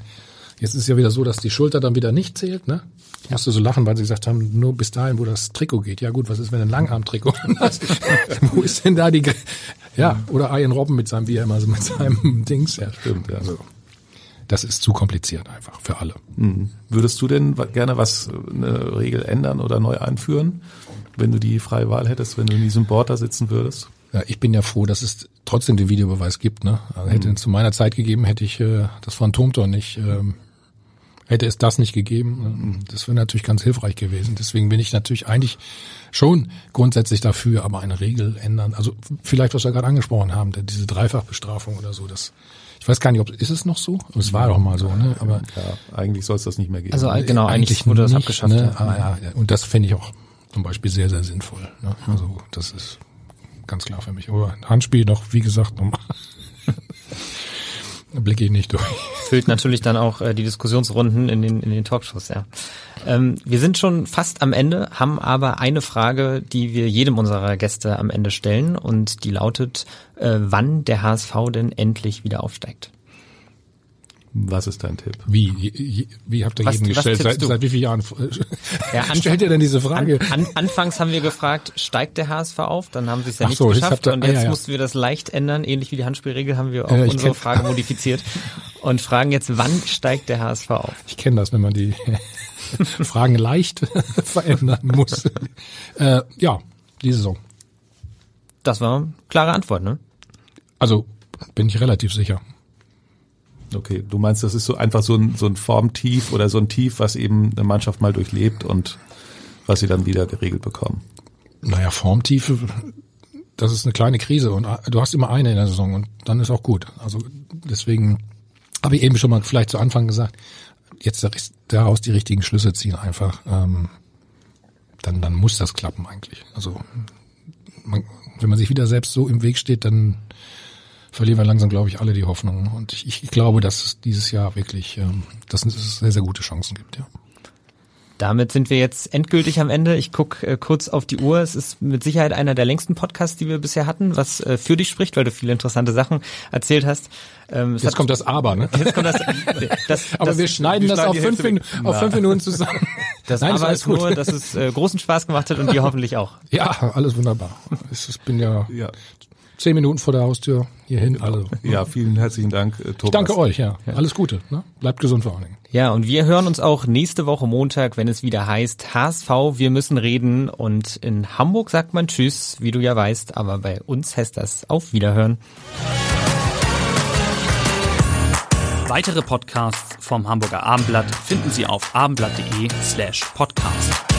Jetzt ist es ja wieder so, dass die Schulter dann wieder nicht zählt, ne? Ich musste so lachen, weil sie gesagt haben, nur bis dahin, wo das Trikot geht. Ja gut, was ist, wenn ein Langarm-Trikot hast? wo ist denn da die, ja, oder Ian Robben mit seinem, wie er immer so mit seinem Dings, ja, stimmt, ja, so. Das ist zu kompliziert einfach für alle. Mhm. Würdest du denn gerne was, eine Regel ändern oder neu einführen, wenn du die freie Wahl hättest, wenn du in diesem Board da sitzen würdest? Ja, ich bin ja froh, dass es trotzdem den Videobeweis gibt. Ne? Also hätte mhm. es zu meiner Zeit gegeben, hätte ich äh, das Phantomtor nicht ähm, Hätte es das nicht gegeben, äh, das wäre natürlich ganz hilfreich gewesen. Deswegen bin ich natürlich eigentlich schon grundsätzlich dafür, aber eine Regel ändern. Also vielleicht, was wir gerade angesprochen haben, diese Dreifachbestrafung oder so, das ich weiß gar nicht, ob ist es noch so? Es war doch mal so, ne? Aber ja, eigentlich soll es das nicht mehr geben. Also genau, eigentlich, eigentlich wurde das nicht, abgeschafft. Ne? Ah, ja, ja. Und das finde ich auch zum Beispiel sehr, sehr sinnvoll. Ne? Also das ist ganz klar für mich. Aber Handspiel noch, wie gesagt, nochmal. Blicke ich nicht durch. Füllt natürlich dann auch äh, die Diskussionsrunden in den, in den Talkshows, ja. Ähm, wir sind schon fast am Ende, haben aber eine Frage, die wir jedem unserer Gäste am Ende stellen und die lautet, äh, wann der HSV denn endlich wieder aufsteigt. Was ist dein Tipp? Wie, wie habt ihr was, jeden gestellt? Seit, seit, wie vielen Jahren ja, stellt ihr denn diese Frage? An, an, anfangs haben wir gefragt, steigt der HSV auf? Dann haben sie es ja nicht so, geschafft. Da, und jetzt ah, ja, ja. mussten wir das leicht ändern. Ähnlich wie die Handspielregel haben wir auch äh, unsere Frage modifiziert und fragen jetzt, wann steigt der HSV auf? Ich kenne das, wenn man die Fragen leicht verändern muss. äh, ja, die Saison. Das war eine klare Antwort, ne? Also bin ich relativ sicher. Okay, du meinst, das ist so einfach so ein, so ein Formtief oder so ein Tief, was eben eine Mannschaft mal durchlebt und was sie dann wieder geregelt bekommen. Naja, Formtiefe, das ist eine kleine Krise und du hast immer eine in der Saison und dann ist auch gut. Also deswegen habe ich eben schon mal vielleicht zu Anfang gesagt, jetzt daraus die richtigen Schlüsse ziehen einfach, ähm, dann, dann muss das klappen eigentlich. Also man, wenn man sich wieder selbst so im Weg steht, dann verlieren wir langsam, glaube ich, alle die Hoffnung. Und ich, ich glaube, dass es dieses Jahr wirklich, ähm, dass es sehr, sehr gute Chancen gibt, ja. Damit sind wir jetzt endgültig am Ende. Ich gucke äh, kurz auf die Uhr. Es ist mit Sicherheit einer der längsten Podcasts, die wir bisher hatten, was äh, für dich spricht, weil du viele interessante Sachen erzählt hast. Ähm, jetzt kommt das Aber, ne? Jetzt kommt das, das Aber das, wir schneiden das auf fünf, Minuten, auf fünf Minuten zusammen. Das Nein, Aber ist, ist nur, dass es äh, großen Spaß gemacht hat und dir hoffentlich auch. Ja, alles wunderbar. Ich bin ja, ja zehn Minuten vor der Haustür hierhin. Also, ja, vielen herzlichen Dank, äh, Thomas. Ich danke euch, ja. ja. Alles Gute. Ne? Bleibt gesund vor allen Dingen. Ja, und wir hören uns auch nächste Woche Montag, wenn es wieder heißt HSV, wir müssen reden. Und in Hamburg sagt man Tschüss, wie du ja weißt, aber bei uns heißt das auf Wiederhören. Weitere Podcasts vom Hamburger Abendblatt finden Sie auf abendblatt.de slash podcast.